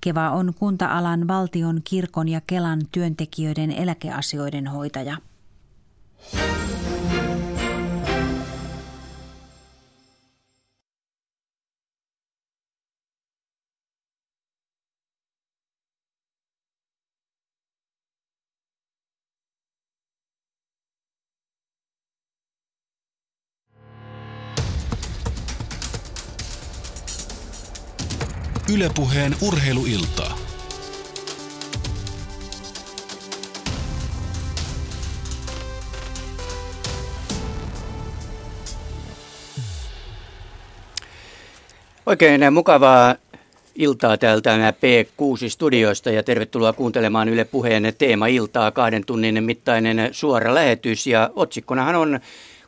Keva on kunta-alan valtion, kirkon ja Kelan työntekijöiden eläkeasioiden hoitaja. Ylepuheen urheiluiltaa. Oikein mukavaa iltaa täältä P6-studioista ja tervetuloa kuuntelemaan Yle Puheen teema-iltaa, kahden tunnin mittainen suora lähetys. Ja otsikkonahan on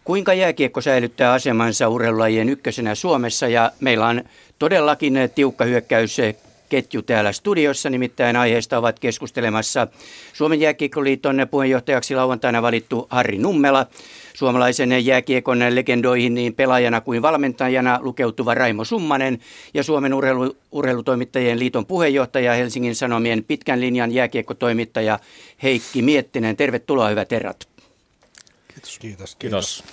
Kuinka jääkiekko säilyttää asemansa urheilulajien ykkösenä Suomessa ja meillä on todellakin tiukka hyökkäys ketju täällä studiossa, nimittäin aiheesta ovat keskustelemassa Suomen jääkiekkoliiton puheenjohtajaksi lauantaina valittu Harri Nummela, suomalaisen jääkiekon legendoihin niin pelaajana kuin valmentajana lukeutuva Raimo Summanen ja Suomen urheilu, urheilutoimittajien liiton puheenjohtaja Helsingin Sanomien pitkän linjan jääkiekkotoimittaja Heikki Miettinen. Tervetuloa hyvät herrat. Kiitos. Kiitos. Kiitos.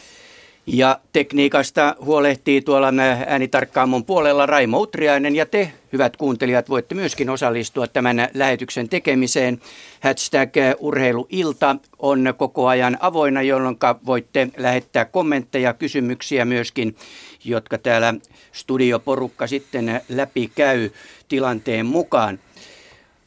Ja tekniikasta huolehtii tuolla äänitarkkaamon puolella Raimo Utriainen ja te, hyvät kuuntelijat, voitte myöskin osallistua tämän lähetyksen tekemiseen. Hashtag urheiluilta on koko ajan avoinna, jolloin voitte lähettää kommentteja, kysymyksiä myöskin, jotka täällä studioporukka sitten läpi käy tilanteen mukaan.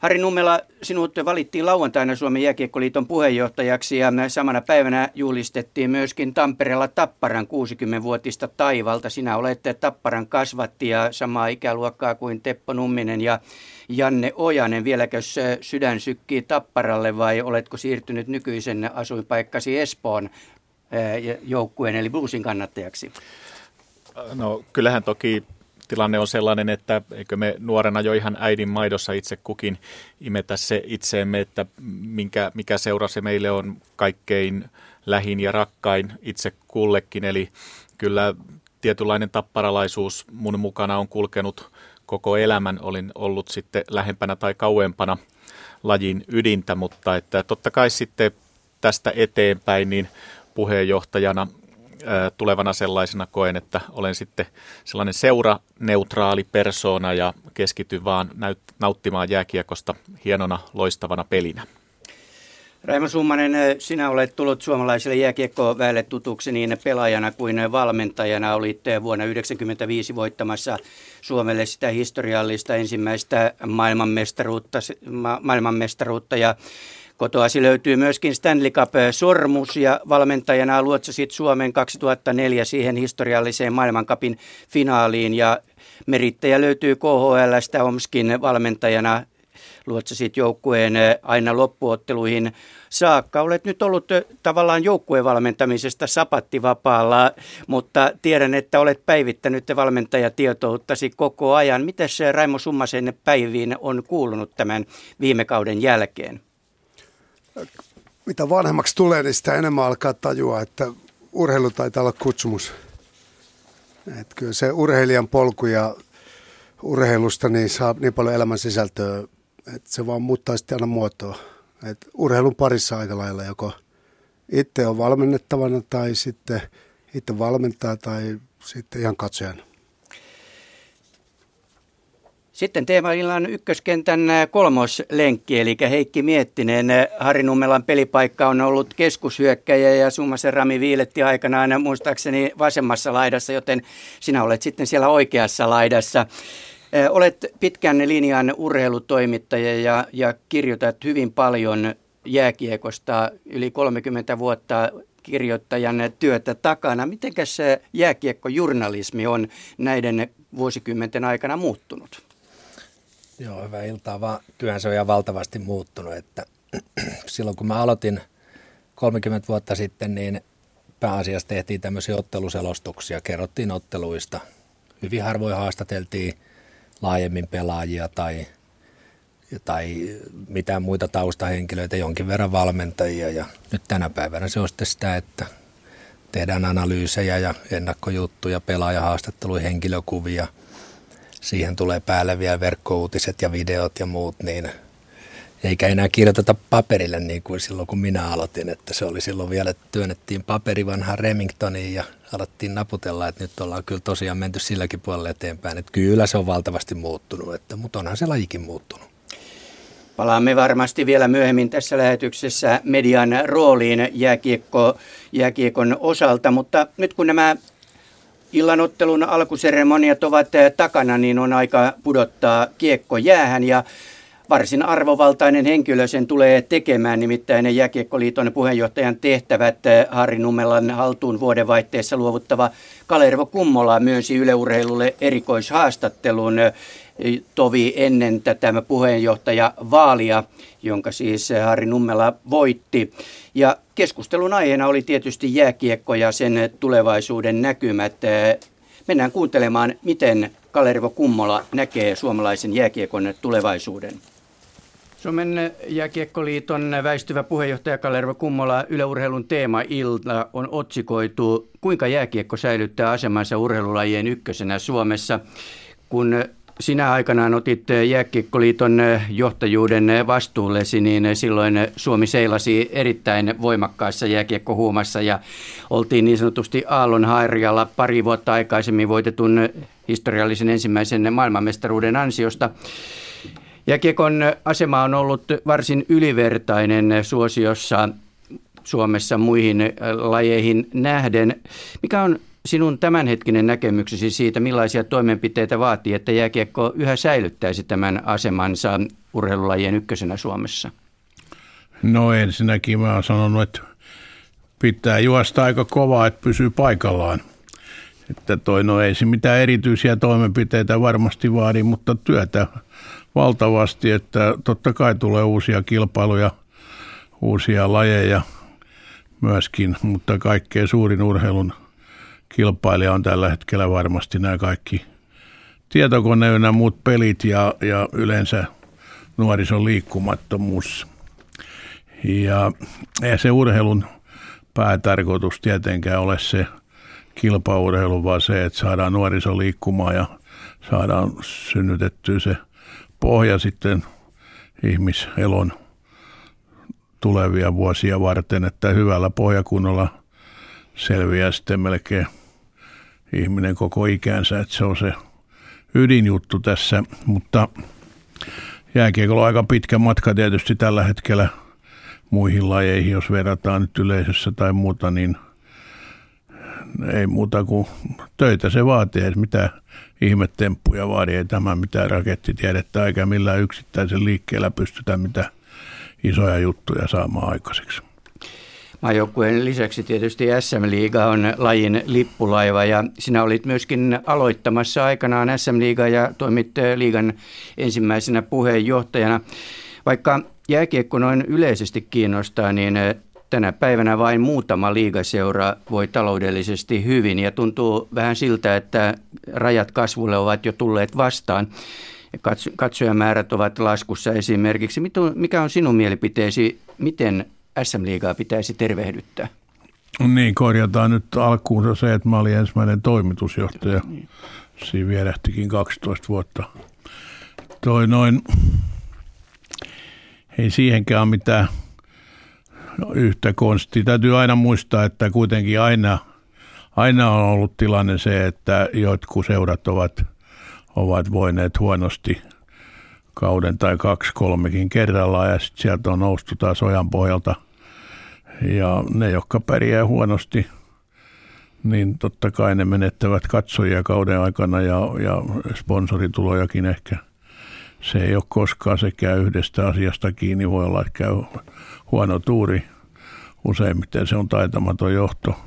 Harri Nummela, sinut valittiin lauantaina Suomen jääkiekkoliiton puheenjohtajaksi ja samana päivänä juhlistettiin myöskin Tampereella Tapparan 60-vuotista taivalta. Sinä olet Tapparan kasvatti ja samaa ikäluokkaa kuin Teppo Numminen ja Janne Ojanen. Vieläkö sydän sykkii Tapparalle vai oletko siirtynyt nykyisen asuinpaikkasi Espoon joukkueen eli Bluesin kannattajaksi? No kyllähän toki tilanne on sellainen, että eikö me nuorena jo ihan äidin maidossa itse kukin imetä se itseemme, että minkä, mikä seura se meille on kaikkein lähin ja rakkain itse kullekin. Eli kyllä tietynlainen tapparalaisuus mun mukana on kulkenut koko elämän. Olin ollut sitten lähempänä tai kauempana lajin ydintä, mutta että totta kai sitten tästä eteenpäin niin puheenjohtajana tulevana sellaisena koen, että olen sitten sellainen seuraneutraali persona ja keskityn vaan nauttimaan jääkiekosta hienona, loistavana pelinä. Raimo Summanen, sinä olet tullut suomalaiselle jääkiekkoväelle tutuksi niin pelaajana kuin valmentajana. Olit vuonna 1995 voittamassa Suomelle sitä historiallista ensimmäistä maailmanmestaruutta, maailmanmestaruutta ja Kotoasi löytyy myöskin Stanley Cup-sormus ja valmentajana luotsasit Suomen 2004 siihen historialliseen maailmankapin finaaliin ja merittäjä löytyy KHLstä Omskin valmentajana luotsasit joukkueen aina loppuotteluihin saakka. Olet nyt ollut tavallaan joukkueen valmentamisesta sapattivapaalla, mutta tiedän, että olet päivittänyt valmentajatietouttasi koko ajan. Miten Raimo Summasen päiviin on kuulunut tämän viime kauden jälkeen? Mitä vanhemmaksi tulee, niin sitä enemmän alkaa tajua, että urheilu taitaa olla kutsumus. Että kyllä se urheilijan polku ja urheilusta niin saa niin paljon elämän sisältöä, että se vaan muuttaa sitten aina muotoa. Et urheilun parissa aika lailla joko itse on valmennettavana tai sitten itse valmentaa tai sitten ihan katsojana. Sitten teemaillan ykköskentän kolmoslenkki, eli Heikki Miettinen. Harri Nummelan pelipaikka on ollut keskushyökkäjä ja Summasen Rami Viiletti aikanaan muistaakseni vasemmassa laidassa, joten sinä olet sitten siellä oikeassa laidassa. Olet pitkän linjan urheilutoimittaja ja, ja kirjoitat hyvin paljon jääkiekosta yli 30 vuotta kirjoittajan työtä takana. Mitenkäs jääkiekkojournalismi on näiden vuosikymmenten aikana muuttunut? Joo, hyvää iltaa vaan. Työhän se on ihan valtavasti muuttunut, että silloin kun mä aloitin 30 vuotta sitten, niin pääasiassa tehtiin tämmöisiä otteluselostuksia, kerrottiin otteluista. Hyvin harvoin haastateltiin laajemmin pelaajia tai, tai mitään muita taustahenkilöitä, jonkin verran valmentajia. Ja nyt tänä päivänä se on sitten sitä, että tehdään analyysejä ja ennakkojuttuja, pelaajahaastatteluja, henkilökuvia – siihen tulee päälle vielä verkkouutiset ja videot ja muut, niin eikä enää kirjoiteta paperille niin kuin silloin, kun minä aloitin. Että se oli silloin vielä, että työnnettiin paperi vanhaan Remingtoniin ja alettiin naputella, että nyt ollaan kyllä tosiaan menty silläkin puolella eteenpäin. Että kyllä se on valtavasti muuttunut, että, mutta onhan se lajikin muuttunut. Palaamme varmasti vielä myöhemmin tässä lähetyksessä median rooliin jääkiekko, jääkiekon osalta, mutta nyt kun nämä illanottelun alkuseremoniat ovat takana, niin on aika pudottaa kiekko jäähän ja varsin arvovaltainen henkilö sen tulee tekemään, nimittäin Jääkiekkoliiton puheenjohtajan tehtävät Harri Nummelan haltuun vuodenvaihteessa luovuttava Kalervo Kummola myönsi yleurheilulle erikoishaastattelun tovi ennen tätä puheenjohtaja vaalia, jonka siis Harri Nummela voitti. Ja keskustelun aiheena oli tietysti jääkiekko ja sen tulevaisuuden näkymät. Mennään kuuntelemaan, miten Kalervo Kummola näkee suomalaisen jääkiekon tulevaisuuden. Suomen jääkiekkoliiton väistyvä puheenjohtaja Kalervo Kummola yleurheilun teema-ilta on otsikoitu Kuinka jääkiekko säilyttää asemansa urheilulajien ykkösenä Suomessa, kun sinä aikanaan otit Jääkiekkoliiton johtajuuden vastuullesi, niin silloin Suomi seilasi erittäin voimakkaassa jääkiekkohuumassa ja oltiin niin sanotusti Aallon Hairialla pari vuotta aikaisemmin voitetun historiallisen ensimmäisen maailmanmestaruuden ansiosta. Jääkiekon asema on ollut varsin ylivertainen suosiossa Suomessa muihin lajeihin nähden. Mikä on sinun tämänhetkinen näkemyksesi siitä, millaisia toimenpiteitä vaatii, että jääkiekko yhä säilyttäisi tämän asemansa urheilulajien ykkösenä Suomessa? No ensinnäkin mä oon sanonut, että pitää juosta aika kovaa, että pysyy paikallaan. Että toi, no ei se mitään erityisiä toimenpiteitä varmasti vaadi, mutta työtä valtavasti, että totta kai tulee uusia kilpailuja, uusia lajeja myöskin, mutta kaikkein suurin urheilun kilpailija on tällä hetkellä varmasti nämä kaikki tietokone ja muut pelit ja, ja yleensä nuorison liikkumattomuus. Ja ei se urheilun päätarkoitus tietenkään ole se kilpaurheilu, vaan se, että saadaan nuoriso liikkumaan ja saadaan synnytettyä se pohja sitten ihmiselon tulevia vuosia varten, että hyvällä pohjakunnolla selviää sitten melkein ihminen koko ikänsä, että se on se ydinjuttu tässä, mutta jääkiekolla on aika pitkä matka tietysti tällä hetkellä muihin lajeihin, jos verrataan nyt yleisössä tai muuta, niin ei muuta kuin töitä se vaatii, ei mitään ihmetemppuja vaadi, ei tämä mitään rakettitiedettä eikä millään yksittäisen liikkeellä pystytä mitään isoja juttuja saamaan aikaiseksi. Maajoukkueen lisäksi tietysti SM-liiga on lajin lippulaiva ja sinä olit myöskin aloittamassa aikanaan SM-liiga ja toimit liigan ensimmäisenä puheenjohtajana. Vaikka jääkiekko noin yleisesti kiinnostaa, niin tänä päivänä vain muutama liigaseura voi taloudellisesti hyvin ja tuntuu vähän siltä, että rajat kasvulle ovat jo tulleet vastaan. Katsojamäärät ovat laskussa esimerkiksi. Mikä on sinun mielipiteesi, miten SM-liigaa pitäisi tervehdyttää? Niin, korjataan nyt alkuun se, että mä olin ensimmäinen toimitusjohtaja. Niin. Siinä vierähtikin 12 vuotta. Toi noin, ei siihenkään ole mitään yhtä konstia. Täytyy aina muistaa, että kuitenkin aina, aina on ollut tilanne se, että jotkut seurat ovat, ovat voineet huonosti kauden tai kaksi kolmekin kerrallaan ja sitten sieltä on noustu taas ojan pohjalta. Ja ne, jotka pärjää huonosti, niin totta kai ne menettävät katsojia kauden aikana ja, ja sponsoritulojakin ehkä. Se ei ole koskaan sekään yhdestä asiasta kiinni. Voi olla, että käy huono tuuri. Useimmiten se on taitamaton johto.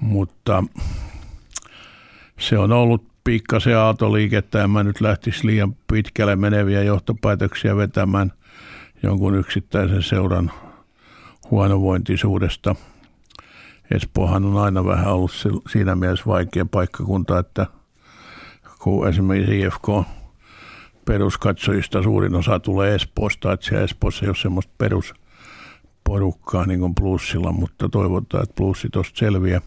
Mutta se on ollut pikkasen aatoliikettä, en mä nyt lähtisi liian pitkälle meneviä johtopäätöksiä vetämään jonkun yksittäisen seuran huonovointisuudesta. Espoohan on aina vähän ollut siinä mielessä vaikea paikkakunta, että kun esimerkiksi IFK peruskatsojista suurin osa tulee Espoosta, että siellä Espoossa ei ole semmoista perusporukkaa niin kuin plussilla, mutta toivotaan, että plussi tuosta selviää.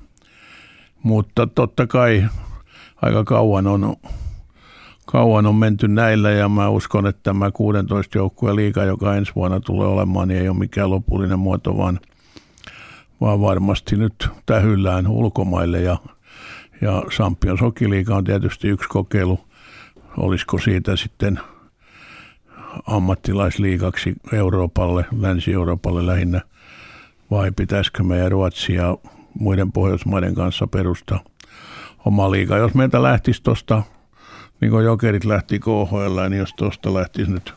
Mutta totta kai aika kauan on kauan on menty näillä ja mä uskon, että tämä 16 joukkueen liiga, joka ensi vuonna tulee olemaan, niin ei ole mikään lopullinen muoto, vaan, vaan varmasti nyt tähyllään ulkomaille. Ja, ja Sampion Sokiliiga on tietysti yksi kokeilu. Olisiko siitä sitten ammattilaisliikaksi Euroopalle, Länsi-Euroopalle lähinnä, vai pitäisikö meidän Ruotsi ja muiden Pohjoismaiden kanssa perustaa oma liiga. Jos meiltä lähtisi tuosta, niin kuin Jokerit lähti KHL, niin jos tuosta lähtisi nyt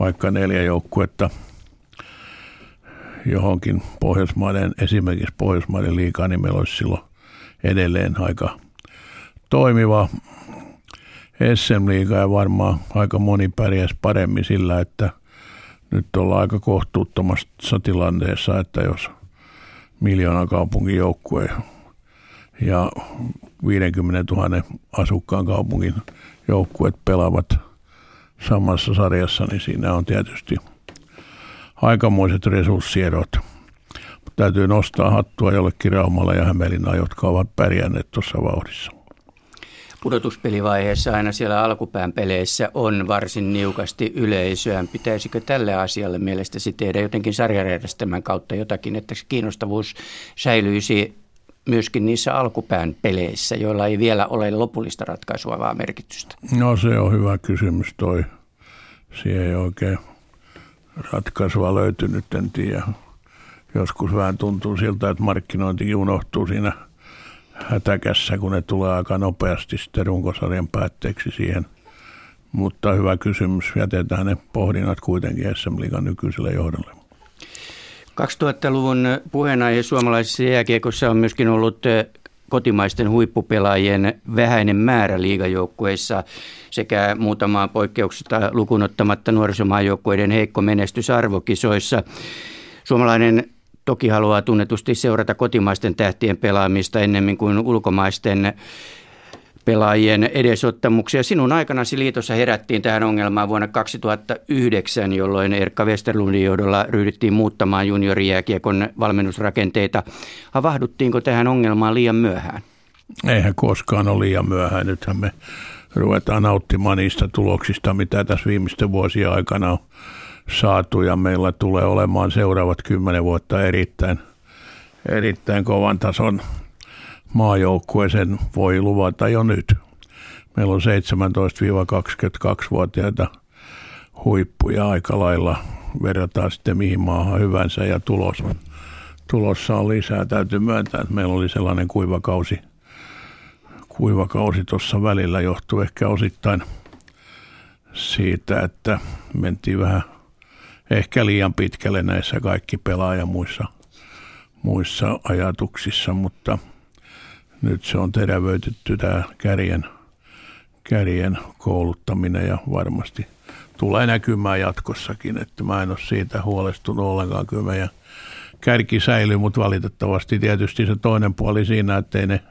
vaikka neljä joukkuetta johonkin Pohjoismaiden, esimerkiksi Pohjoismaiden liikaa, niin meillä olisi silloin edelleen aika toimiva SM-liiga ja varmaan aika moni pärjäisi paremmin sillä, että nyt ollaan aika kohtuuttomassa tilanteessa, että jos miljoona kaupungin joukkue ja 50 000 asukkaan kaupungin joukkueet pelaavat samassa sarjassa, niin siinä on tietysti aikamoiset resurssierot. Täytyy nostaa hattua jollekin Raumalle ja Hämeenlinnaan, jotka ovat pärjänneet tuossa vauhdissa pudotuspelivaiheessa aina siellä alkupään peleissä on varsin niukasti yleisöä. Pitäisikö tälle asialle mielestäsi tehdä jotenkin sarjajärjestelmän kautta jotakin, että se kiinnostavuus säilyisi myöskin niissä alkupään peleissä, joilla ei vielä ole lopullista ratkaisua vaan merkitystä? No se on hyvä kysymys toi. Siihen ei oikein ratkaisua löytynyt, en tiedä. Joskus vähän tuntuu siltä, että markkinointikin unohtuu siinä – hätäkässä, kun ne tulee aika nopeasti sitten runkosarjan päätteeksi siihen. Mutta hyvä kysymys. Jätetään ne pohdinnat kuitenkin SM Liigan nykyiselle johdolle. 2000-luvun puheenaihe suomalaisessa jääkiekossa on myöskin ollut eh, kotimaisten huippupelaajien vähäinen määrä liigajoukkueissa sekä muutamaa poikkeuksesta lukunottamatta nuorisomaajoukkueiden heikko menestys arvokisoissa. Suomalainen toki haluaa tunnetusti seurata kotimaisten tähtien pelaamista ennemmin kuin ulkomaisten pelaajien edesottamuksia. Sinun aikanasi liitossa herättiin tähän ongelmaan vuonna 2009, jolloin Erkka Westerlundin johdolla ryhdyttiin muuttamaan juniorijääkiekon valmennusrakenteita. Havahduttiinko tähän ongelmaan liian myöhään? Eihän koskaan ole liian myöhään. Nythän me ruvetaan nauttimaan niistä tuloksista, mitä tässä viimeisten vuosien aikana on saatu ja meillä tulee olemaan seuraavat kymmenen vuotta erittäin, erittäin kovan tason maajoukkue, sen voi luvata jo nyt. Meillä on 17-22-vuotiaita huippuja aika lailla, verrataan sitten mihin maahan hyvänsä ja tulos, tulossa on lisää. Täytyy myöntää, että meillä oli sellainen kuivakausi, kuivakausi tuossa välillä, johtuu ehkä osittain siitä, että mentiin vähän – ehkä liian pitkälle näissä kaikki pelaaja muissa, muissa ajatuksissa, mutta nyt se on terävöitetty tämä kärjen, kärjen kouluttaminen ja varmasti tulee näkymään jatkossakin, että mä en ole siitä huolestunut ollenkaan. Kyllä meidän kärki säilyy, mutta valitettavasti tietysti se toinen puoli siinä, että ei ne,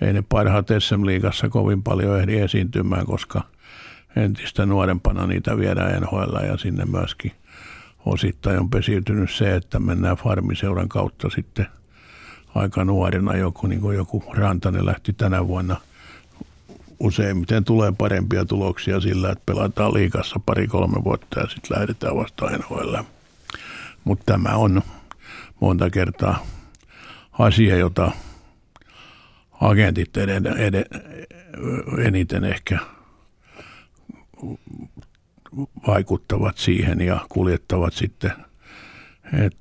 ei ne parhaat SM-liigassa kovin paljon ehdi esiintymään, koska entistä nuorempana niitä viedään NHL ja sinne myöskin – osittain on pesiytynyt se, että mennään farmiseuran kautta sitten aika nuorena. Joku, niin kuin joku Rantanen lähti tänä vuonna useimmiten tulee parempia tuloksia sillä, että pelataan liikassa pari-kolme vuotta ja sitten lähdetään vasta NHL. Mutta tämä on monta kertaa asia, jota agentit ed- ed- eniten ehkä vaikuttavat siihen ja kuljettavat sitten. Et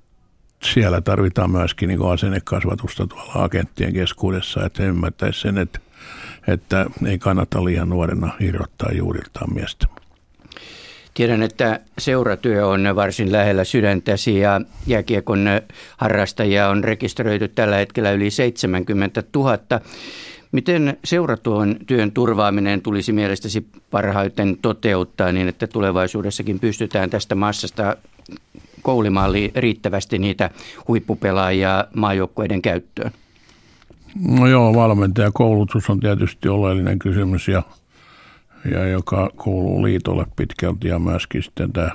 siellä tarvitaan myöskin niin asennekasvatusta tuolla agenttien keskuudessa, että ymmärtäisi sen, että, että ei kannata liian nuorena irrottaa juuriltaan miestä. Tiedän, että seuratyö on varsin lähellä sydäntäsi ja jääkiekon harrastajia on rekisteröity tällä hetkellä yli 70 000. Miten seuratuon työn turvaaminen tulisi mielestäsi parhaiten toteuttaa niin, että tulevaisuudessakin pystytään tästä massasta koulimaan riittävästi niitä huippupelaajia maajoukkueiden käyttöön? No joo, valmentajakoulutus on tietysti oleellinen kysymys ja, ja joka kuuluu liitolle pitkälti ja myöskin sitten tämä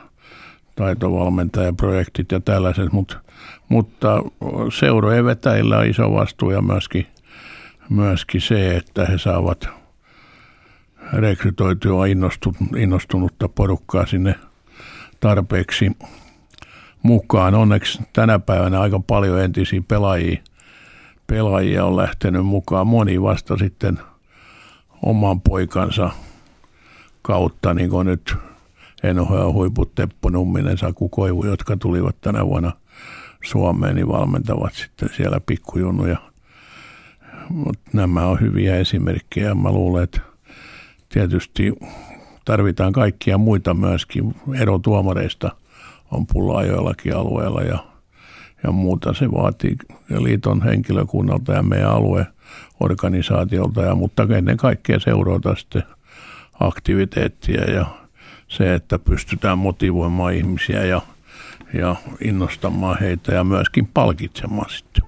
taitovalmentajaprojektit ja tällaiset, mutta, mutta seurojen vetäjillä on iso vastuu ja myöskin – myöskin se, että he saavat rekrytoitua innostunutta porukkaa sinne tarpeeksi mukaan. Onneksi tänä päivänä aika paljon entisiä pelaajia, pelaajia on lähtenyt mukaan. Moni vasta sitten oman poikansa kautta, niin kuin nyt NHL-huiput Teppo Numminen, Saku Koivu, jotka tulivat tänä vuonna Suomeen, niin valmentavat sitten siellä pikkujunnuja. Mutta nämä on hyviä esimerkkejä. Mä luulen, että tietysti tarvitaan kaikkia muita myöskin. Erotuomareista on pulaa joillakin alueilla ja, ja muuta. Se vaatii liiton henkilökunnalta ja meidän alueorganisaatiolta, ja, mutta ennen kaikkea seurata sitten aktiviteettia ja se, että pystytään motivoimaan ihmisiä ja, ja innostamaan heitä ja myöskin palkitsemaan sitten.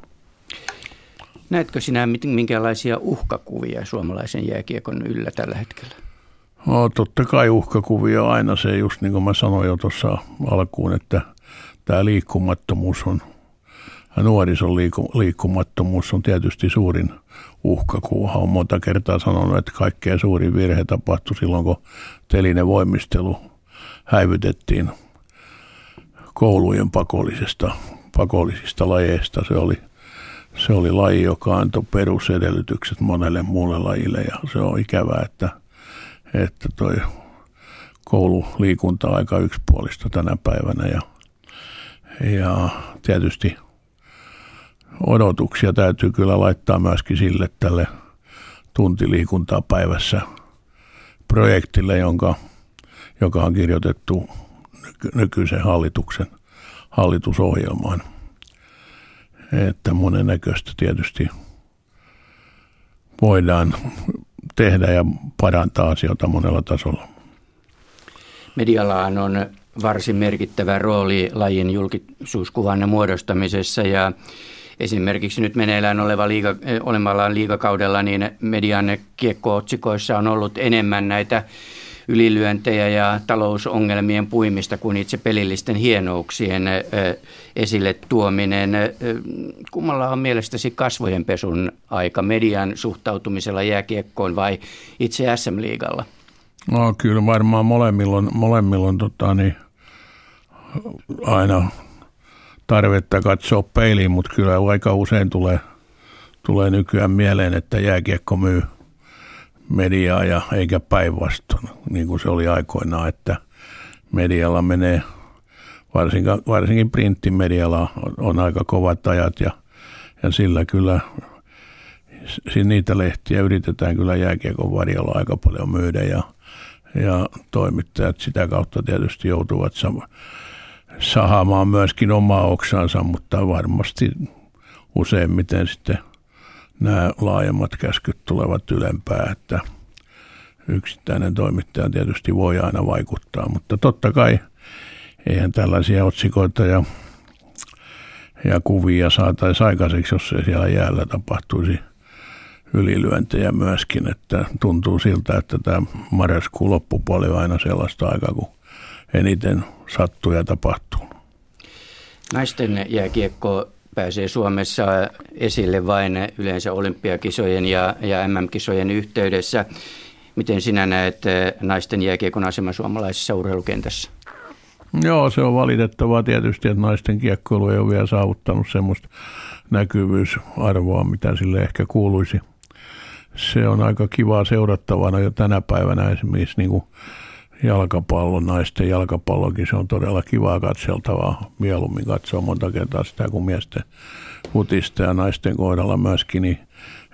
Näetkö sinä minkälaisia uhkakuvia suomalaisen jääkiekon yllä tällä hetkellä? No, totta kai uhkakuvia on aina se, just niin kuin mä sanoin jo tuossa alkuun, että tämä liikkumattomuus on, nuorison liikkumattomuus on tietysti suurin uhkakuva. Olen monta kertaa sanonut, että kaikkein suurin virhe tapahtui silloin, kun telinen voimistelu häivytettiin koulujen pakollisesta, pakollisista lajeista. Se oli, se oli laji, joka antoi perusedellytykset monelle muulle lajille ja se on ikävää, että, että toi koululiikunta on aika yksipuolista tänä päivänä ja, ja tietysti odotuksia täytyy kyllä laittaa myöskin sille tälle tuntiliikuntaa päivässä projektille, jonka, joka on kirjoitettu nykyisen hallituksen hallitusohjelmaan. Että monennäköistä tietysti voidaan tehdä ja parantaa asioita monella tasolla. Medialla on varsin merkittävä rooli lajin julkisuuskuvan muodostamisessa ja esimerkiksi nyt meneillään oleva liiga, olemallaan liigakaudella, niin median kiekkootsikoissa on ollut enemmän näitä ylilyöntejä ja talousongelmien puimista kuin itse pelillisten hienouksien esille tuominen. Kummalla on mielestäsi kasvojenpesun aika median suhtautumisella jääkiekkoon vai itse SM-liigalla? No kyllä varmaan molemmilla on, molemmilla on tota, niin, aina tarvetta katsoa peiliin, mutta kyllä aika usein tulee, tulee nykyään mieleen, että jääkiekko myy mediaa ja eikä päinvastoin, niin kuin se oli aikoinaan, että medialla menee, varsinkin, varsinkin printtimedialla on, on aika kovat ajat ja, ja sillä kyllä niitä lehtiä yritetään kyllä jääkiekon varjolla aika paljon myydä ja, ja toimittajat sitä kautta tietysti joutuvat sama, sahamaan myöskin omaa oksansa, mutta varmasti useimmiten sitten nämä laajemmat käskyt tulevat ylempää, että yksittäinen toimittaja tietysti voi aina vaikuttaa, mutta totta kai eihän tällaisia otsikoita ja, ja kuvia saataisi aikaiseksi, jos ei siellä jäällä tapahtuisi ylilyöntejä myöskin, että tuntuu siltä, että tämä marraskuun loppupuoli on aina sellaista aikaa, kun eniten sattuu ja tapahtuu. Naisten jääkiekko pääsee Suomessa esille vain yleensä olympiakisojen ja, ja MM-kisojen yhteydessä. Miten sinä näet naisten jääkiekon asema suomalaisessa urheilukentässä? Joo, se on valitettavaa tietysti, että naisten kiekkoilu ei ole vielä saavuttanut semmoista näkyvyysarvoa, mitä sille ehkä kuuluisi. Se on aika kivaa seurattavana jo tänä päivänä esimerkiksi niin kuin jalkapallo, naisten jalkapallokin, se on todella kivaa katseltavaa. Mieluummin katsoa monta kertaa sitä kuin miesten futista ja naisten kohdalla myöskin, niin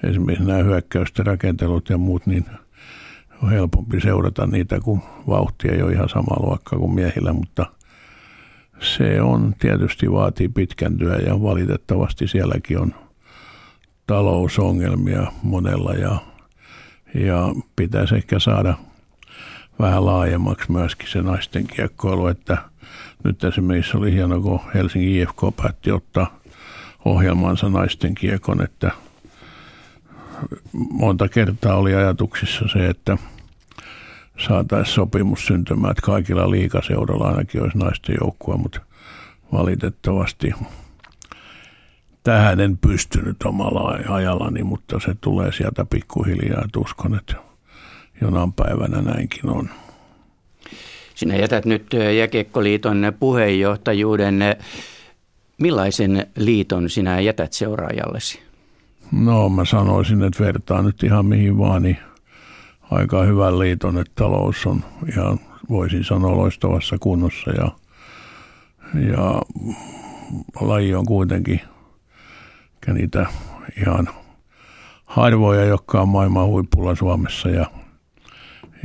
esimerkiksi nämä hyökkäysten rakentelut ja muut, niin on helpompi seurata niitä, kun vauhti ei ole ihan sama luokka kuin miehillä, mutta se on tietysti vaatii pitkän työn ja valitettavasti sielläkin on talousongelmia monella ja, ja pitäisi ehkä saada – vähän laajemmaksi myöskin se naisten kiekkoilu, että nyt esimerkiksi oli hieno, kun Helsingin IFK päätti ottaa ohjelmansa naisten kiekon, että monta kertaa oli ajatuksissa se, että saataisiin sopimus syntymään, että kaikilla liikaseuroilla ainakin olisi naisten joukkue, mutta valitettavasti tähän en pystynyt omalla ajallani, mutta se tulee sieltä pikkuhiljaa, että uskon, että jonain päivänä näinkin on. Sinä jätät nyt Jäkekkoliiton puheenjohtajuuden. Millaisen liiton sinä jätät seuraajallesi? No mä sanoisin, että vertaa nyt ihan mihin vaan, niin aika hyvän liiton, että talous on ihan, voisin sanoa, loistavassa kunnossa ja, ja laji on kuitenkin niitä ihan harvoja, jotka on maailman huipulla Suomessa ja,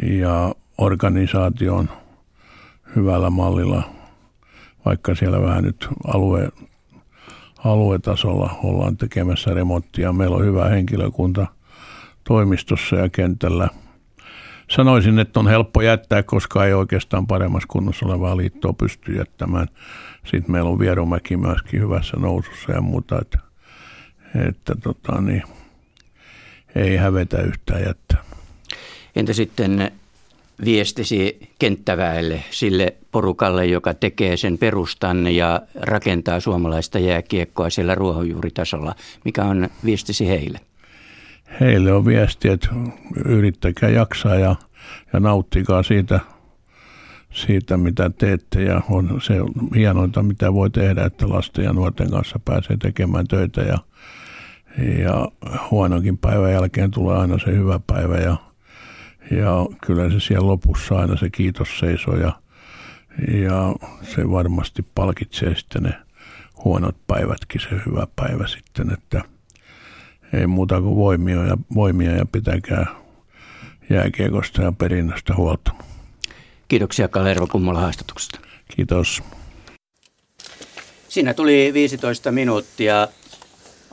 ja organisaatio on hyvällä mallilla, vaikka siellä vähän nyt alue, aluetasolla ollaan tekemässä remonttia. Meillä on hyvä henkilökunta toimistossa ja kentällä. Sanoisin, että on helppo jättää, koska ei oikeastaan paremmassa kunnossa olevaa liittoa pysty jättämään. Sitten meillä on Vierumäki myöskin hyvässä nousussa ja muuta, että, että tota, niin, ei hävetä yhtään jättää. Entä sitten viestisi kenttäväelle, sille porukalle, joka tekee sen perustan ja rakentaa suomalaista jääkiekkoa siellä ruohonjuuritasolla. Mikä on viestisi heille? Heille on viesti, että yrittäkää jaksaa ja, ja nauttikaa siitä, siitä, mitä teette. Ja on se hienointa, mitä voi tehdä, että lasten ja nuorten kanssa pääsee tekemään töitä. Ja, ja huonokin päivän jälkeen tulee aina se hyvä päivä ja ja kyllä se siellä lopussa aina se kiitos seisoo ja, ja se varmasti palkitsee sitten ne huonot päivätkin, se hyvä päivä sitten, että ei muuta kuin voimia ja, voimia ja pitäkää jääkiekosta ja perinnöstä huolta. Kiitoksia Kalervo Kummola haastatuksesta. Kiitos. Siinä tuli 15 minuuttia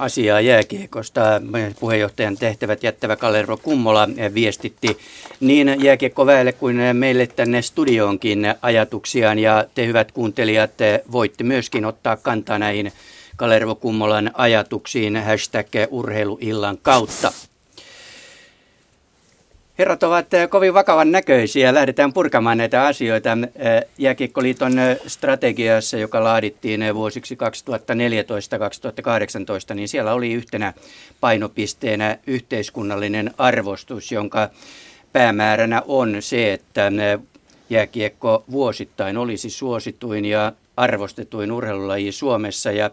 asiaa jääkiekosta. Puheenjohtajan tehtävät jättävä Kalervo Kummola viestitti niin jääkiekkoväelle kuin meille tänne studioonkin ajatuksiaan. Ja te hyvät kuuntelijat voitte myöskin ottaa kantaa näihin Kalervo Kummolan ajatuksiin hashtag urheiluillan kautta. Herrat ovat eh, kovin vakavan näköisiä. Lähdetään purkamaan näitä asioita. Eh, Jääkiekkoliiton eh, strategiassa, joka laadittiin vuosiksi 2014-2018, niin siellä oli yhtenä painopisteenä yhteiskunnallinen arvostus, jonka päämääränä on se, että jääkiekko vuosittain olisi suosituin ja arvostetuin urheilulaji Suomessa. Ja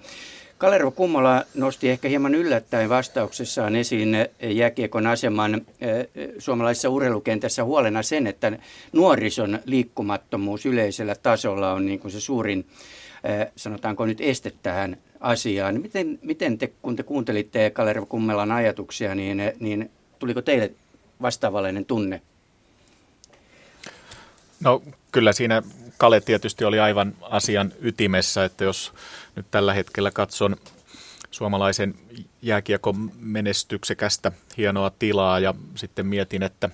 Kalervo Kummola nosti ehkä hieman yllättäen vastauksessaan esiin jääkiekon aseman eh, suomalaisessa urheilukentässä huolena sen, että nuorison liikkumattomuus yleisellä tasolla on niin kuin se suurin, eh, sanotaanko nyt, este tähän asiaan. Miten, miten te, kun te kuuntelitte Kalervo Kummelan ajatuksia, niin, niin tuliko teille vastaavallinen tunne? No kyllä siinä Kale tietysti oli aivan asian ytimessä, että jos nyt tällä hetkellä katson suomalaisen jääkiekon menestyksekästä hienoa tilaa ja sitten mietin, että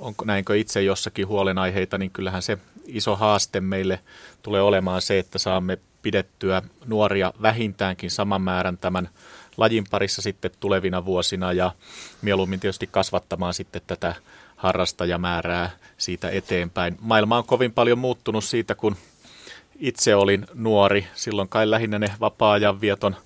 onko näinkö itse jossakin huolenaiheita, niin kyllähän se iso haaste meille tulee olemaan se, että saamme pidettyä nuoria vähintäänkin saman määrän tämän lajin parissa sitten tulevina vuosina ja mieluummin tietysti kasvattamaan sitten tätä harrastajamäärää siitä eteenpäin. Maailma on kovin paljon muuttunut siitä, kun itse olin nuori. Silloin kai lähinnä ne vapaa-ajan vieton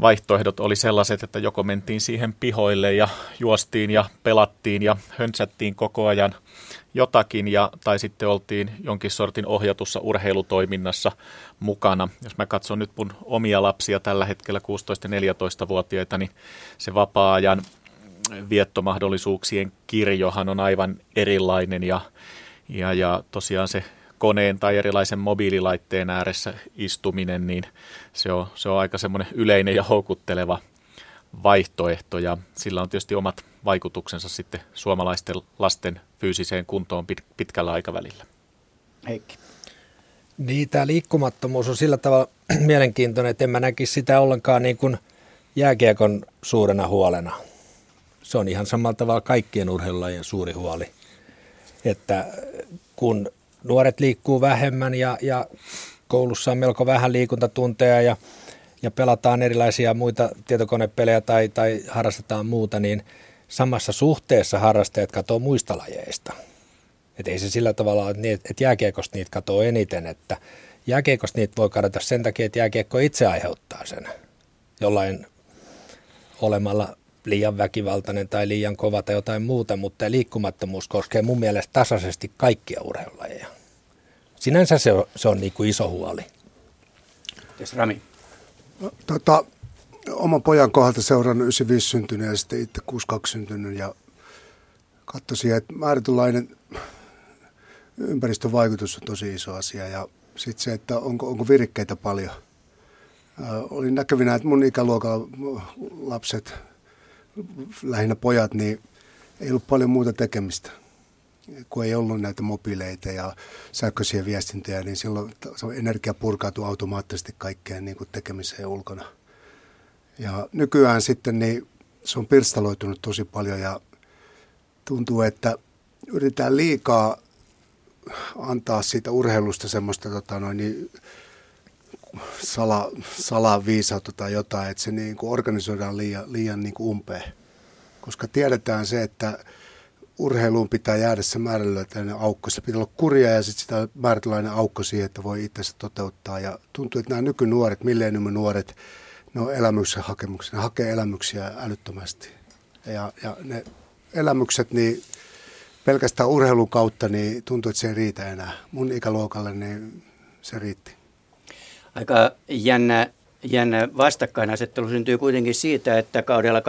vaihtoehdot oli sellaiset, että joko mentiin siihen pihoille ja juostiin ja pelattiin ja höntsättiin koko ajan jotakin ja, tai sitten oltiin jonkin sortin ohjatussa urheilutoiminnassa mukana. Jos mä katson nyt mun omia lapsia tällä hetkellä 16-14-vuotiaita, niin se vapaa-ajan viettomahdollisuuksien kirjohan on aivan erilainen ja, ja, ja tosiaan se koneen tai erilaisen mobiililaitteen ääressä istuminen, niin se on, se on aika semmoinen yleinen ja houkutteleva vaihtoehto ja sillä on tietysti omat vaikutuksensa sitten suomalaisten lasten fyysiseen kuntoon pitkällä aikavälillä. Heikki. Niin, tämä liikkumattomuus on sillä tavalla mielenkiintoinen, että en mä näkisi sitä ollenkaan niin kuin jääkiekon suurena huolena se on ihan samalla tavalla kaikkien urheilulajien suuri huoli. Että kun nuoret liikkuu vähemmän ja, ja koulussa on melko vähän liikuntatunteja ja, ja pelataan erilaisia muita tietokonepelejä tai, tai harrastetaan muuta, niin samassa suhteessa harrastajat katoo muista lajeista. Että ei se sillä tavalla ole, että, että jääkiekosta niitä katoo eniten, että jääkiekosta niitä voi kadota sen takia, että jääkiekko itse aiheuttaa sen jollain olemalla liian väkivaltainen tai liian kova tai jotain muuta, mutta liikkumattomuus koskee mun mielestä tasaisesti kaikkia urheilulajeja. Sinänsä se on, se on niin kuin iso huoli. Yes, Rami? No, tota, oman pojan kohdalta seurannut 95 syntynyt ja sitten itse 62 syntynyt ja katsoisin, että määrätynlainen ympäristövaikutus on tosi iso asia ja sitten se, että onko, onko virikkeitä paljon. olin näkevinä, että mun ikäluokan lapset, lähinnä pojat, niin ei ollut paljon muuta tekemistä. Kun ei ollut näitä mobiileita ja sähköisiä viestintöjä, niin silloin energia purkautuu automaattisesti kaikkeen niin kuin tekemiseen ulkona. Ja nykyään sitten niin se on pirstaloitunut tosi paljon ja tuntuu, että yritetään liikaa antaa siitä urheilusta semmoista tota noin, niin, sala, salaviisautta tai jotain, että se niin kuin organisoidaan liian, liian niin kuin umpeen. Koska tiedetään se, että urheiluun pitää jäädä se määrätynlainen aukko. Se pitää olla kurja ja sitten sitä määrätynlainen aukko siihen, että voi itse toteuttaa. Ja tuntuu, että nämä nykynuoret, millenniumin nuoret, ne on elämyksen hakemuksia. Ne hakee elämyksiä älyttömästi. Ja, ja ne elämykset, niin pelkästään urheilun kautta, niin tuntuu, että se ei riitä enää. Mun ikäluokalle niin se riitti. Aika jännä, jännä vastakkainasettelu syntyy kuitenkin siitä, että kaudella 2014-2015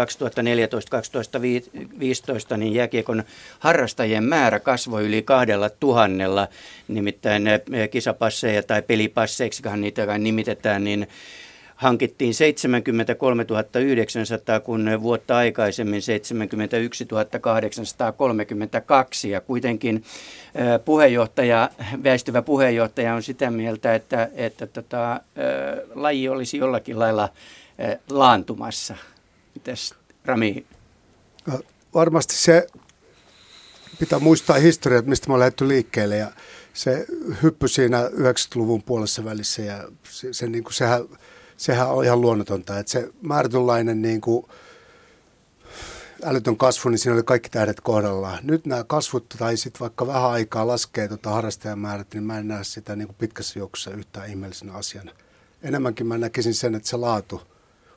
niin jääkiekon harrastajien määrä kasvoi yli kahdella tuhannella. Nimittäin eh, kisapasseja tai pelipasseiksi niitä nimitetään, niin hankittiin 73 900, kun vuotta aikaisemmin 71 832. Ja kuitenkin puheenjohtaja, väistyvä puheenjohtaja on sitä mieltä, että, että tota, laji olisi jollakin lailla laantumassa. Mitäs Rami? Varmasti se pitää muistaa historia, että mistä me on lähdetty liikkeelle ja se hyppy siinä 90-luvun puolessa välissä ja se, se niin kuin sehän sehän on ihan luonnotonta. Että se määrätynlainen niin kuin älytön kasvu, niin siinä oli kaikki tähdet kohdallaan. Nyt nämä kasvut tai sitten vaikka vähän aikaa laskee tota harrastajamäärät, niin mä en näe sitä niin kuin pitkässä juoksussa yhtään ihmeellisenä asiana. Enemmänkin mä näkisin sen, että se laatu,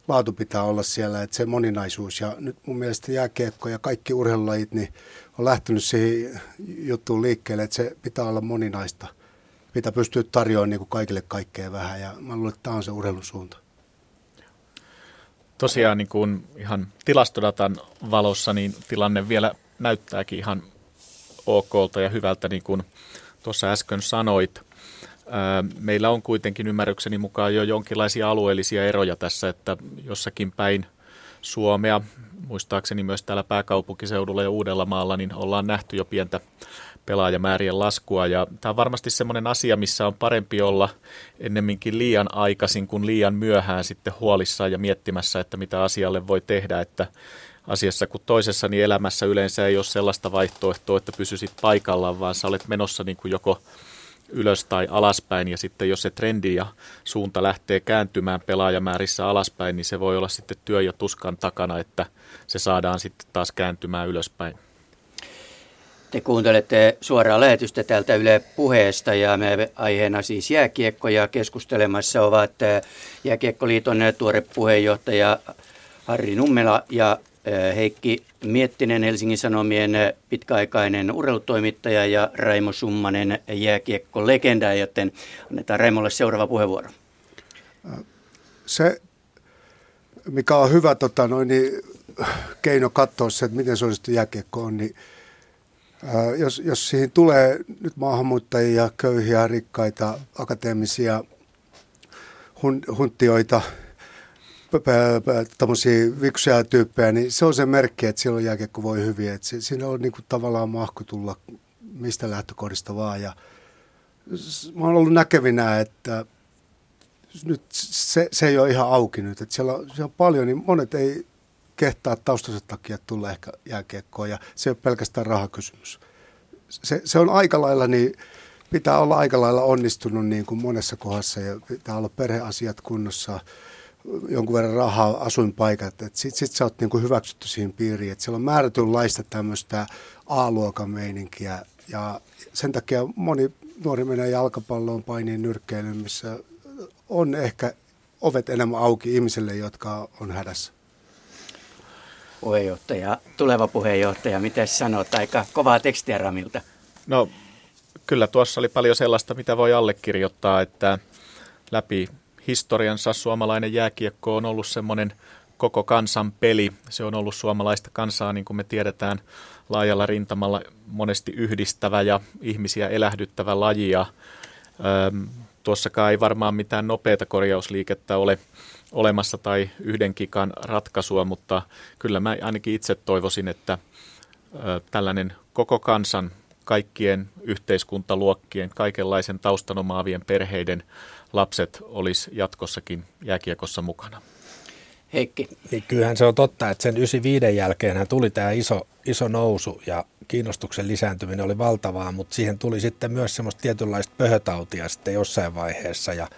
laatu pitää olla siellä, että se moninaisuus. Ja nyt mun mielestä jääkiekko ja kaikki urheilulajit niin on lähtenyt siihen juttuun liikkeelle, että se pitää olla moninaista – pitää pystyä tarjoamaan niin kuin kaikille kaikkea vähän ja mä luulen, että tämä on se urheilun suunta. Tosiaan niin kuin ihan tilastodatan valossa niin tilanne vielä näyttääkin ihan okolta ja hyvältä, niin kuin tuossa äsken sanoit. Meillä on kuitenkin ymmärrykseni mukaan jo jonkinlaisia alueellisia eroja tässä, että jossakin päin Suomea, muistaakseni myös täällä pääkaupunkiseudulla ja Uudellamaalla, niin ollaan nähty jo pientä pelaajamäärien laskua. Ja tämä on varmasti semmoinen asia, missä on parempi olla ennemminkin liian aikaisin kuin liian myöhään sitten huolissaan ja miettimässä, että mitä asialle voi tehdä, että asiassa kuin toisessa niin elämässä yleensä ei ole sellaista vaihtoehtoa, että pysyisit paikallaan, vaan sä olet menossa niin kuin joko ylös tai alaspäin ja sitten jos se trendi ja suunta lähtee kääntymään pelaajamäärissä alaspäin, niin se voi olla sitten työ ja tuskan takana, että se saadaan sitten taas kääntymään ylöspäin. Te kuuntelette suoraa lähetystä täältä Yle puheesta ja me aiheena siis jääkiekko ja keskustelemassa ovat äh, Jääkiekkoliiton tuore puheenjohtaja Harri Nummela ja äh, Heikki Miettinen, Helsingin Sanomien pitkäaikainen urheilutoimittaja ja Raimo Summanen, jääkiekko-legenda, joten annetaan Raimolle seuraava puheenvuoro. Se, mikä on hyvä tota, noin, niin, keino katsoa se, että miten suosittu jääkiekko on, niin jos, jos siihen tulee nyt maahanmuuttajia, köyhiä, rikkaita, akateemisia hun, hunttioita, tämmöisiä viksuja tyyppejä, niin se on se merkki, että silloin jääkiekko voi hyvin. Että siinä on niin kuin tavallaan mahku tulla mistä lähtökohdista vaan. Ja mä oon ollut näkevinä, että nyt se, se ei ole ihan auki nyt. Että siellä, on, siellä on paljon, niin monet ei kehtaa taustansa takia tulla ehkä jääkiekkoon ja se ei ole pelkästään rahakysymys. Se, se on aika lailla, niin pitää olla aika lailla onnistunut niin kuin monessa kohdassa ja pitää olla perheasiat kunnossa, jonkun verran rahaa, asuinpaikat, sitten sit sä oot niin kuin hyväksytty siihen piiriin, että siellä on määrätynlaista tämmöistä A-luokan meininkiä ja sen takia moni nuori menee jalkapalloon, painiin nyrkkeilyyn, missä on ehkä ovet enemmän auki ihmisille, jotka on hädässä. Puheenjohtaja, tuleva puheenjohtaja, miten sanot? Aika kovaa tekstiä Ramilta. No kyllä tuossa oli paljon sellaista, mitä voi allekirjoittaa, että läpi historiansa suomalainen jääkiekko on ollut semmoinen koko kansan peli. Se on ollut suomalaista kansaa, niin kuin me tiedetään, laajalla rintamalla monesti yhdistävä ja ihmisiä elähdyttävä laji. Ja, ähm, tuossakaan ei varmaan mitään nopeata korjausliikettä ole olemassa tai yhden kikan ratkaisua, mutta kyllä mä ainakin itse toivoisin, että tällainen koko kansan, kaikkien yhteiskuntaluokkien, kaikenlaisen taustanomaavien perheiden lapset olisi jatkossakin jääkiekossa mukana. Heikki. Niin kyllähän se on totta, että sen 95 jälkeen tuli tämä iso, iso nousu ja kiinnostuksen lisääntyminen oli valtavaa, mutta siihen tuli sitten myös semmoista tietynlaista pöhötautia sitten jossain vaiheessa ja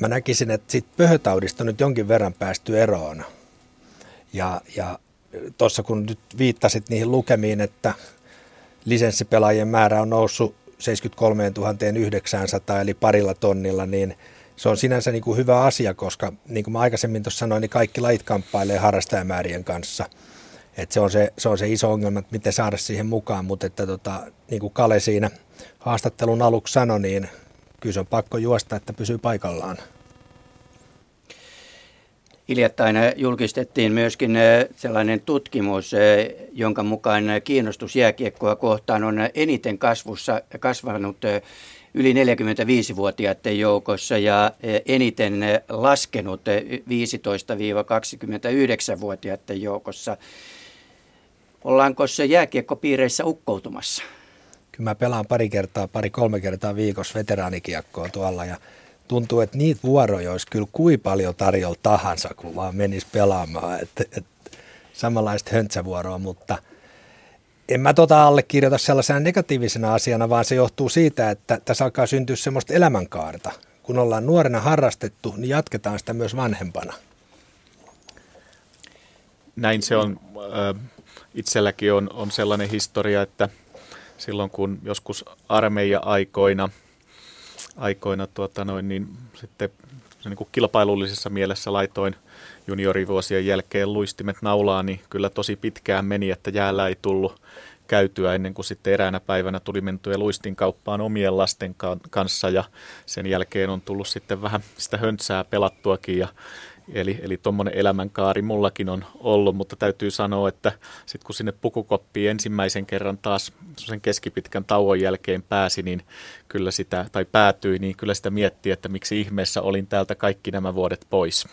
mä näkisin, että siitä pöhötaudista nyt jonkin verran päästy eroon. Ja, ja tuossa kun nyt viittasit niihin lukemiin, että lisenssipelaajien määrä on noussut 73 900 eli parilla tonnilla, niin se on sinänsä niin kuin hyvä asia, koska niin kuin mä aikaisemmin tuossa sanoin, niin kaikki lait kamppailee harrastajamäärien kanssa. Et se, on se, se on se iso ongelma, että miten saada siihen mukaan, mutta että tota, niin kuin Kale siinä haastattelun aluksi sanoi, niin kyllä se on pakko juosta, että pysyy paikallaan. Hiljattain julkistettiin myöskin sellainen tutkimus, jonka mukaan kiinnostus jääkiekkoa kohtaan on eniten kasvussa, kasvanut yli 45-vuotiaiden joukossa ja eniten laskenut 15-29-vuotiaiden joukossa. Ollaanko se jääkiekkopiireissä ukkoutumassa? Mä pelaan pari kertaa, pari-kolme kertaa viikossa veteraanikiekkoa tuolla ja tuntuu, että niitä vuoroja olisi kyllä kuin paljon tarjolla tahansa, kun vaan menisi pelaamaan. Et, et, samanlaista höntsävuoroa, mutta en mä tota allekirjoita sellaisena negatiivisena asiana, vaan se johtuu siitä, että tässä alkaa syntyä semmoista elämänkaarta. Kun ollaan nuorena harrastettu, niin jatketaan sitä myös vanhempana. Näin se on. Itselläkin on, on sellainen historia, että silloin kun joskus armeija-aikoina aikoina tuota noin, niin sitten niin kuin kilpailullisessa mielessä laitoin juniorivuosien jälkeen luistimet naulaan, niin kyllä tosi pitkään meni, että jäällä ei tullut käytyä ennen kuin sitten eräänä päivänä tuli mentyä luistin kauppaan omien lasten kanssa ja sen jälkeen on tullut sitten vähän sitä höntsää pelattuakin ja Eli, eli tuommoinen elämänkaari mullakin on ollut, mutta täytyy sanoa, että sitten kun sinne pukukoppiin ensimmäisen kerran taas sen keskipitkän tauon jälkeen pääsi, niin kyllä sitä, tai päätyi, niin kyllä sitä miettii, että miksi ihmeessä olin täältä kaikki nämä vuodet pois.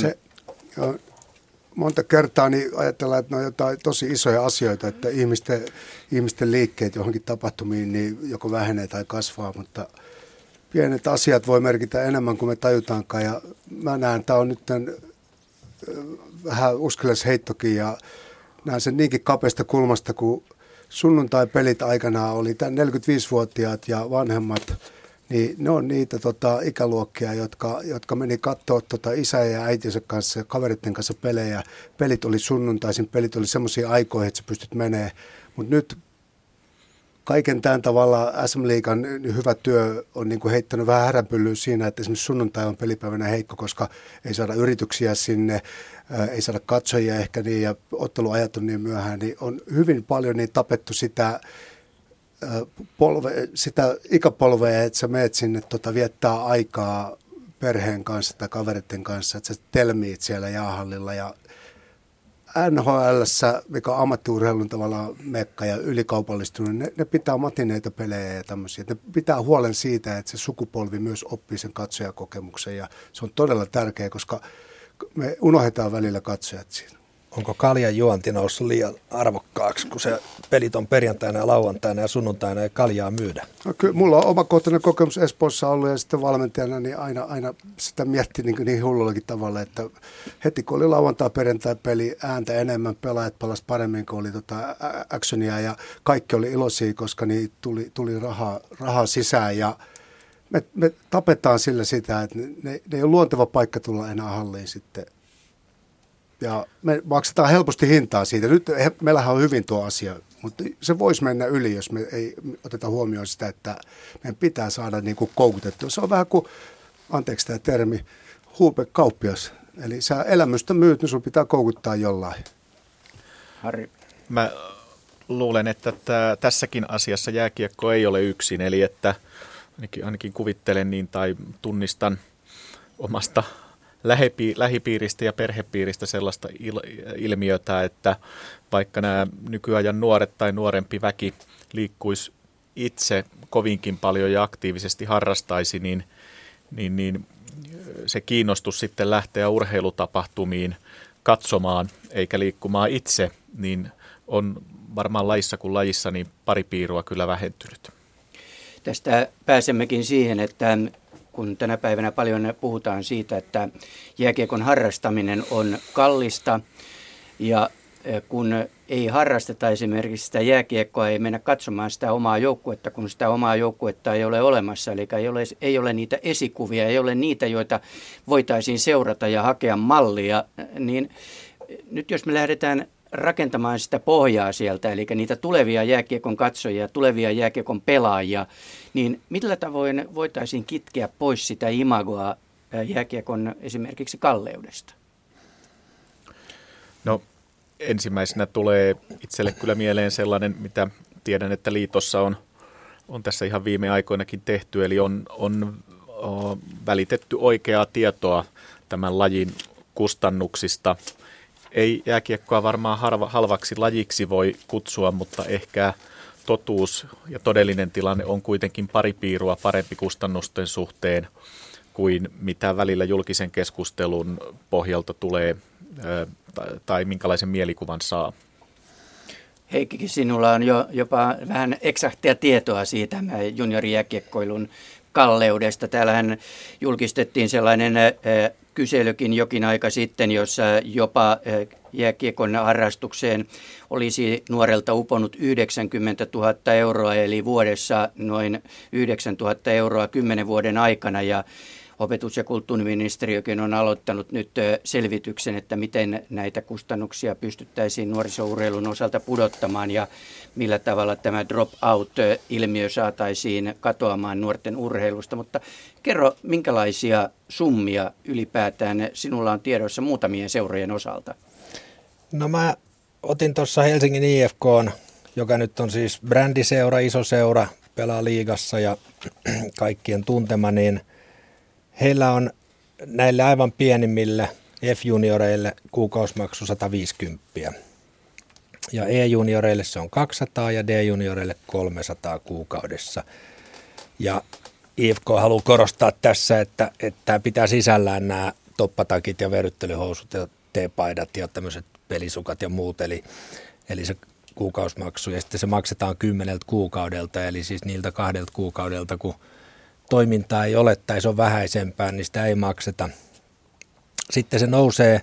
Se, jo, monta kertaa niin ajatellaan, että ne on jotain tosi isoja asioita, että ihmisten, ihmisten liikkeet johonkin tapahtumiin niin joko vähenee tai kasvaa, mutta – pienet asiat voi merkitä enemmän kuin me tajutaankaan. Ja mä näen, tämä on nyt tämän, vähän uskelles heittokin ja näen sen niinkin kapeasta kulmasta, kun sunnuntai-pelit aikanaan oli tämän 45-vuotiaat ja vanhemmat, niin ne on niitä tota, ikäluokkia, jotka, jotka meni katsoa tota, isä ja äitinsä kanssa ja kaveritten kanssa pelejä. Pelit oli sunnuntaisin, pelit oli semmoisia aikoja, että sä pystyt menee. Mutta nyt kaiken tämän tavalla SM Liikan hyvä työ on niin kuin heittänyt vähän häränpyllyä siinä, että esimerkiksi sunnuntai on pelipäivänä heikko, koska ei saada yrityksiä sinne, ei saada katsojia ehkä niin ja otteluajat on niin myöhään, niin on hyvin paljon niin tapettu sitä, polve, sitä ikäpolvea, että sä meet sinne tota, viettää aikaa perheen kanssa tai kaveritten kanssa, että sä telmiit siellä jaahallilla ja NHL, mikä on ammattiurheilun tavallaan mekka ja ylikaupallistunut, ne, ne pitää matineita pelejä ja tämmöisiä. Ne pitää huolen siitä, että se sukupolvi myös oppii sen katsojakokemuksen ja se on todella tärkeää, koska me unohdetaan välillä katsojat siinä onko kaljan juonti noussut liian arvokkaaksi, kun se pelit on perjantaina ja lauantaina ja sunnuntaina ja kaljaa myydä? No, kyllä, mulla on omakohtainen kokemus Espoossa ollut ja sitten valmentajana niin aina, aina sitä mietti niin, niin hullullakin tavalla, että heti kun oli lauantai perjantai peli ääntä enemmän, pelaajat palas paremmin, kun oli tota actionia ja kaikki oli iloisia, koska niin tuli, tuli rahaa, rahaa sisään ja me, me tapetaan sillä sitä, että ne, ne ei ole luonteva paikka tulla enää halliin sitten ja me maksetaan helposti hintaa siitä. Nyt meillähän on hyvin tuo asia, mutta se voisi mennä yli, jos me ei oteta huomioon sitä, että meidän pitää saada niin kuin koukutettua. Se on vähän kuin, anteeksi tämä termi, huupe kauppias. Eli sä elämystä myyt, niin sun pitää koukuttaa jollain. Harri. Mä luulen, että tämä, tässäkin asiassa jääkiekko ei ole yksin, eli että ainakin, ainakin kuvittelen niin tai tunnistan omasta lähipi, lähipiiristä ja perhepiiristä sellaista il, ilmiötä, että vaikka nämä nykyajan nuoret tai nuorempi väki liikkuisi itse kovinkin paljon ja aktiivisesti harrastaisi, niin, niin, niin se kiinnostus sitten lähteä urheilutapahtumiin katsomaan eikä liikkumaan itse, niin on varmaan lajissa kuin lajissa niin pari piirua kyllä vähentynyt. Tästä pääsemmekin siihen, että kun tänä päivänä paljon puhutaan siitä, että jääkiekon harrastaminen on kallista ja eh, kun ei harrasteta esimerkiksi sitä jääkiekkoa, ei mennä katsomaan sitä omaa joukkuetta, kun sitä omaa joukkuetta ei ole olemassa. Eli ei ole, ei ole niitä esikuvia, ei ole niitä, joita voitaisiin seurata ja hakea mallia. Niin nyt jos me lähdetään rakentamaan sitä pohjaa sieltä, eli niitä tulevia jääkiekon katsojia, tulevia jääkiekon pelaajia, niin millä tavoin voitaisiin kitkeä pois sitä imagoa jääkiekon esimerkiksi kalleudesta? No ensimmäisenä tulee itselle kyllä mieleen sellainen, mitä tiedän, että liitossa on, on tässä ihan viime aikoinakin tehty, eli on, on välitetty oikeaa tietoa tämän lajin kustannuksista. Ei jääkiekkoa varmaan harva, halvaksi lajiksi voi kutsua, mutta ehkä totuus ja todellinen tilanne on kuitenkin pari piirua parempi kustannusten suhteen kuin mitä välillä julkisen keskustelun pohjalta tulee tai, minkälaisen mielikuvan saa. Heikkikin, sinulla on jo jopa vähän eksaktia tietoa siitä juniorijääkiekkoilun kalleudesta. Täällähän julkistettiin sellainen kyselykin jokin aika sitten, jossa jopa jääkiekon harrastukseen olisi nuorelta uponut 90 000 euroa, eli vuodessa noin 9 000 euroa kymmenen vuoden aikana. Ja Opetus- ja kulttuuriministeriökin on aloittanut nyt selvityksen, että miten näitä kustannuksia pystyttäisiin nuorisourheilun osalta pudottamaan ja millä tavalla tämä drop-out-ilmiö saataisiin katoamaan nuorten urheilusta. Mutta kerro, minkälaisia summia ylipäätään sinulla on tiedossa muutamien seurojen osalta? No mä otin tuossa Helsingin IFK, joka nyt on siis brändiseura, iso seura, pelaa liigassa ja kaikkien tuntema, niin – Heillä on näille aivan pienimmille F-junioreille kuukausimaksu 150. Ja E-junioreille se on 200 ja D-junioreille 300 kuukaudessa. Ja IFK haluaa korostaa tässä, että, että tämä pitää sisällään nämä toppatakit ja verryttelyhousut ja T-paidat ja tämmöiset pelisukat ja muut. Eli, eli se kuukausimaksu ja sitten se maksetaan kymmeneltä kuukaudelta, eli siis niiltä kahdelta kuukaudelta, kun – toimintaa ei ole tai se on vähäisempää, niin sitä ei makseta. Sitten se nousee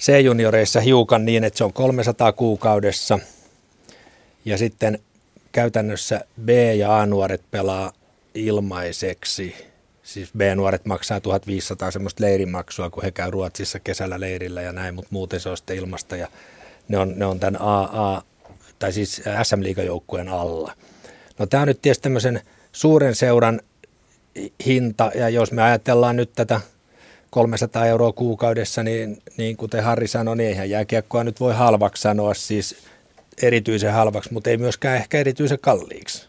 C-junioreissa hiukan niin, että se on 300 kuukaudessa ja sitten käytännössä B- ja A-nuoret pelaa ilmaiseksi. Siis B-nuoret maksaa 1500 semmoista leirimaksua, kun he käy Ruotsissa kesällä leirillä ja näin, mutta muuten se on sitten ilmasta ja ne on, ne on tämän AA, tai siis SM-liigajoukkueen alla. No tämä on nyt tietysti tämmöisen suuren seuran hinta, ja jos me ajatellaan nyt tätä 300 euroa kuukaudessa, niin, niin kuten Harri sanoi, niin eihän jääkiekkoa nyt voi halvaksi sanoa, siis erityisen halvaksi, mutta ei myöskään ehkä erityisen kalliiksi,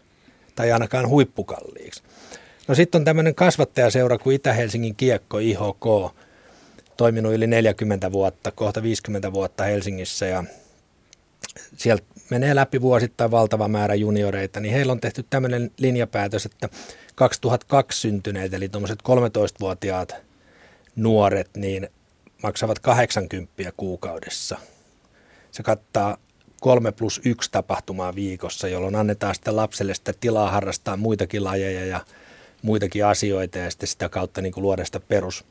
tai ainakaan huippukalliiksi. No sitten on tämmöinen kasvattajaseura kuin Itä-Helsingin kiekko, IHK, toiminut yli 40 vuotta, kohta 50 vuotta Helsingissä, ja sieltä menee läpi vuosittain valtava määrä junioreita, niin heillä on tehty tämmöinen linjapäätös, että 2002 syntyneet, eli tuommoiset 13-vuotiaat nuoret, niin maksavat 80 kuukaudessa. Se kattaa kolme plus yksi tapahtumaa viikossa, jolloin annetaan sitten lapselle sitä tilaa harrastaa muitakin lajeja ja muitakin asioita ja sitten sitä kautta niin kuin luoda sitä perus,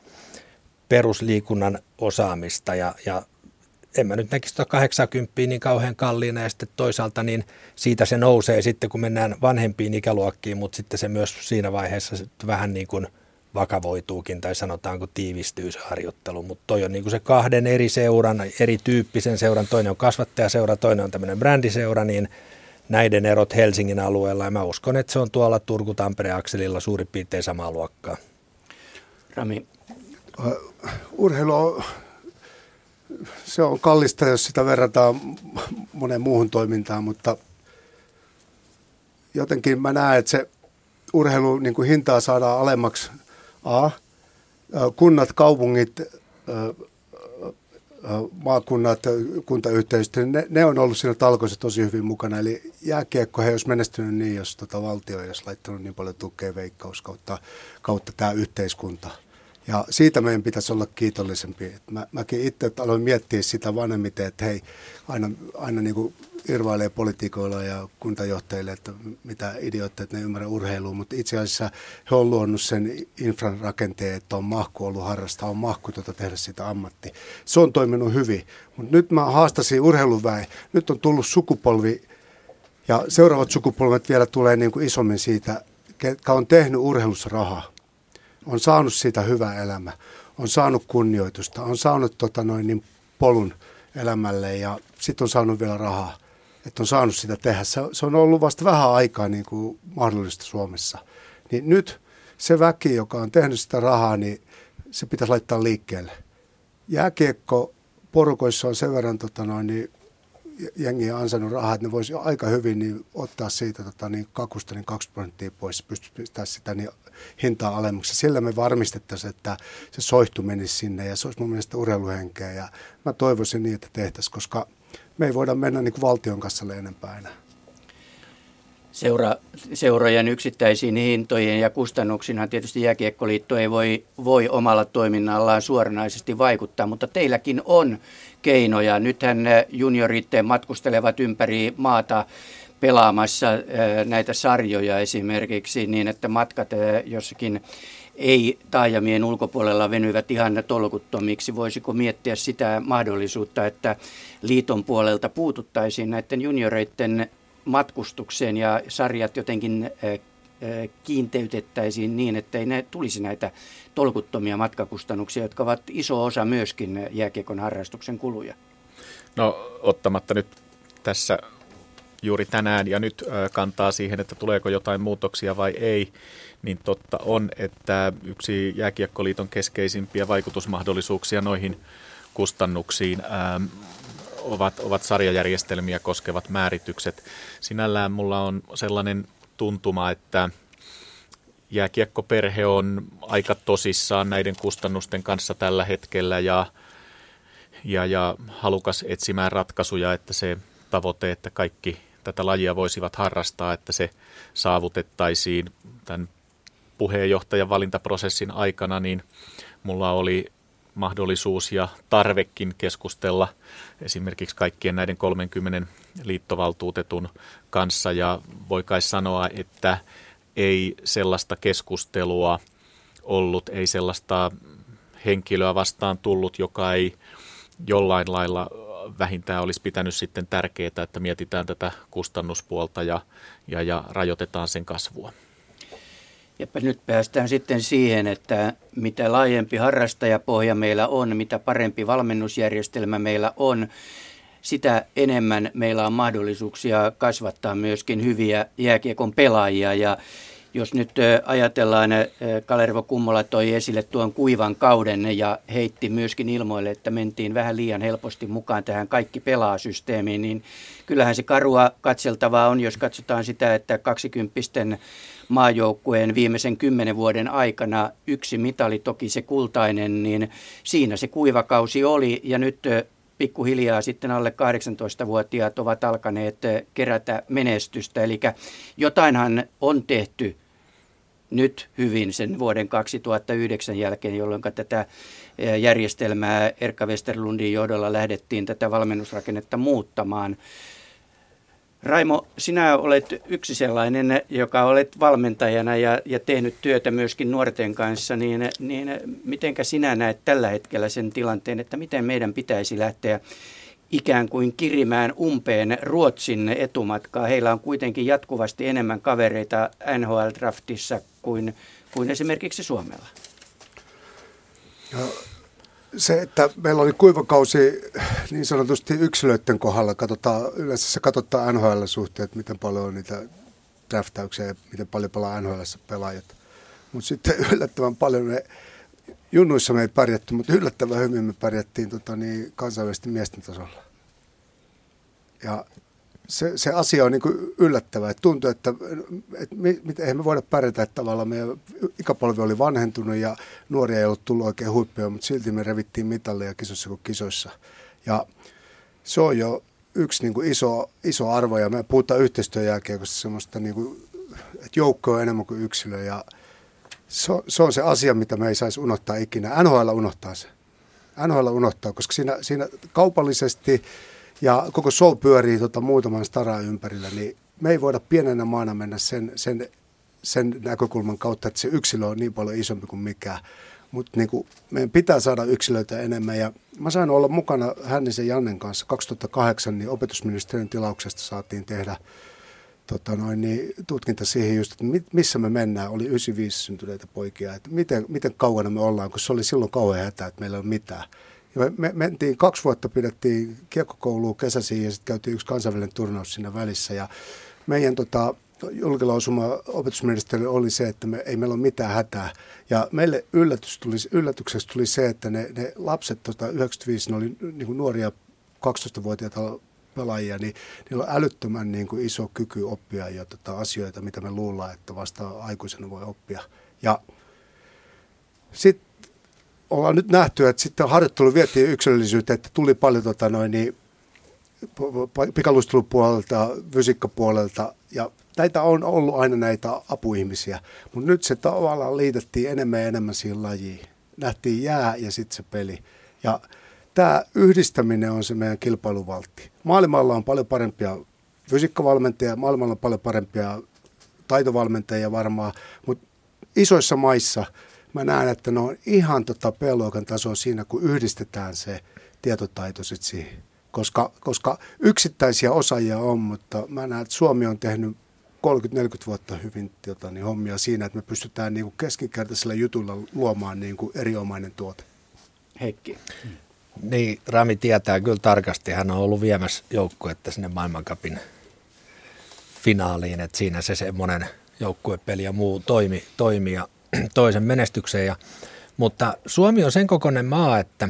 perusliikunnan osaamista ja, ja en mä nyt näkisi tuota 80 niin kauhean kalliina ja sitten toisaalta niin siitä se nousee sitten, kun mennään vanhempiin ikäluokkiin, mutta sitten se myös siinä vaiheessa vähän niin kuin vakavoituukin tai sanotaanko tiivistyy se harjoittelu, mutta toi on niin kuin se kahden eri seuran, erityyppisen seuran, toinen on kasvattajaseura, toinen on tämmöinen brändiseura, niin näiden erot Helsingin alueella ja mä uskon, että se on tuolla Turku-Tampere-akselilla suurin piirtein samaa luokkaa. Rami, urheilu on, se on kallista, jos sitä verrataan moneen muuhun toimintaan, mutta jotenkin mä näen, että se urheilu niin kuin hintaa saadaan alemmaksi. A, kunnat, kaupungit, maakunnat, kuntayhteisöt, ne, ne on ollut siinä talkoissa tosi hyvin mukana. Eli jääkiekko he olisi menestynyt niin, jos tota valtio ei olisi laittanut niin paljon tukea veikkaus kautta, kautta tämä yhteiskunta. Ja siitä meidän pitäisi olla kiitollisempi. Mä, mäkin itse aloin miettiä sitä vanhemmiten, että hei, aina, aina niin kuin irvailee politiikoilla ja kuntajohtajille, että mitä idiootteja, että ne ymmärrä urheilua, mutta itse asiassa he on luonut sen infran rakenteen, että on mahku ollut harrastaa, on mahku tuota tehdä sitä ammatti. Se on toiminut hyvin, mutta nyt mä haastasin urheiluväen. Nyt on tullut sukupolvi ja seuraavat sukupolvet vielä tulee niin kuin isommin siitä, ketkä on tehnyt urheilussa rahaa. On saanut siitä hyvää elämä, on saanut kunnioitusta, on saanut tota noin, niin polun elämälle ja sitten on saanut vielä rahaa että on saanut sitä tehdä. Se, se on ollut vasta vähän aikaa niin kuin mahdollista Suomessa. Niin nyt se väki, joka on tehnyt sitä rahaa, niin se pitäisi laittaa liikkeelle. Jääkiekko porukoissa on sen verran tota noin, niin jengi on ansainnut rahaa, että ne voisi aika hyvin niin ottaa siitä tota, niin kakusta niin 2 prosenttia pois, pystyisi sitä niin hintaa alemmaksi. Sillä me varmistettaisiin, että se soihtu menisi sinne ja se olisi mun mielestä urheiluhenkeä. Ja mä toivoisin niin, että tehtäisiin, koska – me ei voida mennä niin kuin valtion kassalle enempää enää. Seura, seurojen yksittäisiin hintojen ja kustannuksiin tietysti Jääkiekkoliitto ei voi, voi omalla toiminnallaan suoranaisesti vaikuttaa, mutta teilläkin on keinoja. Nythän juniorit matkustelevat ympäri maata pelaamassa näitä sarjoja esimerkiksi niin, että matkat jossakin ei taajamien ulkopuolella venyvät ihan tolkuttomiksi. Voisiko miettiä sitä mahdollisuutta, että liiton puolelta puututtaisiin näiden junioreiden matkustukseen ja sarjat jotenkin kiinteytettäisiin niin, että ei ne tulisi näitä tolkuttomia matkakustannuksia, jotka ovat iso osa myöskin jääkiekon harrastuksen kuluja? No ottamatta nyt tässä juuri tänään ja nyt kantaa siihen, että tuleeko jotain muutoksia vai ei, niin totta on, että yksi Jääkiekkoliiton keskeisimpiä vaikutusmahdollisuuksia noihin kustannuksiin ähm, ovat, ovat sarjajärjestelmiä koskevat määritykset. Sinällään mulla on sellainen tuntuma, että jääkiekkoperhe on aika tosissaan näiden kustannusten kanssa tällä hetkellä ja, ja, ja halukas etsimään ratkaisuja, että se tavoite, että kaikki tätä lajia voisivat harrastaa, että se saavutettaisiin tämän puheenjohtajan valintaprosessin aikana, niin mulla oli mahdollisuus ja tarvekin keskustella esimerkiksi kaikkien näiden 30 liittovaltuutetun kanssa. Ja voi kai sanoa, että ei sellaista keskustelua ollut, ei sellaista henkilöä vastaan tullut, joka ei jollain lailla vähintään olisi pitänyt sitten tärkeää, että mietitään tätä kustannuspuolta ja, ja, ja rajoitetaan sen kasvua. Ja nyt päästään sitten siihen, että mitä laajempi harrastajapohja meillä on, mitä parempi valmennusjärjestelmä meillä on, sitä enemmän meillä on mahdollisuuksia kasvattaa myöskin hyviä jääkiekon pelaajia. Ja jos nyt ajatellaan, Kalervo Kummola toi esille tuon kuivan kauden ja heitti myöskin ilmoille, että mentiin vähän liian helposti mukaan tähän kaikki pelaasysteemiin, niin kyllähän se karua katseltavaa on, jos katsotaan sitä, että 20 maajoukkueen viimeisen kymmenen vuoden aikana yksi mitali, toki se kultainen, niin siinä se kuivakausi oli ja nyt pikkuhiljaa sitten alle 18-vuotiaat ovat alkaneet kerätä menestystä. Eli jotainhan on tehty nyt hyvin sen vuoden 2009 jälkeen, jolloin tätä järjestelmää Erkka Westerlundin johdolla lähdettiin tätä valmennusrakennetta muuttamaan. Raimo, sinä olet yksi sellainen, joka olet valmentajana ja, ja tehnyt työtä myöskin nuorten kanssa, niin, niin mitenkä sinä näet tällä hetkellä sen tilanteen, että miten meidän pitäisi lähteä ikään kuin kirimään umpeen Ruotsin etumatkaa. Heillä on kuitenkin jatkuvasti enemmän kavereita NHL-draftissa kuin, kuin esimerkiksi Suomella. Se, että meillä oli kuivakausi niin sanotusti yksilöiden kohdalla, katsotaan, yleensä se katsotaan NHL suhteen, että miten paljon on niitä draftauksia ja miten paljon pelaa NHL pelaajat. Mutta sitten yllättävän paljon ne junnuissa me ei pärjätty, mutta yllättävän hyvin me pärjättiin tota, niin, kansainvälisesti miesten tasolla. Ja se, se asia on niin kuin yllättävä. Että tuntuu, että, että me, eihän me voida pärjätä, että tavallaan meidän ikäpolvi oli vanhentunut ja nuoria ei ollut tullut oikein huippuja, mutta silti me revittiin mitalleja kisoissa kuin kisoissa. Ja se on jo yksi niin kuin iso, iso arvo ja me puhutaan yhteistyön jälkeen, koska semmoista niin kuin, että joukko on enemmän kuin yksilö ja se on, se on se asia, mitä me ei saisi unohtaa ikinä. NHL unohtaa se. NHL unohtaa, koska siinä, siinä kaupallisesti ja koko show pyörii tota muutaman staraa ympärillä, niin me ei voida pienenä maana mennä sen, sen, sen näkökulman kautta, että se yksilö on niin paljon isompi kuin mikään. Mutta niin meidän pitää saada yksilöitä enemmän. Ja mä sain olla mukana Hännisen Jannen kanssa 2008, niin opetusministeriön tilauksesta saatiin tehdä tota noin, niin tutkinta siihen just, että missä me mennään. Oli 95 syntyneitä poikia, että miten, miten kaukana me ollaan, kun se oli silloin kauhean hätä, että meillä ei ole mitään. Ja me, me mentiin, kaksi vuotta pidettiin kiekkokoulua kesäisiin ja sitten käytiin yksi kansainvälinen turnaus siinä välissä. Ja meidän tota, julkilausuma opetusministeri oli se, että me, ei meillä ole mitään hätää. Ja meille yllätys tuli, yllätykseksi tuli se, että ne, ne lapset, tota, 95, ne oli niin nuoria 12-vuotiaita pelaajia, niin niillä on älyttömän niin kuin iso kyky oppia jo tota, asioita, mitä me luullaan, että vasta aikuisena voi oppia. Ja sitten ollaan nyt nähty, että sitten harjoittelu vietiin yksilöllisyyteen, että tuli paljon tota noin, niin, pikaluistelupuolelta, fysiikkapuolelta ja näitä on ollut aina näitä apuihmisiä, mutta nyt se tavallaan liitettiin enemmän ja enemmän siihen lajiin. Nähtiin jää ja sitten se peli. Ja tämä yhdistäminen on se meidän kilpailuvaltti. Maailmalla on paljon parempia fysiikkavalmentajia, maailmalla on paljon parempia taitovalmentajia varmaan, mutta isoissa maissa – mä näen, että ne on ihan tota B-luokan tasoa siinä, kun yhdistetään se tietotaito sit siihen. Koska, koska yksittäisiä osaajia on, mutta mä näen, että Suomi on tehnyt 30-40 vuotta hyvin tota, niin hommia siinä, että me pystytään niin kuin keskinkertaisella jutulla luomaan niin kuin erinomainen tuote. Heikki. Niin, Rami tietää kyllä tarkasti. Hän on ollut viemässä joukkuetta sinne maailmankapin finaaliin, että siinä se semmoinen joukkuepeli ja muu toimi, toimi ja toisen menestykseen. Ja, mutta Suomi on sen kokoinen maa, että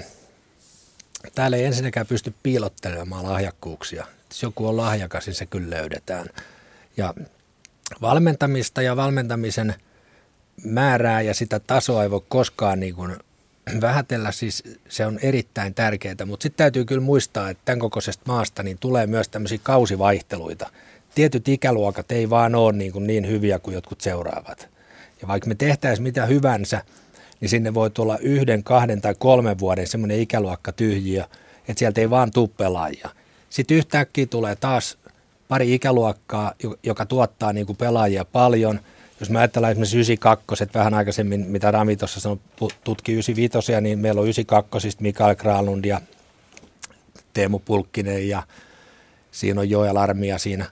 täällä ei ensinnäkään pysty piilottelemaan lahjakkuuksia. Jos joku on lahjakas, niin se kyllä löydetään. Ja valmentamista ja valmentamisen määrää ja sitä tasoa ei voi koskaan niin kuin vähätellä, siis se on erittäin tärkeää, mutta sitten täytyy kyllä muistaa, että tämän kokoisesta maasta niin tulee myös tämmöisiä kausivaihteluita. Tietyt ikäluokat ei vaan ole niin, kuin niin hyviä kuin jotkut seuraavat. Ja vaikka me tehtäisiin mitä hyvänsä, niin sinne voi tulla yhden, kahden tai kolmen vuoden semmoinen ikäluokka tyhjiä, että sieltä ei vaan tule pelaajia. Sitten yhtäkkiä tulee taas pari ikäluokkaa, joka tuottaa niin kuin pelaajia paljon. Jos me ajatellaan esimerkiksi 92, vähän aikaisemmin, mitä Rami tuossa sanoi, tutki 95, niin meillä on 92, Mikael Kralund ja Teemu Pulkkinen ja siinä on Joel Armia siinä.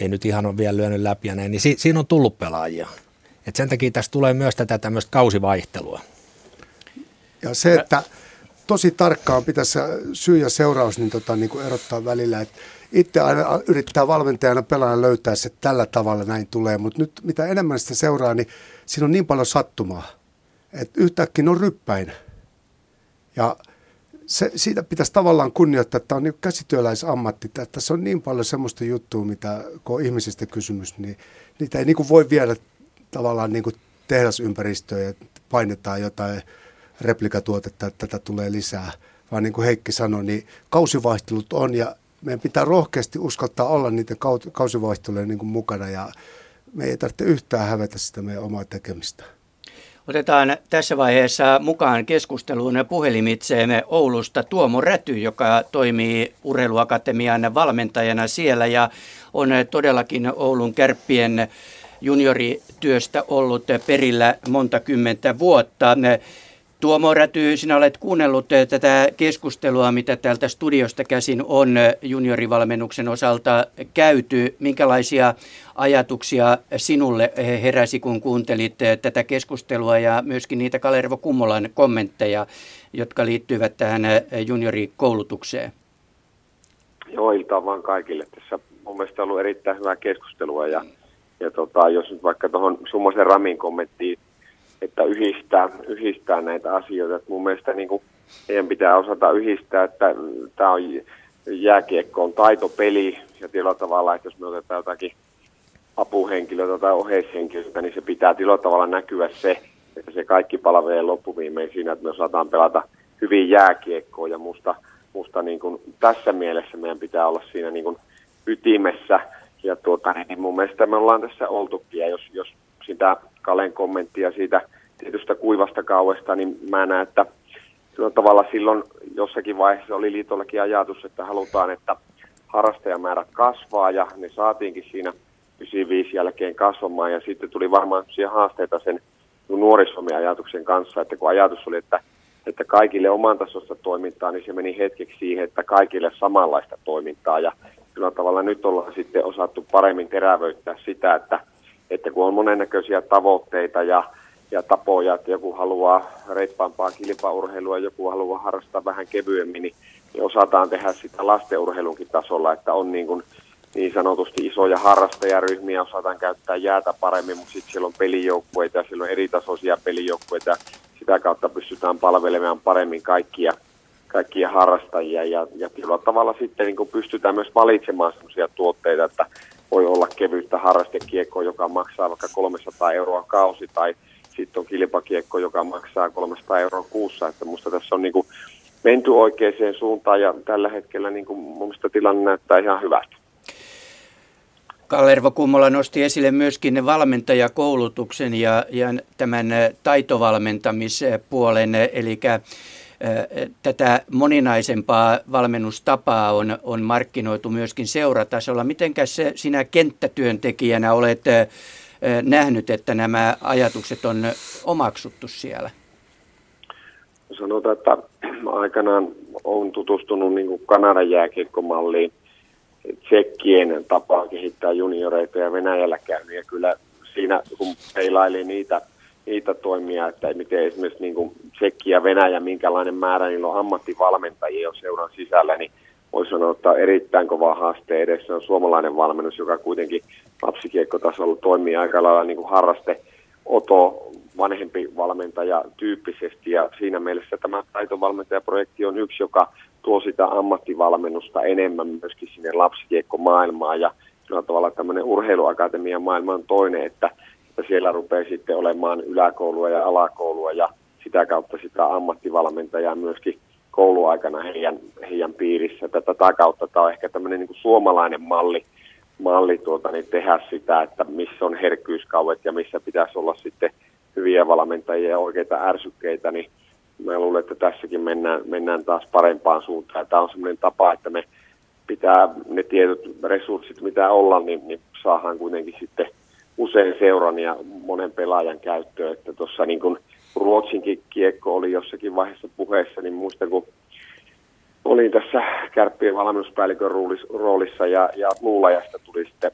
Ei nyt ihan ole vielä lyönyt läpi ja näin, niin si- siinä on tullut pelaajia. Et sen takia tässä tulee myös tätä tämmöistä kausivaihtelua. Ja se, että tosi tarkkaan pitäisi syy ja seuraus niin tota, niin kuin erottaa välillä. Että itse aina yrittää valmentajana pelaajan löytää se, että tällä tavalla näin tulee, mutta nyt mitä enemmän sitä seuraa, niin siinä on niin paljon sattumaa, että yhtäkkiä on ryppäin. Ja se, siitä pitäisi tavallaan kunnioittaa, että tämä on niin käsityöläisammatti. Tässä on niin paljon semmoista juttua, mitä kun on ihmisistä kysymys, niin niitä ei niin kuin voi viedä tavallaan niin kuin tehdasympäristöön ja painetaan jotain replikatuotetta, että tätä tulee lisää. Vaan niin kuin Heikki sanoi, niin kausivaihtelut on ja meidän pitää rohkeasti uskaltaa olla niiden kausivaihtelujen niin mukana ja me ei tarvitse yhtään hävetä sitä meidän omaa tekemistä. Otetaan tässä vaiheessa mukaan keskusteluun puhelimitseemme Oulusta Tuomo Räty, joka toimii Urheiluakatemian valmentajana siellä ja on todellakin Oulun kärppien juniorityöstä ollut perillä monta kymmentä vuotta. Tuomo Räty, sinä olet kuunnellut tätä keskustelua, mitä täältä studiosta käsin on juniorivalmennuksen osalta käyty. Minkälaisia ajatuksia sinulle heräsi, kun kuuntelit tätä keskustelua ja myöskin niitä Kalervo Kummolan kommentteja, jotka liittyvät tähän juniorikoulutukseen? Joo, iltaa vaan kaikille. Tässä mun mielestä on ollut erittäin hyvää keskustelua ja mm ja tota, jos nyt vaikka tuohon Summosen Ramin kommenttiin, että yhdistää, yhdistää näitä asioita. Et mun mielestä niin kuin meidän pitää osata yhdistää, että tämä on jääkiekko on taitopeli ja tietyllä tavalla, että jos me otetaan jotakin apuhenkilöitä tai oheishenkilöitä, niin se pitää tietyllä tavalla näkyä se, että se kaikki palvelee loppuviimein siinä, että me osataan pelata hyvin jääkiekkoa ja musta, musta niin kuin tässä mielessä meidän pitää olla siinä niin kuin ytimessä ja tuota, niin mun mielestä me ollaan tässä oltukin ja jos, jos sitä Kalen kommenttia siitä tietystä kuivasta kauesta, niin mä näen, että sillä tavalla silloin jossakin vaiheessa oli liitollakin ajatus, että halutaan, että harrastajamäärät kasvaa ja ne saatiinkin siinä 95 jälkeen kasvamaan. Ja sitten tuli varmaan haasteita sen nuorisomi-ajatuksen kanssa, että kun ajatus oli, että, että kaikille oman tasosta toimintaa, niin se meni hetkeksi siihen, että kaikille samanlaista toimintaa. Ja kyllä tavalla nyt ollaan sitten osattu paremmin terävöittää sitä, että, että kun on monennäköisiä tavoitteita ja ja tapoja, että joku haluaa reippaampaa kilpaurheilua, joku haluaa harrastaa vähän kevyemmin, niin, niin osataan tehdä sitä lastenurheilunkin tasolla, että on niin, kuin niin sanotusti isoja harrastajaryhmiä, osataan käyttää jäätä paremmin, mutta sitten siellä on pelijoukkueita ja siellä on eritasoisia pelijoukkueita. Sitä kautta pystytään palvelemaan paremmin kaikkia, kaikkia harrastajia ja, ja tavalla sitten niin pystytään myös valitsemaan sellaisia tuotteita, että voi olla kevyttä harrastekiekkoa, joka maksaa vaikka 300 euroa kausi tai sitten on kilpakiekko, joka maksaa 300 euroa kuussa, että musta tässä on niin kuin menty oikeaan suuntaan ja tällä hetkellä niin kuin mun mielestä tilanne näyttää ihan hyvältä. Kallervo Kummola nosti esille myöskin valmentajakoulutuksen ja, ja tämän taitovalmentamispuolen, eli tätä moninaisempaa valmennustapaa on, on markkinoitu myöskin seuratasolla. Mitenkäs sinä kenttätyöntekijänä olet nähnyt, että nämä ajatukset on omaksuttu siellä? Sanotaan, että aikanaan olen tutustunut niin Kanadan jääkiekkomalliin, tsekkien tapaa kehittää junioreita ja Venäjällä käynyt. Ja kyllä siinä, kun peilaili niitä, niitä toimia, että miten esimerkiksi niin kuin Tsekki ja Venäjä, minkälainen määrä niillä on ammattivalmentajia on seuran sisällä, niin voi sanoa, että erittäin kova haaste edessä. On suomalainen valmennus, joka kuitenkin lapsikiekkotasolla toimii aika lailla niin kuin harraste oto vanhempi valmentaja tyyppisesti. Ja siinä mielessä tämä taitovalmentajaprojekti on yksi, joka tuo sitä ammattivalmennusta enemmän myöskin sinne lapsikiekkomaailmaan ja sillä tavalla tämmöinen urheiluakatemian maailma on toinen, että, että siellä rupeaa sitten olemaan yläkoulua ja alakoulua ja sitä kautta sitä ammattivalmentajaa myöskin kouluaikana heidän, heidän piirissä. Tätä kautta tämä on ehkä tämmöinen niin suomalainen malli, malli tuota, niin tehdä sitä, että missä on herkkyyskauet ja missä pitäisi olla sitten hyviä valmentajia ja oikeita ärsykkeitä, niin mä luulen, että tässäkin mennään, mennään taas parempaan suuntaan. Tämä on semmoinen tapa, että me pitää ne tietyt resurssit, mitä olla, niin, niin saadaan kuitenkin sitten usein seuran ja monen pelaajan käyttöön. Että tuossa niin kuin Ruotsinkin kiekko oli jossakin vaiheessa puheessa, niin muistan kun olin tässä kärppien valmennuspäällikön roolissa ja, ja Luulajasta tuli sitten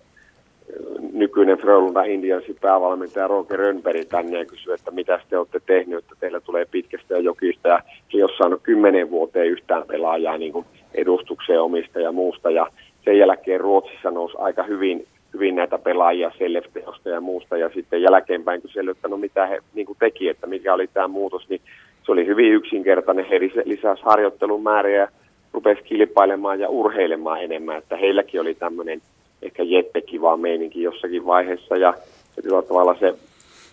nykyinen Frölunda Indiansin päävalmentaja Roger Rönnberg tänne ja kysyi, että mitä te olette tehnyt, että teillä tulee pitkästä jokista ja se ei ole saanut kymmenen vuoteen yhtään pelaajaa niin kuin edustukseen omista ja muusta ja sen jälkeen Ruotsissa nousi aika hyvin hyvin näitä pelaajia Selefteosta ja muusta, ja sitten jälkeenpäin että no mitä he niin kuin teki, että mikä oli tämä muutos, niin se oli hyvin yksinkertainen. He lisäsi harjoittelun määriä ja rupesi kilpailemaan ja urheilemaan enemmän, että heilläkin oli tämmöinen ehkä jettekiva meininki jossakin vaiheessa, ja sillä tavalla se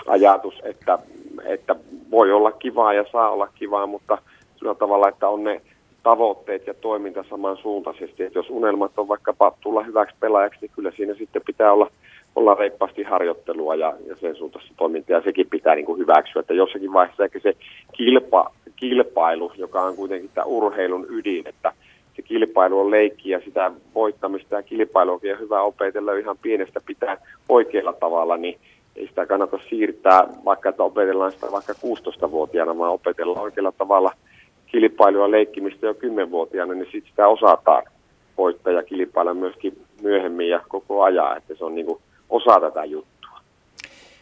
ajatus, että, että voi olla kivaa ja saa olla kivaa, mutta sillä tavalla, että on ne tavoitteet ja toiminta samansuuntaisesti. Että jos unelmat on vaikkapa tulla hyväksi pelaajaksi, niin kyllä siinä sitten pitää olla, olla reippaasti harjoittelua ja, ja sen suuntaista toimintaa. Ja sekin pitää niin kuin hyväksyä, että jossakin vaiheessa ehkä se kilpa, kilpailu, joka on kuitenkin tämä urheilun ydin, että se kilpailu on leikki ja sitä voittamista ja kilpailua on hyvä opetella ihan pienestä pitää oikealla tavalla, niin ei sitä kannata siirtää, vaikka että opetellaan sitä vaikka 16-vuotiaana, vaan opetellaan oikealla tavalla – kilpailua leikkimistä jo kymmenvuotiaana, niin sitten sitä osataan voittaa ja kilpailla myöskin myöhemmin ja koko ajan, että se on niin osa tätä juttua.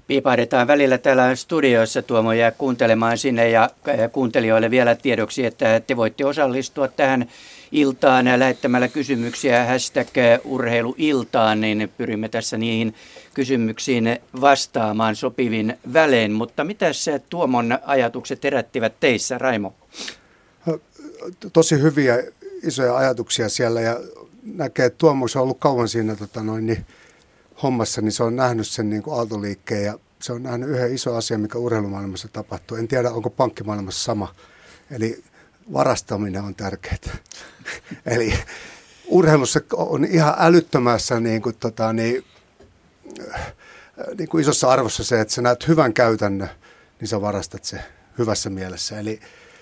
Piipahdetaan välillä täällä studioissa, Tuomo jää kuuntelemaan sinne ja kuuntelijoille vielä tiedoksi, että te voitte osallistua tähän iltaan lähettämällä kysymyksiä hashtag urheiluiltaan, niin pyrimme tässä niihin kysymyksiin vastaamaan sopivin välein. Mutta mitä se Tuomon ajatukset herättivät teissä, Raimo? Tosi hyviä isoja ajatuksia siellä ja näkee, että Tuomo on ollut kauan siinä tota noin, niin, hommassa, niin se on nähnyt sen niin kuin aaltoliikkeen ja se on nähnyt yhden iso asia, mikä urheilumaailmassa tapahtuu. En tiedä, onko pankkimaailmassa sama. Eli varastaminen on tärkeää. Eli urheilussa on ihan älyttömässä niin kuin, tota, niin, niin kuin isossa arvossa se, että sä näet hyvän käytännön, niin sä varastat se hyvässä mielessä. Eli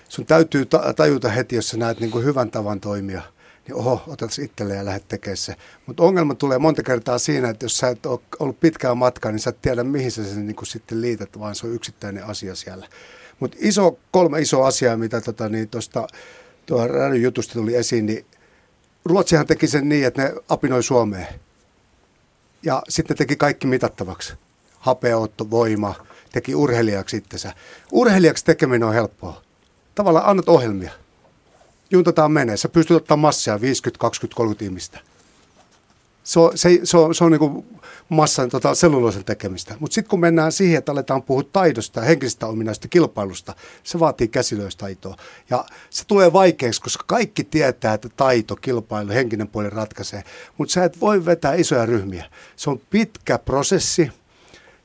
sun täytyy tajuta heti, jos sä näet niin kuin hyvän tavan toimia – niin oho, otat se itselleen ja lähdet tekemään se. Mutta ongelma tulee monta kertaa siinä, että jos sä et ole ollut pitkään matkaa, niin sä et tiedä, mihin sä sen niin sitten liität, vaan se on yksittäinen asia siellä. Mutta iso, kolme isoa asiaa, mitä tuosta niin rädyn jutusta tuli esiin, niin Ruotsihan teki sen niin, että ne apinoi Suomeen. Ja sitten teki kaikki mitattavaksi. Hapeotto, voima, teki urheilijaksi itsensä. Urheilijaksi tekeminen on helppoa. Tavallaan annat ohjelmia juntataan menee. Sä pystyt ottaa massia 50, 20, 30 ihmistä. Se on, se, se on, se on niin massan tota, selluloosen tekemistä. Mutta sitten kun mennään siihen, että aletaan puhua taidosta ja henkisestä ominaista kilpailusta, se vaatii käsilöistaitoa. Ja se tulee vaikeaksi, koska kaikki tietää, että taito, kilpailu, henkinen puoli ratkaisee. Mutta sä et voi vetää isoja ryhmiä. Se on pitkä prosessi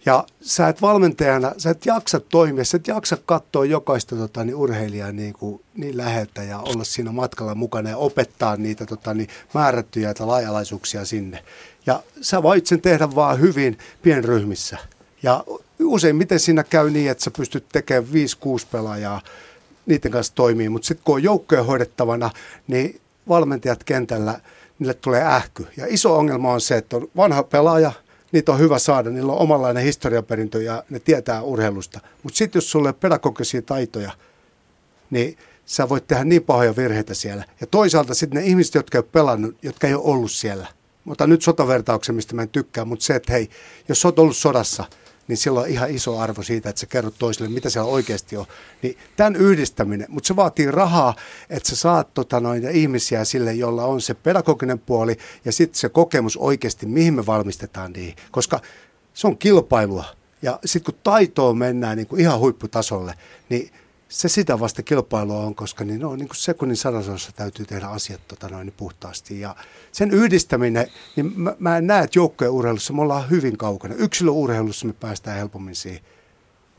ja sä et valmentajana, sä et jaksa toimia, sä et jaksa katsoa jokaista tota, niin urheilijaa niin, kuin, niin läheltä ja olla siinä matkalla mukana ja opettaa niitä tota, niin määrättyjä tai laajalaisuuksia sinne. Ja sä voit sen tehdä vaan hyvin pienryhmissä. Ja useimmiten siinä käy niin, että sä pystyt tekemään 5-6 pelaajaa, niiden kanssa toimii. Mutta sitten kun on joukkoja hoidettavana, niin valmentajat kentällä, niille tulee ähky. Ja iso ongelma on se, että on vanha pelaaja – niitä on hyvä saada, niillä on omanlainen historiaperintö ja ne tietää urheilusta. Mutta sitten jos sulle on pedagogisia taitoja, niin sä voit tehdä niin pahoja virheitä siellä. Ja toisaalta sitten ne ihmiset, jotka ei ole pelannut, jotka ei ole ollut siellä. Mutta nyt sotavertauksen, mistä mä en tykkää, mutta se, että hei, jos sä oot ollut sodassa – niin sillä on ihan iso arvo siitä, että sä kerrot toiselle, mitä siellä oikeasti on. Niin tämän yhdistäminen, mutta se vaatii rahaa, että sä saat tota, noin, ihmisiä sille, jolla on se pedagoginen puoli ja sitten se kokemus oikeasti, mihin me valmistetaan niihin. Koska se on kilpailua. Ja sitten kun taitoon mennään niin kuin ihan huipputasolle, niin se sitä vasta kilpailua on, koska niin, no, niin kuin sekunnin sadasosassa täytyy tehdä asiat tota noin, niin puhtaasti. Ja sen yhdistäminen, niin mä, mä en näe, että joukkojen urheilussa me ollaan hyvin kaukana. Yksilöurheilussa me päästään helpommin siihen.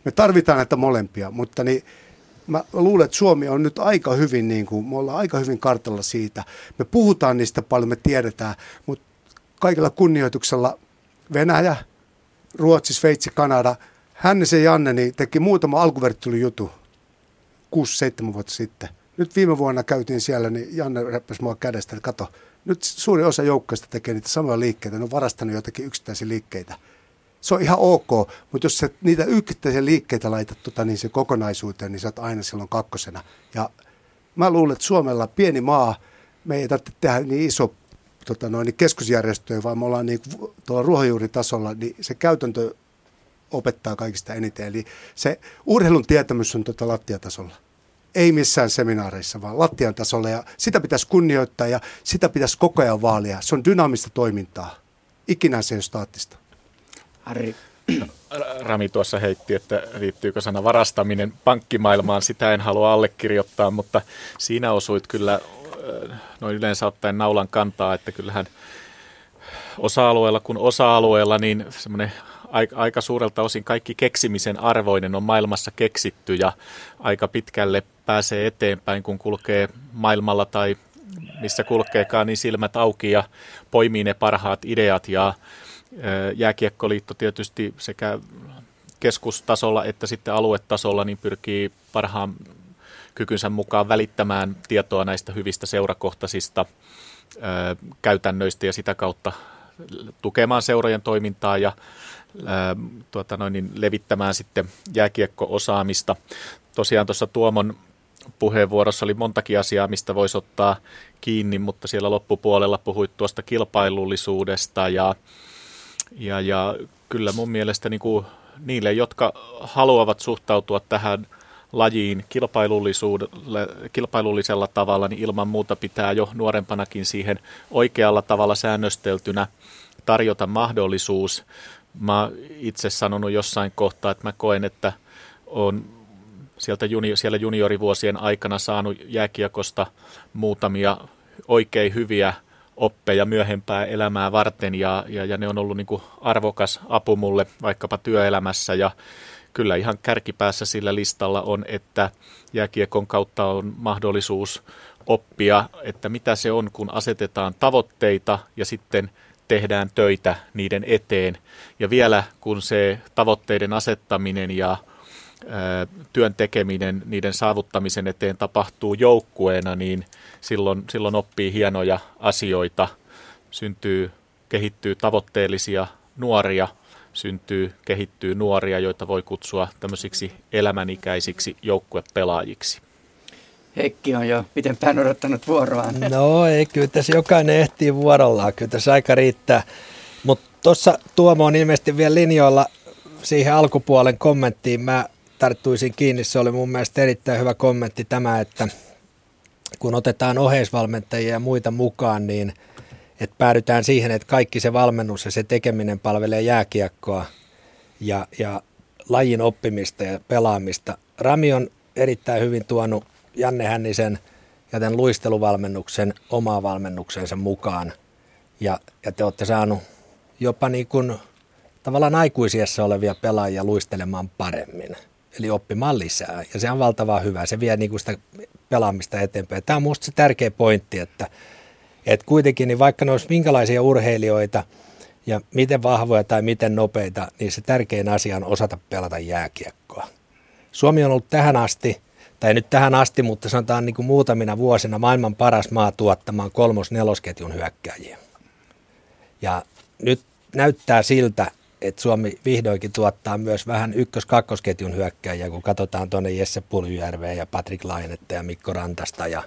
Me tarvitaan näitä molempia, mutta niin, mä luulen, että Suomi on nyt aika hyvin, niin kuin, me ollaan aika hyvin kartalla siitä. Me puhutaan niistä paljon, me tiedetään, mutta kaikilla kunnioituksella Venäjä, Ruotsi, Sveitsi, Kanada, Hännisen Janne niin teki muutama alkuverttelujuttu 6-7 vuotta sitten. Nyt viime vuonna käytiin siellä, niin Janne räppäsi mua kädestä, että kato, nyt suuri osa joukkoista tekee niitä samoja liikkeitä, ne on varastanut jotakin yksittäisiä liikkeitä. Se on ihan ok, mutta jos sä niitä yksittäisiä liikkeitä laitat tota, niin se kokonaisuuteen, niin sä oot aina silloin kakkosena. Ja mä luulen, että Suomella pieni maa, me ei tarvitse tehdä niin iso tota, noin, niin keskusjärjestöjä, vaan me ollaan niin, tuolla ruohonjuuritasolla, niin se käytäntö opettaa kaikista eniten. Eli se urheilun tietämys on tuota lattiatasolla. Ei missään seminaareissa, vaan lattian tasolla. Ja sitä pitäisi kunnioittaa ja sitä pitäisi koko ajan vaalia. Se on dynaamista toimintaa. Ikinä se ei ole staattista. Harri. Rami tuossa heitti, että liittyykö sana varastaminen pankkimaailmaan. Sitä en halua allekirjoittaa, mutta siinä osuit kyllä noin yleensä ottaen naulan kantaa, että kyllähän osa-alueella kuin osa-alueella, niin semmoinen aika suurelta osin kaikki keksimisen arvoinen on maailmassa keksitty ja aika pitkälle pääsee eteenpäin, kun kulkee maailmalla tai missä kulkeekaan, niin silmät auki ja poimii ne parhaat ideat. Ja Jääkiekkoliitto tietysti sekä keskustasolla että sitten aluetasolla niin pyrkii parhaan kykynsä mukaan välittämään tietoa näistä hyvistä seurakohtaisista käytännöistä ja sitä kautta tukemaan seurojen toimintaa ja tuota noin, niin levittämään sitten jääkiekko-osaamista. Tosiaan tuossa Tuomon puheenvuorossa oli montakin asiaa, mistä voisi ottaa kiinni, mutta siellä loppupuolella puhuit tuosta kilpailullisuudesta ja, ja, ja kyllä mun mielestä niin kuin niille, jotka haluavat suhtautua tähän lajiin kilpailullisella tavalla, niin ilman muuta pitää jo nuorempanakin siihen oikealla tavalla säännösteltynä tarjota mahdollisuus. Mä itse sanonut jossain kohtaa, että mä koen, että on sieltä juni, siellä juniorivuosien aikana saanut jääkiekosta muutamia oikein hyviä oppeja myöhempää elämää varten ja, ja, ja ne on ollut niin kuin arvokas apu mulle vaikkapa työelämässä ja kyllä ihan kärkipäässä sillä listalla on, että jääkiekon kautta on mahdollisuus oppia, että mitä se on, kun asetetaan tavoitteita ja sitten tehdään töitä niiden eteen. Ja vielä kun se tavoitteiden asettaminen ja työn tekeminen niiden saavuttamisen eteen tapahtuu joukkueena, niin silloin, silloin oppii hienoja asioita, syntyy, kehittyy tavoitteellisia nuoria, syntyy, kehittyy nuoria, joita voi kutsua tämmöisiksi elämänikäisiksi joukkuepelaajiksi. Heikki on jo pitempään odottanut vuoroaan. No ei, kyllä tässä jokainen ehtii vuorollaan, kyllä tässä aika riittää. Mutta tuossa Tuomo on ilmeisesti vielä linjoilla siihen alkupuolen kommenttiin. Mä tarttuisin kiinni, se oli mun mielestä erittäin hyvä kommentti tämä, että kun otetaan oheisvalmentajia ja muita mukaan, niin että päädytään siihen, että kaikki se valmennus ja se tekeminen palvelee jääkiekkoa ja, ja lajin oppimista ja pelaamista. Rami on erittäin hyvin tuonut Janne Hännisen ja tämän luisteluvalmennuksen omaa valmennuksensa mukaan. Ja, ja te olette saanut jopa niin kuin tavallaan aikuisiassa olevia pelaajia luistelemaan paremmin eli oppimaan lisää. Ja se on valtavan hyvä. Se vie niin kuin sitä pelaamista eteenpäin. Tämä on minusta se tärkeä pointti, että, että kuitenkin niin vaikka ne olisi minkälaisia urheilijoita ja miten vahvoja tai miten nopeita, niin se tärkein asia on osata pelata jääkiekkoa. Suomi on ollut tähän asti, tai nyt tähän asti, mutta sanotaan niin kuin muutamina vuosina maailman paras maa tuottamaan kolmos-nelosketjun hyökkääjiä. Ja nyt näyttää siltä, että Suomi vihdoinkin tuottaa myös vähän ykkös-kakkosketjun hyökkäjiä, kun katsotaan tuonne Jesse Puljujärveä ja Patrick Lainetta ja Mikko Rantasta ja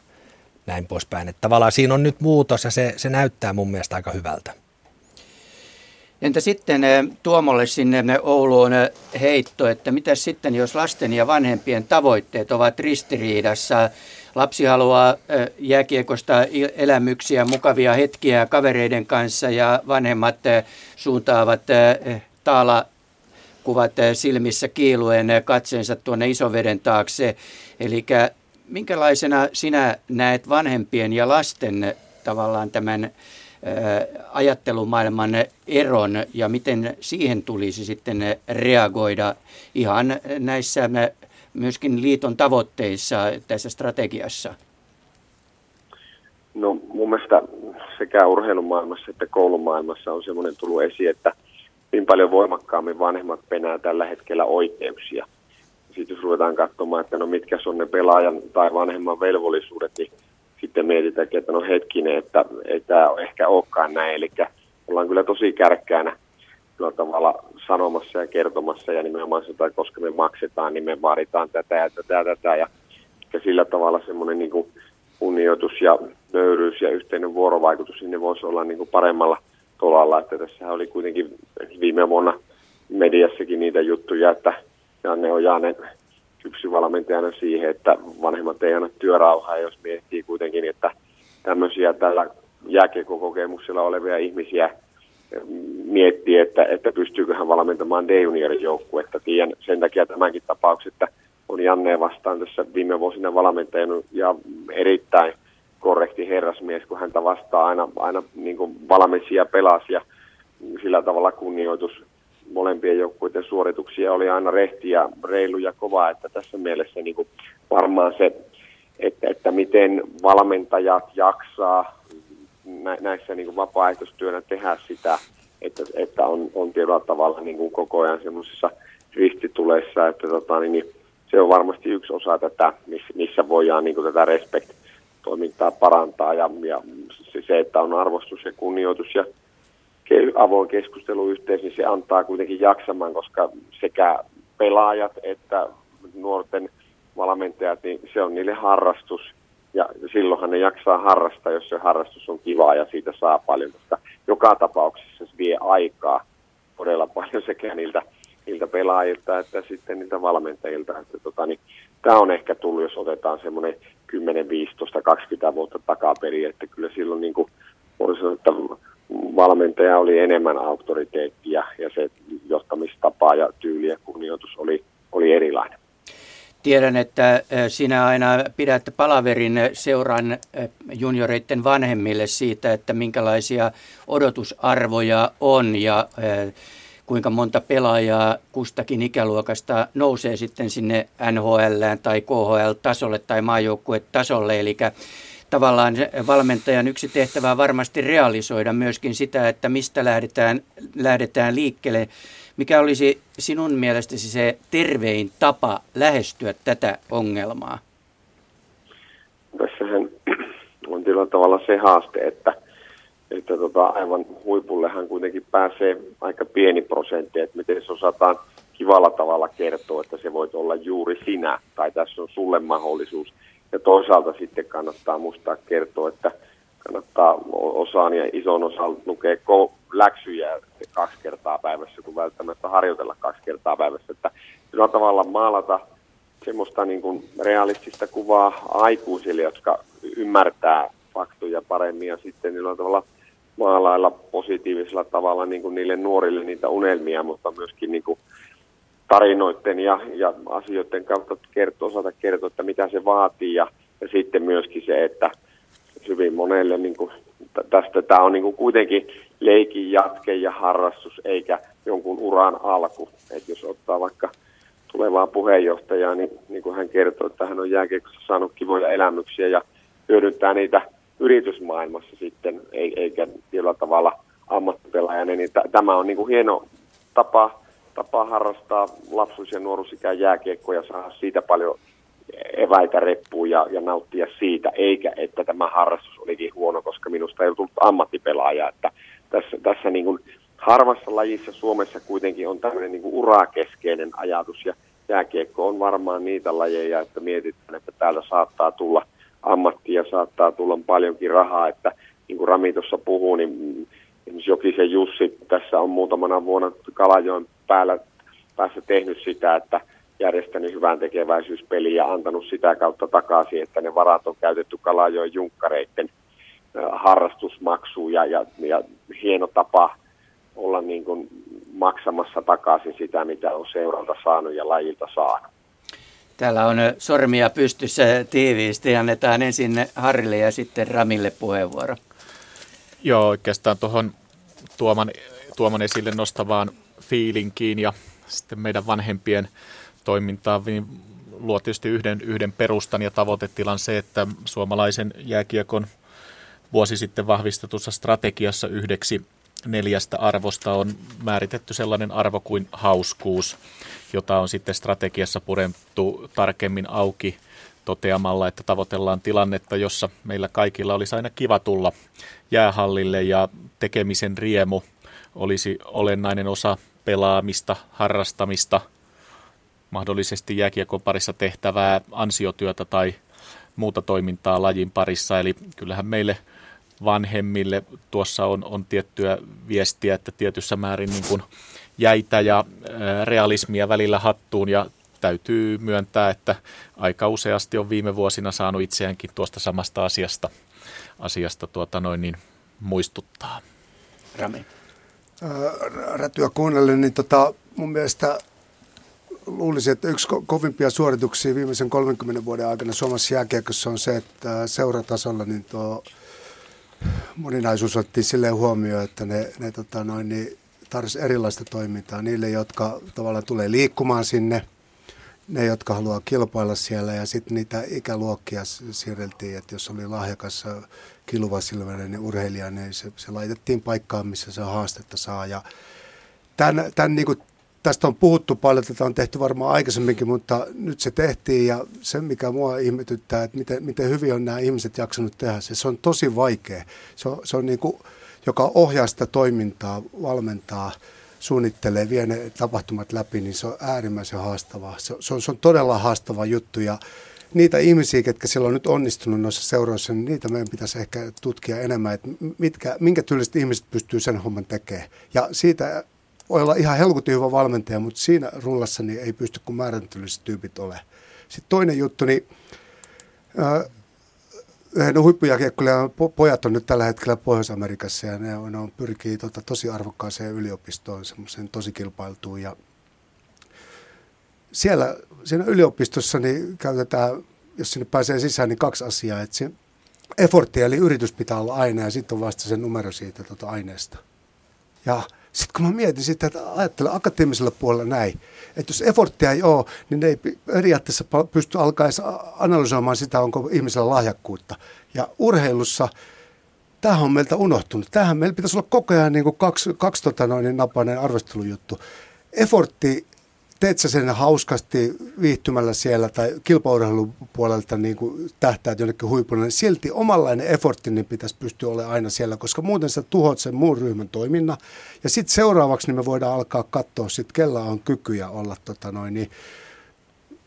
näin poispäin. Että tavallaan siinä on nyt muutos ja se, se näyttää mun mielestä aika hyvältä. Entä sitten eh, Tuomolle sinne Ouluun eh, heitto, että mitä sitten jos lasten ja vanhempien tavoitteet ovat ristiriidassa? Lapsi haluaa eh, jääkiekosta elämyksiä, mukavia hetkiä kavereiden kanssa ja vanhemmat suuntaavat taala kuvat silmissä kiiluen katseensa tuonne isoveden taakse. Eli minkälaisena sinä näet vanhempien ja lasten tavallaan tämän ajattelumaailman eron ja miten siihen tulisi sitten reagoida ihan näissä myöskin liiton tavoitteissa tässä strategiassa? No mun mielestä sekä urheilumaailmassa että koulumaailmassa on semmoinen tullut esiin, että niin paljon voimakkaammin vanhemmat penää tällä hetkellä oikeuksia. Sitten jos ruvetaan katsomaan, että no mitkä on ne pelaajan tai vanhemman velvollisuudet, niin sitten mietitään, että no hetkinen, että ei tämä ehkä olekaan näin. Eli ollaan kyllä tosi kärkkäänä kyllä tavalla sanomassa ja kertomassa ja nimenomaan sitä, koska me maksetaan, niin me vaaditaan tätä ja tätä ja tätä. Ja, ja sillä tavalla semmoinen niin kuin kunnioitus ja nöyryys ja yhteinen vuorovaikutus sinne voisi olla niin kuin paremmalla tolalla. Että tässä oli kuitenkin viime vuonna mediassakin niitä juttuja, että Janne on Janne kypsy valmentajana siihen, että vanhemmat ei anna työrauhaa, jos miettii kuitenkin, että tämmöisiä tällä jääkiekokokemuksella olevia ihmisiä miettii, että, että pystyykö hän valmentamaan D-juniorin joukkuetta. Tiedän sen takia tämänkin tapauksen, että on Janne vastaan tässä viime vuosina valmentajana ja erittäin korrekti herrasmies, kun häntä vastaa aina, aina niin kuin valmisia pelasi ja sillä tavalla kunnioitus molempien joukkueiden suorituksia oli aina rehti ja reilu ja kova, että tässä mielessä niin kuin varmaan se, että, että miten valmentajat jaksaa näissä niin kuin vapaaehtoistyönä tehdä sitä, että, että on, on tietyllä tavalla niin kuin koko ajan semmoisessa ristituleissa, että tota, niin, niin, se on varmasti yksi osa tätä, missä, missä voidaan niin kuin tätä respect-toimintaa parantaa ja, ja se, että on arvostus ja kunnioitus ja avoin keskusteluyhteys, niin se antaa kuitenkin jaksamaan, koska sekä pelaajat että nuorten valmentajat, niin se on niille harrastus. Ja silloinhan ne jaksaa harrastaa, jos se harrastus on kivaa ja siitä saa paljon, koska joka tapauksessa se vie aikaa todella paljon sekä niiltä niiltä pelaajilta että sitten niiltä valmentajilta. Että tota, niin, tämä on ehkä tullut, jos otetaan semmoinen 10, 15, 20 vuotta takaperin, että kyllä silloin niin kuin, voisi sanoa, että valmentaja oli enemmän auktoriteettia ja se johtamistapa ja tyyli ja kunnioitus oli, oli erilainen. Tiedän, että sinä aina pidät palaverin seuran junioreiden vanhemmille siitä, että minkälaisia odotusarvoja on ja kuinka monta pelaajaa kustakin ikäluokasta nousee sitten sinne NHL tai KHL-tasolle tai maajoukkuetasolle. Eli tavallaan valmentajan yksi tehtävä on varmasti realisoida myöskin sitä, että mistä lähdetään, lähdetään liikkeelle. Mikä olisi sinun mielestäsi se tervein tapa lähestyä tätä ongelmaa? Tässähän on tietyllä tavalla se haaste, että, että tota, aivan huipullehan kuitenkin pääsee aika pieni prosentti, että miten se osataan kivalla tavalla kertoa, että se voit olla juuri sinä, tai tässä on sulle mahdollisuus – ja toisaalta sitten kannattaa muistaa kertoa, että kannattaa osaan ja ison osan lukea läksyjä kaksi kertaa päivässä, kun välttämättä harjoitella kaksi kertaa päivässä. Että sillä tavalla maalata semmoista niin kuin realistista kuvaa aikuisille, jotka ymmärtää faktoja paremmin ja sitten niillä tavalla maalailla positiivisella tavalla niin kuin niille nuorille niitä unelmia, mutta myöskin niin kuin tarinoiden ja, ja asioiden kautta kertoo, osata kertoa, että mitä se vaatii ja, ja sitten myöskin se, että hyvin monelle niin kuin, tästä tämä on niin kuin kuitenkin leikin jatke ja harrastus eikä jonkun uran alku. Et jos ottaa vaikka tulevaa puheenjohtajaa, niin, niin kuin hän kertoo, että hän on jääkiekossa saanut kivoja elämyksiä ja hyödyntää niitä yritysmaailmassa sitten, eikä tietyllä tavalla ammattipelaajana, niin tämä on niin kuin hieno tapa tapa harrastaa lapsuus- ja nuoruusikään jääkiekkoa ja saada siitä paljon eväitä reppuun ja, ja nauttia siitä, eikä että tämä harrastus olikin huono, koska minusta ei ole tullut ammattipelaaja. Että tässä, tässä niin kuin harvassa lajissa Suomessa kuitenkin on tämmöinen niin kuin urakeskeinen ajatus ja jääkiekko on varmaan niitä lajeja, että mietitään, että täällä saattaa tulla ammattia, saattaa tulla paljonkin rahaa, että niin kuin Rami tuossa puhuu, niin esimerkiksi Jokisen Jussi tässä on muutamana vuonna Kalajoen päällä päässä tehnyt sitä, että järjestänyt hyvän tekeväisyyspeliä ja antanut sitä kautta takaisin, että ne varat on käytetty Kalajoen junkkareiden harrastusmaksuun ja, ja, ja hieno tapa olla niin kuin maksamassa takaisin sitä, mitä on seuralta saanut ja lajilta saanut. Täällä on sormia pystyssä tiiviisti. Annetaan ensin Harrille ja sitten Ramille puheenvuoro. Joo, oikeastaan tuohon Tuoman, Tuoman esille nostavaan fiilinkiin ja sitten meidän vanhempien toimintaan niin luo tietysti yhden, yhden perustan ja tavoitetilan se, että suomalaisen jääkiekon vuosi sitten vahvistetussa strategiassa yhdeksi neljästä arvosta on määritetty sellainen arvo kuin hauskuus, jota on sitten strategiassa puremtu tarkemmin auki toteamalla, että tavoitellaan tilannetta, jossa meillä kaikilla olisi aina kiva tulla jäähallille ja tekemisen riemu olisi olennainen osa pelaamista, harrastamista, mahdollisesti jääkiekon parissa tehtävää ansiotyötä tai muuta toimintaa lajin parissa. Eli kyllähän meille vanhemmille tuossa on, on tiettyä viestiä, että tietyssä määrin niin kuin jäitä ja realismia välillä hattuun ja täytyy myöntää, että aika useasti on viime vuosina saanut itseäänkin tuosta samasta asiasta, asiasta tuota noin niin muistuttaa. Rami. Rätyä kuunnellen, niin tota, mun mielestä luulisin, että yksi ko- kovimpia suorituksia viimeisen 30 vuoden aikana Suomessa jääkiekossa on se, että seuratasolla niin tuo moninaisuus otettiin silleen huomioon, että ne, ne tota noin, niin tarvitsisi erilaista toimintaa niille, jotka tavallaan tulee liikkumaan sinne, ne, jotka haluaa kilpailla siellä ja sitten niitä ikäluokkia siirreltiin, että jos oli lahjakas kilvasilmäinen urheilija, niin se, se laitettiin paikkaan, missä se haastetta saa. Ja tämän, tämän niin kuin, tästä on puhuttu paljon, tätä on tehty varmaan aikaisemminkin, mutta nyt se tehtiin ja se, mikä mua ihmetyttää, että miten, miten hyvin on nämä ihmiset jaksanut tehdä se, se on tosi vaikea. Se on, se on niin kuin, joka ohjaa sitä toimintaa, valmentaa, suunnittelee, vie ne tapahtumat läpi, niin se on äärimmäisen haastavaa. Se, se, on, se on todella haastava juttu ja niitä ihmisiä, ketkä siellä on nyt onnistunut noissa seuroissa, niin niitä meidän pitäisi ehkä tutkia enemmän, että mitkä, minkä tyyliset ihmiset pystyy sen homman tekemään. Ja siitä voi olla ihan helkutin hyvä valmentaja, mutta siinä rullassa niin ei pysty kuin määräntylliset tyypit ole. Sitten toinen juttu, niin no huippujakiekkoilijan pojat on nyt tällä hetkellä Pohjois-Amerikassa ja ne, on, ne on pyrkii tota, tosi arvokkaaseen yliopistoon, semmoiseen tosi kilpailtuun ja siellä siinä yliopistossa niin käytetään, jos sinne pääsee sisään, niin kaksi asiaa. Että se effortti eli yritys pitää olla aina ja sitten on vasta se numero siitä tuota aineesta. Ja sitten kun mä mietin sitä, että ajattelen akateemisella puolella näin, että jos efforttia ei ole, niin ne ei periaatteessa pysty alkaa analysoimaan sitä, onko ihmisellä lahjakkuutta. Ja urheilussa tämähän on meiltä unohtunut. Tämähän meillä pitäisi olla koko ajan niin kuin kaksi, kaksi tota noin, napainen arvostelujuttu. Effortti teet sä sen hauskasti viihtymällä siellä tai kilpaurheilupuolelta niin kuin tähtäät jonnekin huipulle, niin silti omanlainen effortti niin pitäisi pystyä olemaan aina siellä, koska muuten sä tuhot sen muun ryhmän toiminnan. Ja sitten seuraavaksi niin me voidaan alkaa katsoa, sit, kella on kykyjä olla tota noin, niin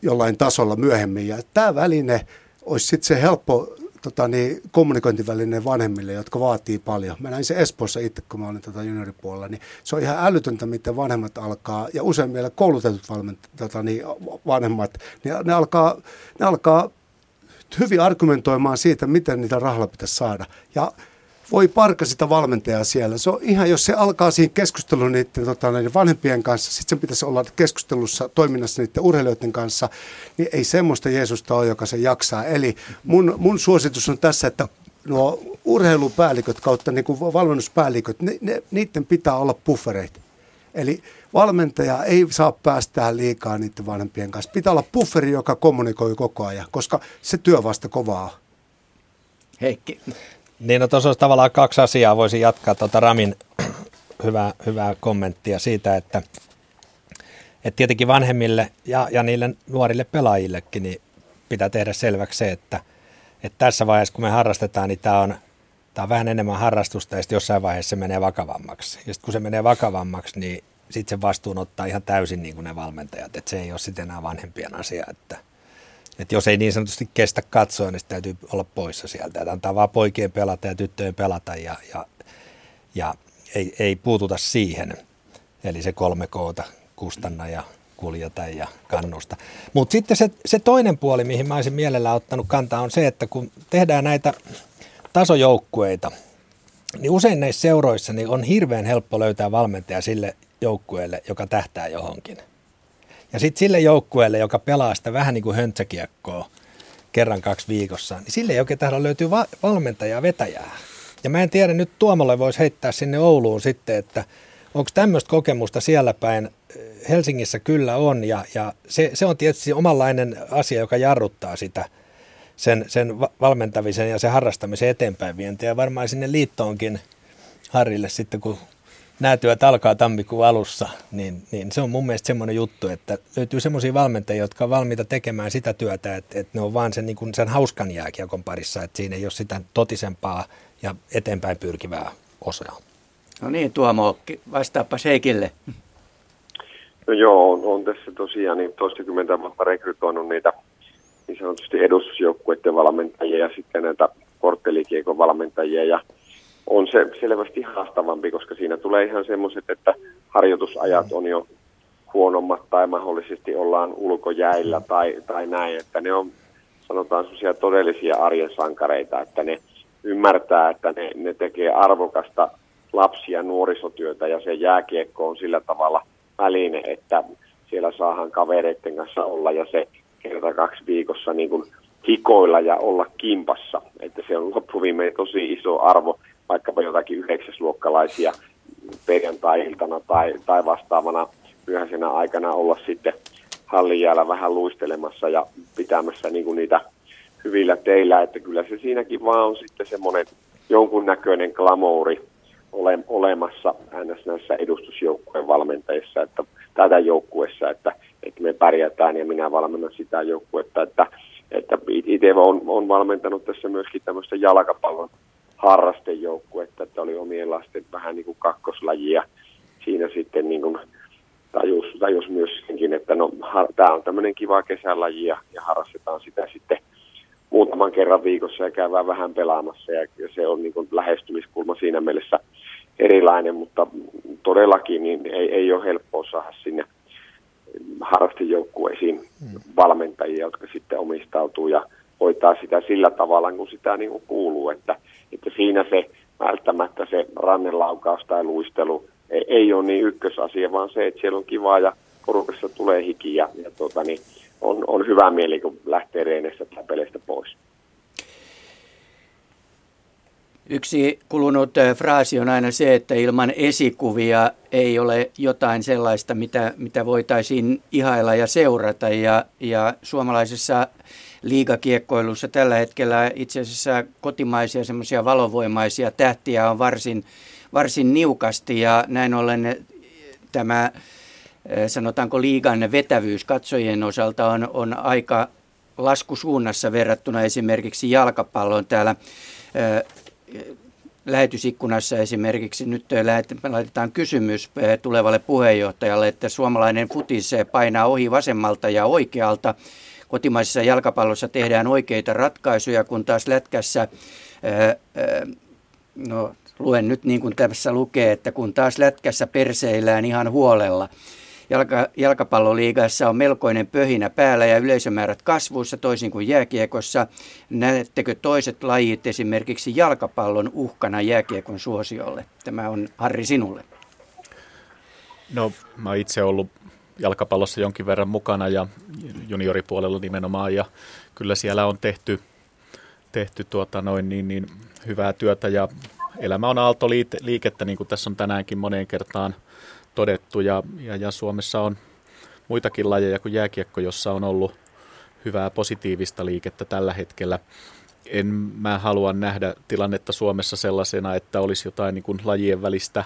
jollain tasolla myöhemmin. Ja tämä väline olisi sitten se helppo tota, niin, kommunikointiväline vanhemmille, jotka vaatii paljon. Mä näin se Espoossa itse, kun mä olin tota junioripuolella, niin se on ihan älytöntä, miten vanhemmat alkaa, ja usein meillä koulutetut valment, tota, niin, vanhemmat, niin ne alkaa, ne alkaa hyvin argumentoimaan siitä, miten niitä rahalla pitäisi saada. Ja voi parka sitä valmentajaa siellä. Se on ihan, jos se alkaa siihen keskusteluun niiden, tota, näiden vanhempien kanssa, sitten sen pitäisi olla keskustelussa, toiminnassa niiden urheilijoiden kanssa, niin ei semmoista Jeesusta ole, joka se jaksaa. Eli mun, mun suositus on tässä, että nuo urheilupäälliköt kautta niin kuin valmennuspäälliköt, ne, ne, niiden pitää olla puffereita. Eli valmentaja ei saa päästää liikaa niiden vanhempien kanssa. Pitää olla pufferi, joka kommunikoi koko ajan, koska se työ vasta kovaa. Heikki. Niin, no tuossa olisi tavallaan kaksi asiaa. Voisin jatkaa tuota Ramin hyvää, hyvää kommenttia siitä, että, että tietenkin vanhemmille ja, ja niille nuorille pelaajillekin niin pitää tehdä selväksi se, että, että tässä vaiheessa kun me harrastetaan, niin tämä on, tämä on vähän enemmän harrastusta ja sitten jossain vaiheessa se menee vakavammaksi. Ja sitten kun se menee vakavammaksi, niin sitten se vastuun ottaa ihan täysin niin kuin ne valmentajat, että se ei ole sitten enää vanhempien asia, että – että jos ei niin sanotusti kestä katsoa, niin täytyy olla poissa sieltä. Että antaa vaan poikien pelata ja tyttöjen pelata ja, ja, ja ei, ei puututa siihen. Eli se kolme koota, kustanna ja kuljeta ja kannusta. Mutta sitten se, se toinen puoli, mihin mä olisin mielellä ottanut kantaa, on se, että kun tehdään näitä tasojoukkueita, niin usein näissä seuroissa niin on hirveän helppo löytää valmentaja sille joukkueelle, joka tähtää johonkin. Ja sitten sille joukkueelle, joka pelaa sitä vähän niin kuin höntsäkiekkoa kerran kaksi viikossa, niin sille ei oikein tahdo löytyy va- valmentajaa vetäjää. Ja mä en tiedä, nyt Tuomolle voisi heittää sinne Ouluun sitten, että onko tämmöistä kokemusta siellä päin. Helsingissä kyllä on ja, ja se, se on tietysti omanlainen asia, joka jarruttaa sitä sen, sen valmentavisen ja sen harrastamisen eteenpäin vientiä. Varmaan sinne liittoonkin Harrille sitten, kun nämä työt alkaa tammikuun alussa, niin, niin se on mun mielestä semmoinen juttu, että löytyy semmoisia valmentajia, jotka on valmiita tekemään sitä työtä, että, että ne on vaan sen, niin kuin sen hauskan jääkiekon parissa, että siinä ei ole sitä totisempaa ja eteenpäin pyrkivää osaa. No niin, Tuomo, vastaappa Seikille. No joo, on, on tässä tosiaan niin toistakymmentä vuotta rekrytoinut niitä niin sanotusti edustusjoukkueiden valmentajia ja sitten näitä korttelikiekon valmentajia ja on se selvästi haastavampi, koska siinä tulee ihan semmoiset, että harjoitusajat on jo huonommat tai mahdollisesti ollaan ulkojäillä tai, tai näin, että ne on sanotaan sellaisia todellisia arjen sankareita, että ne ymmärtää, että ne, ne tekee arvokasta lapsia ja nuorisotyötä ja se jääkiekko on sillä tavalla väline, että siellä saahan kavereiden kanssa olla ja se kerta kaksi viikossa niin kuin hikoilla ja olla kimpassa. Että se on loppuviimein tosi iso arvo vaikkapa jotakin yhdeksäsluokkalaisia perjantai-iltana tai, tai vastaavana myöhäisenä aikana olla sitten hallin jäällä vähän luistelemassa ja pitämässä niin kuin niitä hyvillä teillä, että kyllä se siinäkin vaan on sitten semmoinen jonkunnäköinen glamouri ole, olemassa ns. näissä edustusjoukkueen valmentajissa, että tätä joukkuessa, että, että me pärjätään ja minä valmennan sitä joukkuetta, että, että itse on, on valmentanut tässä myöskin tämmöistä jalkapallon harrastejoukkuetta, että oli omien lasten vähän niin kuin kakkoslajia. Siinä sitten niin kuin tajus, tajus myös senkin, että no, tämä on tämmöinen kiva kesälaji ja, ja harrastetaan sitä sitten muutaman kerran viikossa ja käydään vähän pelaamassa ja, ja se on niin kuin lähestymiskulma siinä mielessä erilainen, mutta todellakin niin ei, ei ole helppoa saada sinne harrastejoukkueisiin hmm. valmentajia, jotka sitten omistautuu ja hoitaa sitä sillä tavalla, kun sitä niin kuin kuuluu, että, että siinä se välttämättä se rannelaukaus tai luistelu ei, ei ole niin ykkösasia, vaan se, että siellä on kiva ja porukassa tulee hiki ja, ja tuota, niin on, on hyvä mieli, kun lähtee reenestä tai peleistä pois. Yksi kulunut fraasi on aina se, että ilman esikuvia ei ole jotain sellaista, mitä, mitä voitaisiin ihailla ja seurata. Ja, ja suomalaisessa liigakiekkoilussa tällä hetkellä itse asiassa kotimaisia semmoisia valovoimaisia tähtiä on varsin, varsin niukasti ja näin ollen tämä sanotaanko liigan vetävyys katsojien osalta on, on aika laskusuunnassa verrattuna esimerkiksi jalkapalloon täällä lähetysikkunassa esimerkiksi nyt laitetaan kysymys tulevalle puheenjohtajalle, että suomalainen futis painaa ohi vasemmalta ja oikealta. Kotimaisessa jalkapallossa tehdään oikeita ratkaisuja, kun taas lätkässä, no luen nyt niin kuin tässä lukee, että kun taas lätkässä perseillään ihan huolella – Jalka, jalkapalloliigassa on melkoinen pöhinä päällä ja yleisömäärät kasvussa toisin kuin jääkiekossa. Näettekö toiset lajit esimerkiksi jalkapallon uhkana jääkiekon suosiolle? Tämä on Harri sinulle. No mä itse ollut jalkapallossa jonkin verran mukana ja junioripuolella nimenomaan ja kyllä siellä on tehty, tehty tuota noin niin, niin hyvää työtä ja elämä on aaltoliikettä niin kuin tässä on tänäänkin moneen kertaan – todettu ja, ja, ja Suomessa on muitakin lajeja kuin jääkiekko, jossa on ollut hyvää positiivista liikettä tällä hetkellä. En mä halua nähdä tilannetta Suomessa sellaisena, että olisi jotain niin kuin lajien välistä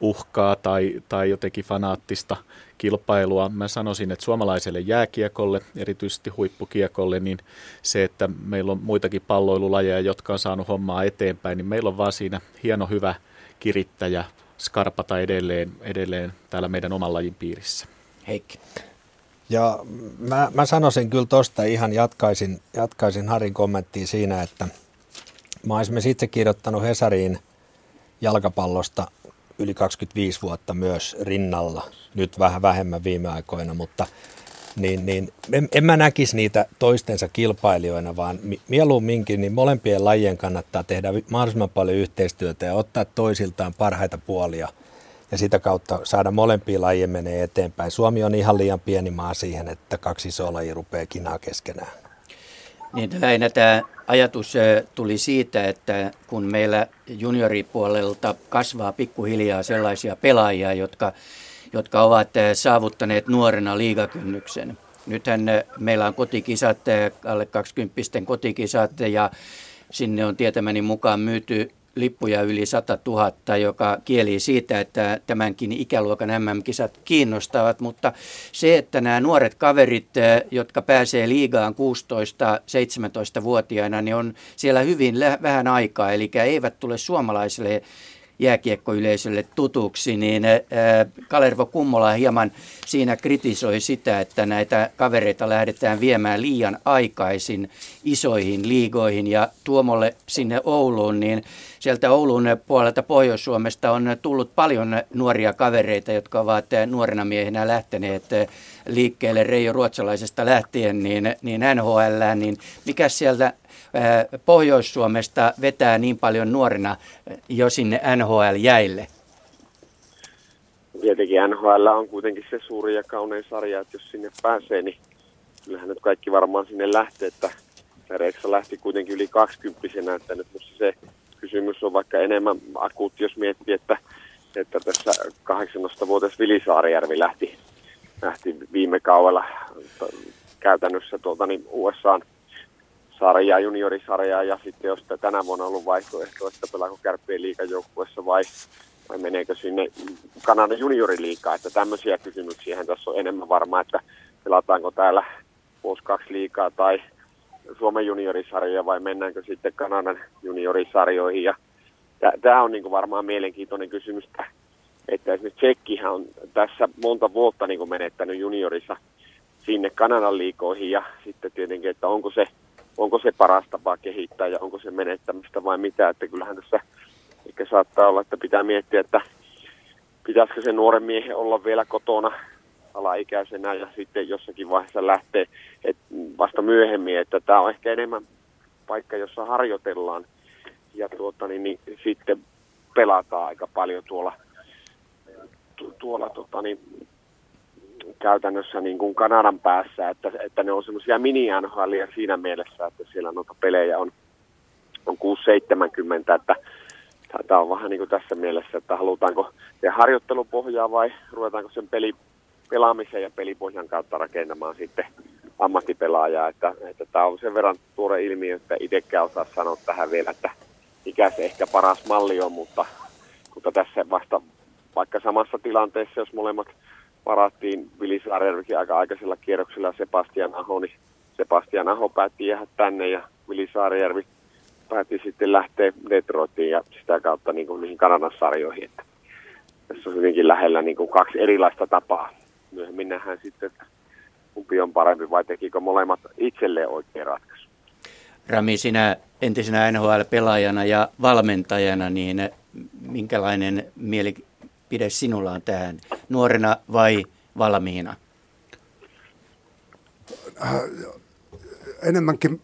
uhkaa tai, tai jotenkin fanaattista kilpailua. Mä sanoisin, että suomalaiselle jääkiekolle, erityisesti huippukiekolle, niin se, että meillä on muitakin palloilulajeja, jotka on saanut hommaa eteenpäin, niin meillä on vaan siinä hieno hyvä kirittäjä skarpata edelleen, edelleen täällä meidän oman lajin piirissä. Heikki. Ja mä, mä sanoisin kyllä tuosta ihan jatkaisin, jatkaisin Harin kommenttiin siinä, että mä olisin itse kirjoittanut Hesariin jalkapallosta yli 25 vuotta myös rinnalla, nyt vähän vähemmän viime aikoina, mutta niin, niin en, en mä näkisi niitä toistensa kilpailijoina, vaan mieluumminkin niin molempien lajien kannattaa tehdä mahdollisimman paljon yhteistyötä ja ottaa toisiltaan parhaita puolia ja sitä kautta saada molempia lajien menee eteenpäin. Suomi on ihan liian pieni maa siihen, että kaksi isoa lajia rupeaa kinaa keskenään. Niin, lähinnä tämä ajatus tuli siitä, että kun meillä junioripuolelta kasvaa pikkuhiljaa sellaisia pelaajia, jotka jotka ovat saavuttaneet nuorena liigakynnyksen. Nythän meillä on kotikisat, alle 20 kotikisat ja sinne on tietämäni mukaan myyty lippuja yli 100 000, joka kieli siitä, että tämänkin ikäluokan MM-kisat kiinnostavat, mutta se, että nämä nuoret kaverit, jotka pääsee liigaan 16-17-vuotiaina, niin on siellä hyvin vähän aikaa, eli eivät tule suomalaisille jääkiekkoyleisölle tutuksi, niin Kalervo Kummola hieman siinä kritisoi sitä, että näitä kavereita lähdetään viemään liian aikaisin isoihin liigoihin. Ja Tuomolle sinne Ouluun, niin sieltä Oulun puolelta Pohjois-Suomesta on tullut paljon nuoria kavereita, jotka ovat nuorena miehinä lähteneet liikkeelle Reijo Ruotsalaisesta lähtien niin, niin NHL, niin mikä sieltä Pohjois-Suomesta vetää niin paljon nuorena jo sinne NHL-jäille? Tietenkin NHL on kuitenkin se suuri ja kaunein sarja, että jos sinne pääsee, niin kyllähän nyt kaikki varmaan sinne lähtee, että Reksa lähti kuitenkin yli 20 että nyt se kysymys on vaikka enemmän akuutti, jos miettii, että, että tässä 18-vuotias Vili Saarijärvi lähti, lähti viime kaudella käytännössä tuolta niin USAan sarjaa, juniorisarjaa ja sitten jos tänä vuonna on ollut vaihtoehto, että pelaako kärppien liikajoukkuessa vai, vai meneekö sinne Kanadan junioriliikaa, että tämmöisiä kysymyksiä tässä on enemmän varmaan, että pelataanko täällä vuosi kaksi liikaa tai Suomen juniorisarjoja vai mennäänkö sitten Kanadan juniorisarjoihin. Ja tämä on niin varmaan mielenkiintoinen kysymys, että esimerkiksi Tsekkihän on tässä monta vuotta niin menettänyt juniorissa sinne Kanadan liikoihin ja sitten tietenkin, että onko se onko se paras tapa kehittää ja onko se menettämistä vai mitä. Että kyllähän tässä ehkä saattaa olla, että pitää miettiä, että pitäisikö se nuoren miehen olla vielä kotona alaikäisenä ja sitten jossakin vaiheessa lähtee et vasta myöhemmin, että tämä on ehkä enemmän paikka, jossa harjoitellaan ja tuota, niin, niin, sitten pelataan aika paljon tuolla, tu, tuolla tota, niin, käytännössä niin kuin Kanadan päässä, että, että ne on semmoisia mini siinä mielessä, että siellä noita pelejä on, on 6-70, että tämä on vähän niin kuin tässä mielessä, että halutaanko se harjoittelupohjaa vai ruvetaanko sen peli, pelaamisen ja pelipohjan kautta rakentamaan sitten ammattipelaajaa, että, että tämä on sen verran tuore ilmiö, että itsekään osaa sanoa tähän vielä, että mikä se ehkä paras malli on, mutta, mutta tässä vasta vaikka samassa tilanteessa, jos molemmat varattiin Vili Saarjärvikin aika aikaisella kierroksella Sebastian Aho, niin Sebastian Aho päätti jäädä tänne ja Vili Saarjärvi päätti sitten lähteä Detroitiin ja sitä kautta niin kuin niihin Kanadan sarjoihin. Että tässä on hyvinkin lähellä niin kuin kaksi erilaista tapaa. Myöhemmin nähdään sitten, että kumpi on parempi vai tekikö molemmat itselleen oikein ratkaisu. Rami, sinä entisenä NHL-pelaajana ja valmentajana, niin minkälainen mielipide sinulla on tähän, nuorena vai valmiina? Enemmänkin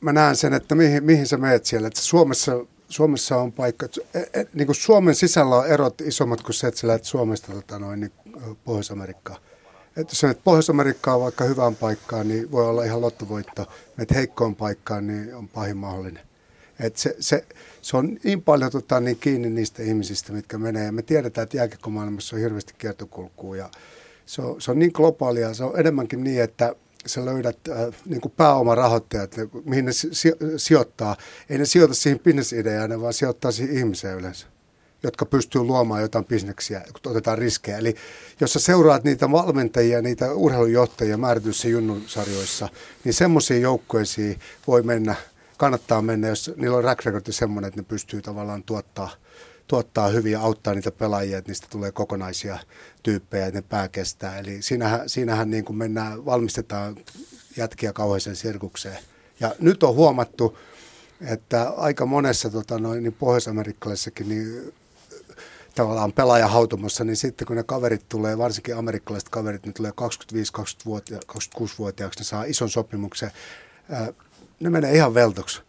mä näen sen, että mihin, mihin sä meet siellä. Että Suomessa, Suomessa on paikka, e, e, niin kuin Suomen sisällä on erot isommat kuin se, että sä lähdet Suomesta tota noin, niin Pohjois-Amerikkaan. Että jos menet Pohjois-Amerikkaan vaikka hyvään paikkaan, niin voi olla ihan lottovoitto. Menet heikkoon paikkaan, niin on pahin mahdollinen. Et se, se, se, on niin paljon tota, niin kiinni niistä ihmisistä, mitkä menee. Ja me tiedetään, että jääkiekkomaailmassa on hirveästi kiertokulkua ja se on, se on niin globaalia. Se on enemmänkin niin, että sä löydät äh, niin kuin pääomarahoittajat, mihin ne si- sijoittaa. Ei ne sijoita siihen bisnesideaan, vaan sijoittaa siihen ihmiseen yleensä jotka pystyy luomaan jotain bisneksiä, kun otetaan riskejä. Eli jos sä seuraat niitä valmentajia, niitä urheilujohtajia määrityissä junnusarjoissa, niin semmoisiin joukkoisiin voi mennä, kannattaa mennä, jos niillä on track recordi semmoinen, että ne pystyy tavallaan tuottaa, tuottaa hyvin ja auttaa niitä pelaajia, että niistä tulee kokonaisia tyyppejä, että ne pää kestää. Eli siinähän, siinähän niin kuin mennään, valmistetaan jätkiä kauheeseen sirkukseen. Ja nyt on huomattu, että aika monessa tota, noin, niin pohjois-amerikkalaisessakin niin tavallaan hautumassa, niin sitten kun ne kaverit tulee, varsinkin amerikkalaiset kaverit, ne tulee 25-26-vuotiaaksi, ne saa ison sopimuksen, ne menee ihan veltoksi.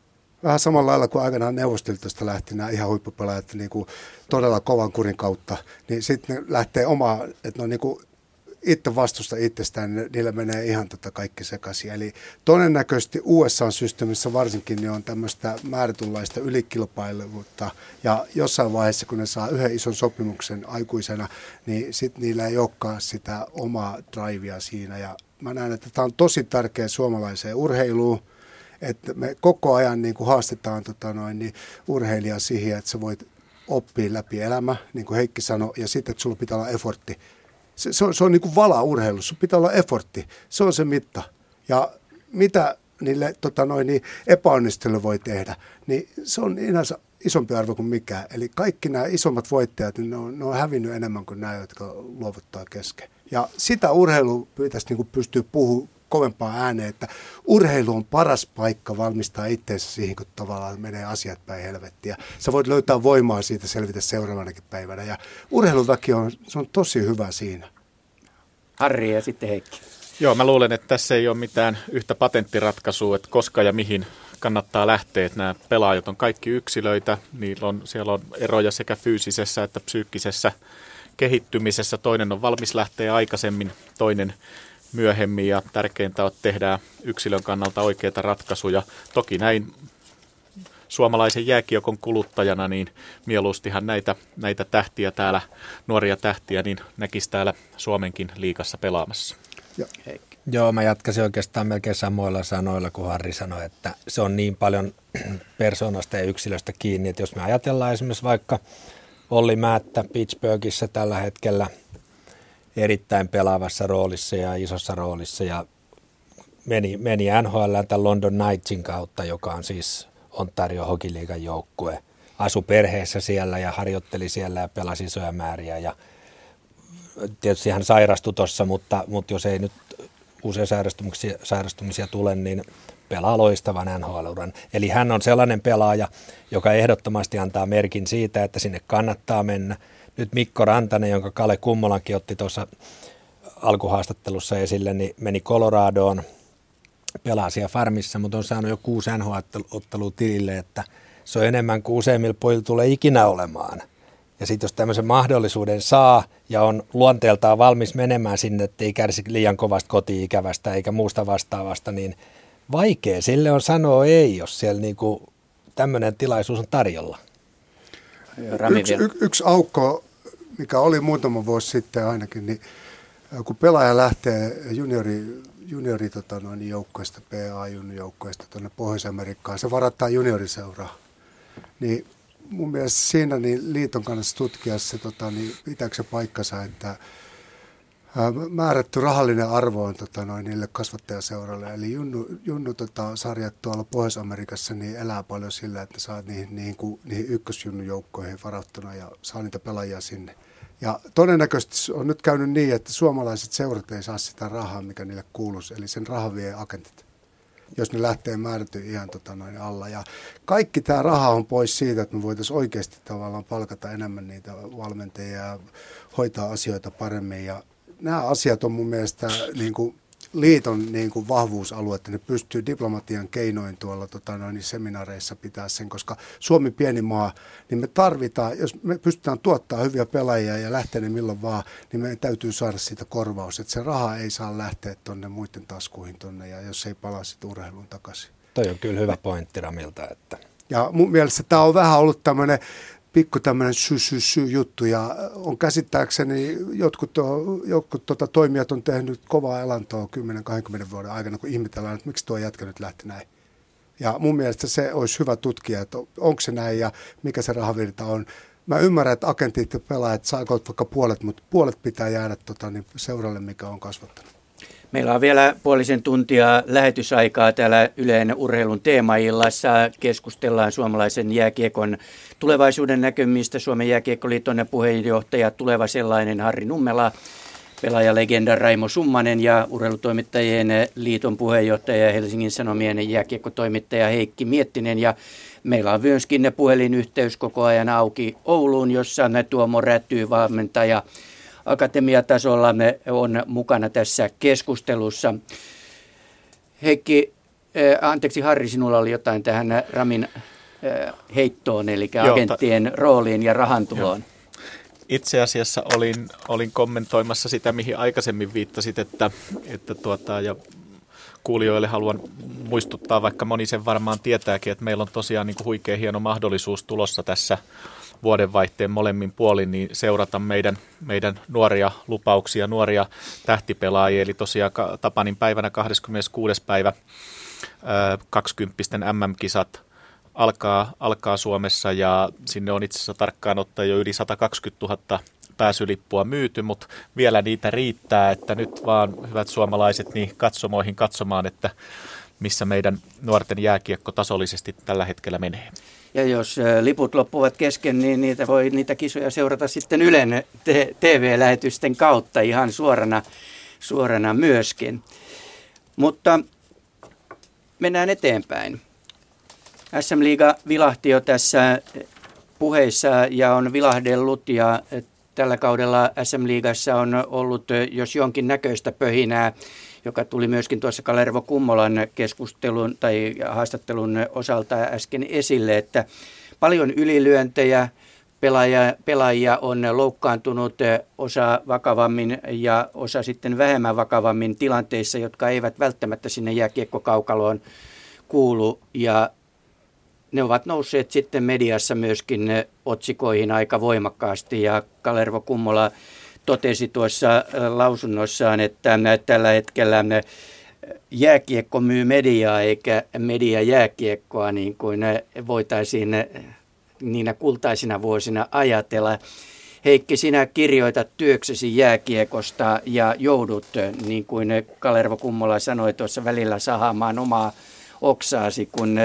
Vähän samalla lailla kuin aikanaan neuvostoliitosta lähti nämä ihan huippupelaajat niin kuin todella kovan kurin kautta, niin sitten ne lähtee omaa, että ne on niin kuin itse vastusta itsestään, niin niillä menee ihan tota kaikki sekaisin. Eli todennäköisesti USA-systeemissä varsinkin niin on tämmöistä määrätynlaista ylikilpailuvuutta, ja jossain vaiheessa, kun ne saa yhden ison sopimuksen aikuisena, niin sitten niillä ei olekaan sitä omaa drivea siinä, ja mä näen, että tämä on tosi tärkeä suomalaiseen urheiluun, että me koko ajan niin kuin haastetaan tota noin, niin urheilijaa siihen, että sä voit oppia läpi elämä, niin kuin Heikki sanoi, ja sitten, että sulla pitää olla effortti se, se on, se on niin kuin vala urheilussa. Pitää olla effortti. Se on se mitta. Ja mitä niille tota noin, niin voi tehdä, niin se on inänsä isompi arvo kuin mikään. Eli kaikki nämä isommat voittajat, niin ne on, ne on hävinnyt enemmän kuin nämä, jotka luovuttaa kesken. Ja sitä urheilu pitäisi niin kuin pystyä puhumaan kovempaa ääneen, että urheilu on paras paikka valmistaa itseensä siihen, kun tavallaan menee asiat päin helvettiä. Sä voit löytää voimaa siitä selvitä seuraavanakin päivänä. Ja urheilutaki on, se on tosi hyvä siinä. Harri ja sitten Heikki. Joo, mä luulen, että tässä ei ole mitään yhtä patenttiratkaisua, että koska ja mihin kannattaa lähteä. Että nämä pelaajat on kaikki yksilöitä, niillä on, siellä on eroja sekä fyysisessä että psyykkisessä kehittymisessä. Toinen on valmis lähteä aikaisemmin, toinen myöhemmin ja tärkeintä on, että tehdään yksilön kannalta oikeita ratkaisuja. Toki näin suomalaisen jääkiekon kuluttajana, niin mieluustihan näitä, näitä tähtiä täällä, nuoria tähtiä, niin näkisi täällä Suomenkin liikassa pelaamassa. Ja. Joo, mä jatkaisin oikeastaan melkein samoilla sanoilla kuin Harri sanoi, että se on niin paljon persoonasta ja yksilöstä kiinni, että jos me ajatellaan esimerkiksi vaikka Olli Määttä Pittsburghissa tällä hetkellä – erittäin pelaavassa roolissa ja isossa roolissa ja meni, meni NHL tämän London Knightsin kautta, joka on siis Ontario Hockey joukkue. Asu perheessä siellä ja harjoitteli siellä ja pelasi isoja määriä ja tietysti hän sairastui tuossa, mutta, mutta jos ei nyt uusia sairastumisia, sairastumisia tule, niin pelaa loistavan nhl. Eli hän on sellainen pelaaja, joka ehdottomasti antaa merkin siitä, että sinne kannattaa mennä – nyt Mikko Rantanen, jonka Kale Kummolankin otti tuossa alkuhaastattelussa esille, niin meni Coloradoon, pelaa siellä farmissa, mutta on saanut jo kuusi NHL-ottelua tilille, että se on enemmän kuin useimmilla pojilla tulee ikinä olemaan. Ja sitten jos tämmöisen mahdollisuuden saa ja on luonteeltaan valmis menemään sinne, että ei kärsi liian kovasta koti-ikävästä eikä muusta vastaavasta, niin vaikea sille on sanoa ei, jos siellä niinku tämmöinen tilaisuus on tarjolla. Yksi, y, yksi aukko, mikä oli muutama vuosi sitten ainakin, niin kun pelaaja lähtee juniori, juniori tota noin, joukkoista, PA-joukkoista tuonne Pohjois-Amerikkaan, se varattaa junioriseuraa. Niin mun mielestä siinä niin liiton kannassa tutkia se, tota, niin pitääkö se paikkansa, että määrätty rahallinen arvo on tota, noin, niille kasvattajaseuralle. Eli junnu, junnu tota, sarjat tuolla Pohjois-Amerikassa niin elää paljon sillä, että saat niihin, niihin, niihin ykkösjunnujoukkoihin varattuna ja saa niitä pelaajia sinne. Ja todennäköisesti on nyt käynyt niin, että suomalaiset seurat ei saa sitä rahaa, mikä niille kuuluisi. Eli sen rahan vie agentit, jos ne lähtee määrätty ihan tota noin alla. Ja kaikki tämä raha on pois siitä, että me voitaisiin oikeasti tavallaan palkata enemmän niitä valmentajia ja hoitaa asioita paremmin. Ja nämä asiat on mun mielestä niin kuin liiton niin kuin vahvuusalue, että ne pystyy diplomatian keinoin tuolla tota, noin, seminaareissa pitää sen, koska Suomi pieni maa, niin me tarvitaan, jos me pystytään tuottaa hyviä pelaajia ja lähteä ne milloin vaan, niin meidän täytyy saada siitä korvaus, että se raha ei saa lähteä tuonne muiden taskuihin tonne ja jos ei palaa sitten urheiluun takaisin. Toi on kyllä hyvä pointti Ramilta. Että... Ja mun mielestä tämä on vähän ollut tämmöinen pikku tämmöinen sy, sy, sy juttu ja on käsittääkseni jotkut, jotkut tota, toimijat on tehnyt kovaa elantoa 10-20 vuoden aikana, kun ihmetellään, että miksi tuo jätkä nyt lähti näin. Ja mun mielestä se olisi hyvä tutkia, että onko se näin ja mikä se rahavirta on. Mä ymmärrän, että agentit ja pelaajat saakoot vaikka puolet, mutta puolet pitää jäädä tota, niin seuralle, mikä on kasvattanut. Meillä on vielä puolisen tuntia lähetysaikaa täällä Yleen urheilun teemaillassa. Keskustellaan suomalaisen jääkiekon tulevaisuuden näkymistä. Suomen jääkiekkoliiton puheenjohtaja, tuleva sellainen Harri Nummela, pelaajalegenda Raimo Summanen ja urheilutoimittajien liiton puheenjohtaja Helsingin Sanomien jääkiekkotoimittaja Heikki Miettinen. Ja meillä on myöskin puhelinyhteys koko ajan auki Ouluun, jossa Tuomo Rätyy valmentaja akatemiatasolla me on mukana tässä keskustelussa. Heikki, eh, anteeksi Harri, sinulla oli jotain tähän Ramin eh, heittoon, eli Joo, agenttien ta- rooliin ja rahantuloon. Joo. Itse asiassa olin, olin kommentoimassa sitä, mihin aikaisemmin viittasit, että, että tuota, ja kuulijoille haluan muistuttaa, vaikka moni sen varmaan tietääkin, että meillä on tosiaan niin kuin huikea hieno mahdollisuus tulossa tässä vuodenvaihteen molemmin puolin niin seurata meidän, meidän nuoria lupauksia, nuoria tähtipelaajia. Eli tosiaan Tapanin päivänä 26. päivä 20 MM-kisat alkaa, alkaa Suomessa ja sinne on itse asiassa tarkkaan ottaa jo yli 120 000 pääsylippua myyty, mutta vielä niitä riittää, että nyt vaan hyvät suomalaiset niin katsomoihin katsomaan, että missä meidän nuorten jääkiekko tasollisesti tällä hetkellä menee. Ja jos liput loppuvat kesken, niin niitä voi niitä kisoja seurata sitten Ylen TV-lähetysten kautta ihan suorana, suorana myöskin. Mutta mennään eteenpäin. SM Liiga vilahti jo tässä puheissa ja on vilahdellut ja tällä kaudella SM Liigassa on ollut jos jonkin näköistä pöhinää joka tuli myöskin tuossa Kalervo Kummolan keskustelun tai haastattelun osalta äsken esille, että paljon ylilyöntejä, pelaajia, pelaajia on loukkaantunut osa vakavammin ja osa sitten vähemmän vakavammin tilanteissa, jotka eivät välttämättä sinne jääkiekkokaukaloon kuulu. Ja ne ovat nousseet sitten mediassa myöskin otsikoihin aika voimakkaasti ja Kalervo Kummola totesi tuossa lausunnossaan, että tällä hetkellä jääkiekko myy mediaa eikä media jääkiekkoa niin kuin voitaisiin niinä kultaisina vuosina ajatella. Heikki, sinä kirjoitat työksesi jääkiekosta ja joudut, niin kuin Kalervo Kummola sanoi tuossa välillä sahaamaan omaa oksaasi, kun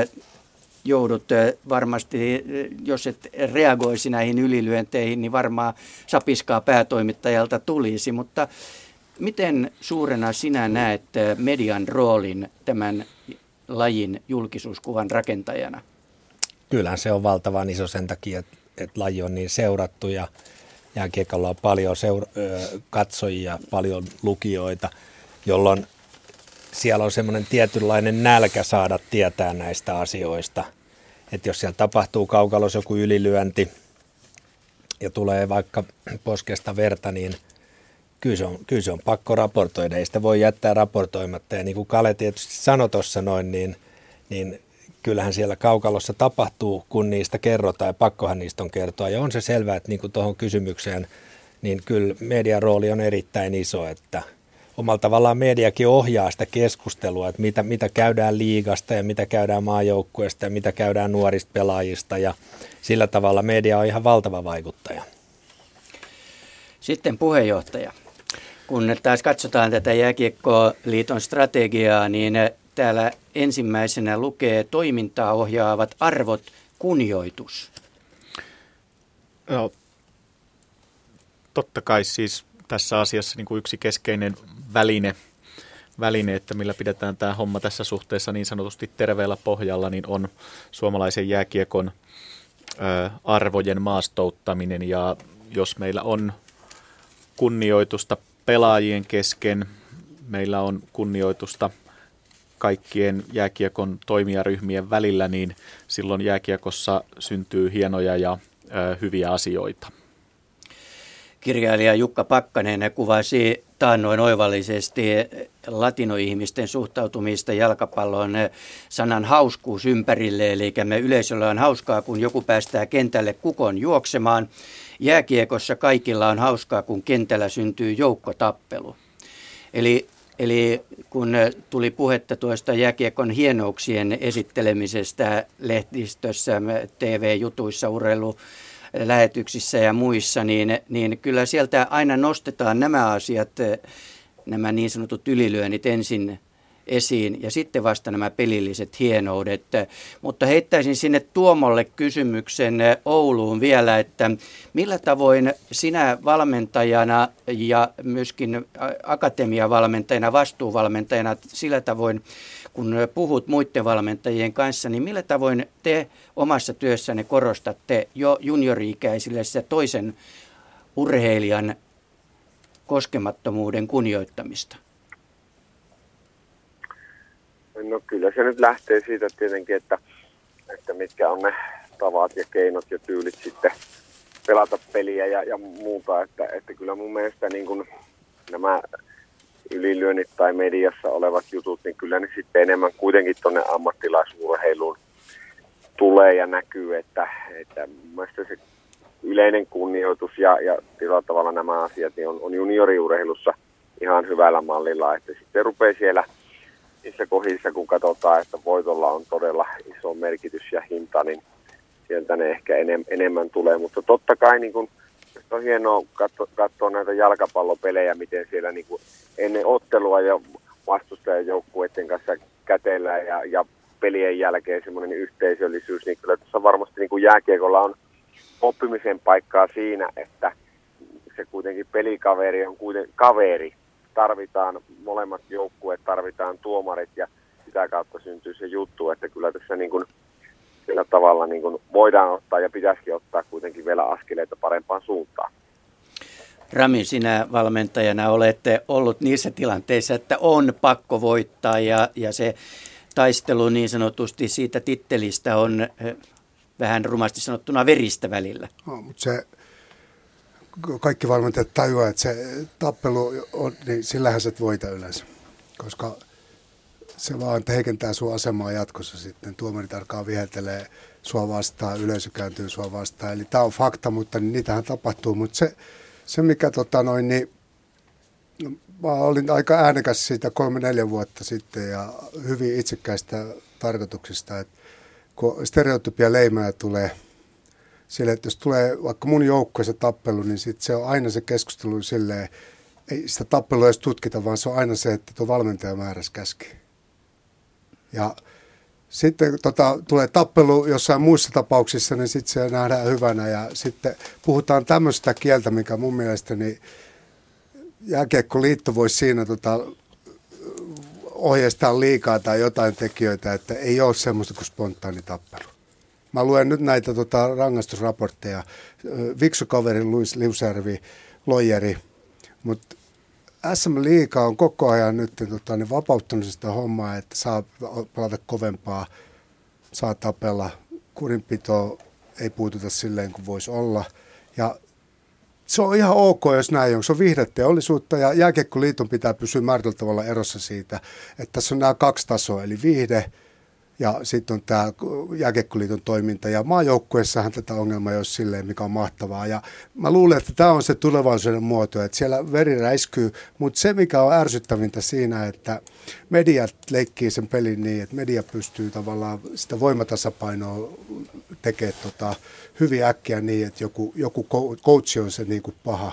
joudut varmasti, jos et reagoisi näihin ylilyönteihin, niin varmaan sapiskaa päätoimittajalta tulisi. Mutta miten suurena sinä näet median roolin tämän lajin julkisuuskuvan rakentajana? Kyllähän se on valtavan iso sen takia, että, että laji on niin seurattu ja jääkiekolla on paljon seura- katsojia, paljon lukijoita, jolloin siellä on semmoinen tietynlainen nälkä saada tietää näistä asioista. Että jos siellä tapahtuu kaukalossa joku ylilyönti ja tulee vaikka poskesta verta, niin kyllä se on, kyllä se on pakko raportoida. Ei sitä voi jättää raportoimatta. Ja niin kuin Kale tietysti sanoi tuossa noin, niin, niin kyllähän siellä kaukalossa tapahtuu, kun niistä kerrotaan ja pakkohan niistä on kertoa. Ja on se selvää, että niin kuin tuohon kysymykseen, niin kyllä median rooli on erittäin iso, että omalla tavallaan mediakin ohjaa sitä keskustelua, että mitä, mitä käydään liigasta ja mitä käydään maajoukkueesta ja mitä käydään nuorista pelaajista ja sillä tavalla media on ihan valtava vaikuttaja. Sitten puheenjohtaja. Kun taas katsotaan tätä jääkiekkoliiton strategiaa, niin täällä ensimmäisenä lukee toimintaa ohjaavat arvot, kunnioitus. No, totta kai siis tässä asiassa niin kuin yksi keskeinen väline, väline, että millä pidetään tämä homma tässä suhteessa niin sanotusti terveellä pohjalla, niin on suomalaisen jääkiekon ö, arvojen maastouttaminen. Ja jos meillä on kunnioitusta pelaajien kesken, meillä on kunnioitusta kaikkien jääkiekon toimijaryhmien välillä, niin silloin jääkiekossa syntyy hienoja ja ö, hyviä asioita. Kirjailija Jukka Pakkanen kuvasi taannoin oivallisesti latinoihmisten suhtautumista jalkapallon sanan hauskuus ympärille. Eli me yleisöllä on hauskaa, kun joku päästää kentälle kukon juoksemaan. Jääkiekossa kaikilla on hauskaa, kun kentällä syntyy joukkotappelu. Eli Eli kun tuli puhetta tuosta jääkiekon hienouksien esittelemisestä lehtistössä, TV-jutuissa, urheilu lähetyksissä ja muissa, niin, niin kyllä sieltä aina nostetaan nämä asiat, nämä niin sanotut ylilyönnit ensin esiin ja sitten vasta nämä pelilliset hienoudet. Mutta heittäisin sinne Tuomolle kysymyksen Ouluun vielä, että millä tavoin sinä valmentajana ja myöskin akatemiavalmentajana, vastuuvalmentajana sillä tavoin, kun puhut muiden valmentajien kanssa, niin millä tavoin te omassa työssänne korostatte jo juniori-ikäisille se toisen urheilijan koskemattomuuden kunnioittamista? No kyllä se nyt lähtee siitä tietenkin, että, että mitkä on ne tavat ja keinot ja tyylit sitten pelata peliä ja, ja muuta. Että, että kyllä mun mielestä niin kun nämä ylilyönnit tai mediassa olevat jutut, niin kyllä ne sitten enemmän kuitenkin tuonne ammattilaisurheiluun tulee ja näkyy, että, että mun mielestä se yleinen kunnioitus ja, ja sillä tavalla nämä asiat niin on, on junioriurheilussa ihan hyvällä mallilla, että sitten rupeaa siellä – niissä kohdissa, kun katsotaan, että voitolla on todella iso merkitys ja hinta, niin sieltä ne ehkä enem, enemmän tulee. Mutta totta kai niin on hienoa katso, katsoa näitä jalkapallopelejä, miten siellä niin kun ennen ottelua ja vastustajan joukkueiden kanssa kätellään ja, ja pelien jälkeen semmoinen yhteisöllisyys, niin kyllä tässä varmasti niin kuin jääkiekolla on oppimisen paikkaa siinä, että se kuitenkin pelikaveri on kuitenkin kaveri, tarvitaan molemmat joukkueet, tarvitaan tuomarit ja sitä kautta syntyy se juttu, että kyllä tässä niin kuin sillä tavalla niin kuin voidaan ottaa ja pitäisikin ottaa kuitenkin vielä askeleita parempaan suuntaan. Rami, sinä valmentajana olette ollut niissä tilanteissa, että on pakko voittaa ja, ja se taistelu niin sanotusti siitä tittelistä on eh, vähän rumasti sanottuna veristä välillä. No, mutta se kaikki valmentajat tajuaa, että se tappelu on, niin sillähän sä et voita yleensä. Koska se vaan heikentää sun asemaa jatkossa sitten. Tuomarit alkaa viheltelee sua vastaan, yleisö kääntyy sua vastaan. Eli tämä on fakta, mutta niin niitähän tapahtuu. Mutta se, se mikä tota noin, niin mä olin aika äänekäs siitä kolme-neljä vuotta sitten ja hyvin itsekkäistä tarkoituksista, että kun stereotypia leimää tulee – sille, että jos tulee vaikka mun joukkueessa tappelu, niin sit se on aina se keskustelu silleen, ei sitä tappelua edes tutkita, vaan se on aina se, että tuo valmentaja määräs käski. Ja sitten tota, tulee tappelu jossain muissa tapauksissa, niin sitten se nähdään hyvänä. Ja sitten puhutaan tämmöistä kieltä, mikä mun mielestäni jääkiekkoliitto voisi siinä tota, ohjeistaa liikaa tai jotain tekijöitä, että ei ole semmoista kuin spontaani tappelu. Mä luen nyt näitä tota, rangaistusraportteja. Viksu kaveri Luis Liusärvi, Lojeri, mutta SM Liiga on koko ajan nyt tota, niin vapauttanut sitä hommaa, että saa pelata kovempaa, saa tapella, kurinpito ei puututa silleen kuin voisi olla. Ja se on ihan ok, jos näin on. Se on viihdeteollisuutta ja jääkiekkoliiton pitää pysyä määrätyllä tavalla erossa siitä, että tässä on nämä kaksi tasoa, eli viihde ja sitten on tämä jääkiekkoliiton toiminta. Ja maajoukkueessahan tätä ongelmaa ei ole silleen, mikä on mahtavaa. Ja mä luulen, että tämä on se tulevaisuuden muoto, että siellä veri räiskyy. Mutta se, mikä on ärsyttävintä siinä, että mediat leikkii sen pelin niin, että media pystyy tavallaan sitä voimatasapainoa tekemään tota, hyvin äkkiä niin, että joku, joku coachi on se niin kuin paha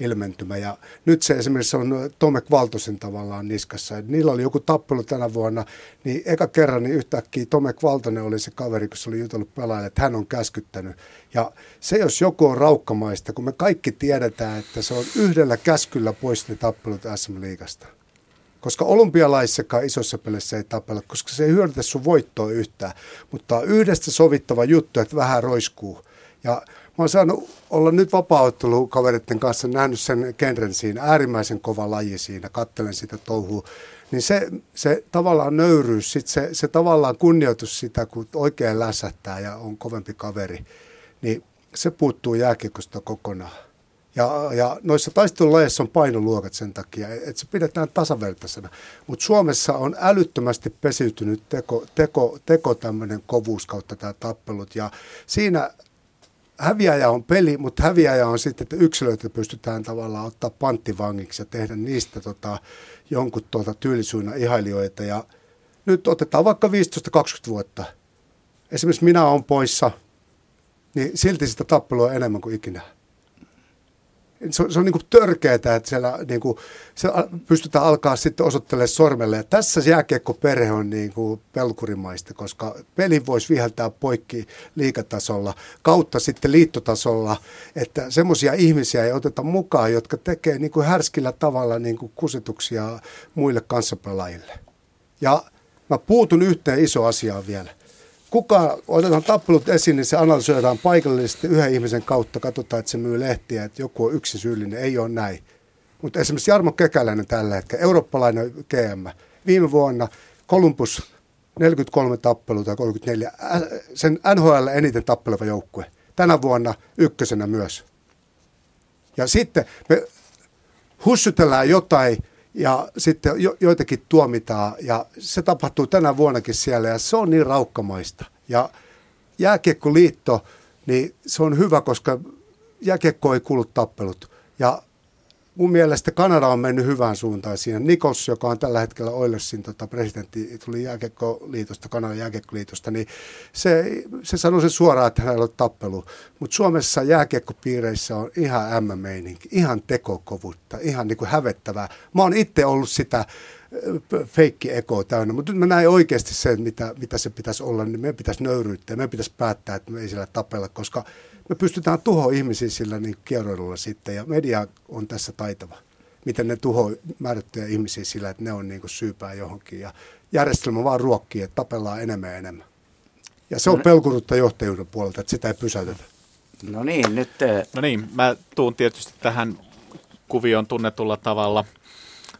ilmentymä. Ja nyt se esimerkiksi on Tomek Valtosen tavallaan niskassa. Niillä oli joku tappelu tänä vuonna, niin eka kerran niin yhtäkkiä Tomek Valtonen oli se kaveri, kun se oli jutellut pelaajille, että hän on käskyttänyt. Ja se, jos joku on raukkamaista, kun me kaikki tiedetään, että se on yhdellä käskyllä pois ne tappelut SM-liigasta. Koska olympialaissakaan isossa pelissä ei tapella, koska se ei hyödytä sun voittoa yhtään. Mutta yhdestä sovittava juttu, että vähän roiskuu. Ja Mä oon saanut olla nyt vapaaottelukavereiden kanssa, nähnyt sen genren siinä, äärimmäisen kova laji siinä, kattelen sitä touhua. Niin se, se tavallaan nöyryys, sit se, se tavallaan kunnioitus sitä, kun oikein läsättää ja on kovempi kaveri, niin se puuttuu jääkiekosta kokonaan. Ja, ja noissa taistelulajeissa on painoluokat sen takia, että se pidetään tasavertaisena. Mutta Suomessa on älyttömästi pesiytynyt teko, teko, teko tämmöinen kovuus kautta tämä tappelut. Ja siinä häviäjä on peli, mutta häviäjä on sitten, että yksilöitä pystytään tavallaan ottaa panttivangiksi ja tehdä niistä tota, jonkun tuota tyylisuina ihailijoita. Ja nyt otetaan vaikka 15-20 vuotta. Esimerkiksi minä olen poissa, niin silti sitä tappelua on enemmän kuin ikinä se, on, se on niin törkeää, että siellä niin kuin, se pystytään alkaa sitten osoittelemaan sormelle. Ja tässä jääkiekko-perhe on niin kuin pelkurimaista, koska peli voisi viheltää poikki liikatasolla, kautta sitten liittotasolla, että semmoisia ihmisiä ei oteta mukaan, jotka tekee niin kuin härskillä tavalla niin kuin kusituksia muille kanssapelaajille. Ja mä puutun yhteen iso asiaan vielä kuka otetaan tappelut esiin, niin se analysoidaan paikallisesti yhden ihmisen kautta, katsotaan, että se myy lehtiä, että joku on yksi syyllinen, ei ole näin. Mutta esimerkiksi Jarmo Kekäläinen tällä hetkellä, eurooppalainen GM, viime vuonna Columbus 43 tappelua tai 34, sen NHL eniten tappeleva joukkue. Tänä vuonna ykkösenä myös. Ja sitten me hussutellaan jotain, ja sitten jo, joitakin tuomitaan ja se tapahtuu tänä vuonnakin siellä ja se on niin raukkamaista. Ja jääkiekkoliitto, niin se on hyvä, koska jääkiekko ei kuulu tappelut. Ja mun mielestä Kanada on mennyt hyvään suuntaan siinä. Nikos, joka on tällä hetkellä Oilersin tota, presidentti, tuli jääkiekkoliitosta, Kanadan jääkiekkoliitosta, niin se, se sanoi sen suoraan, että hänellä on tappelu. Mutta Suomessa jääkiekkopiireissä on ihan M-meininki, ihan tekokovuutta, ihan niin kuin hävettävää. Mä oon itse ollut sitä feikki eko täynnä, mutta nyt mä näin oikeasti sen, mitä, mitä se pitäisi olla, niin meidän pitäisi nöyryyttää, meidän pitäisi päättää, että me ei sillä tapella, koska me pystytään tuhoamaan ihmisiä sillä niin kierroilulla sitten, ja media on tässä taitava. Miten ne tuhoaa määrättyjä ihmisiä sillä, että ne on niin kuin syypää johonkin, ja järjestelmä vaan ruokkii, että tapellaan enemmän ja enemmän. Ja se on no, pelkurutta johtajuuden puolelta, että sitä ei pysäytetä. No niin, nyt... No niin, mä tuun tietysti tähän kuvioon tunnetulla tavalla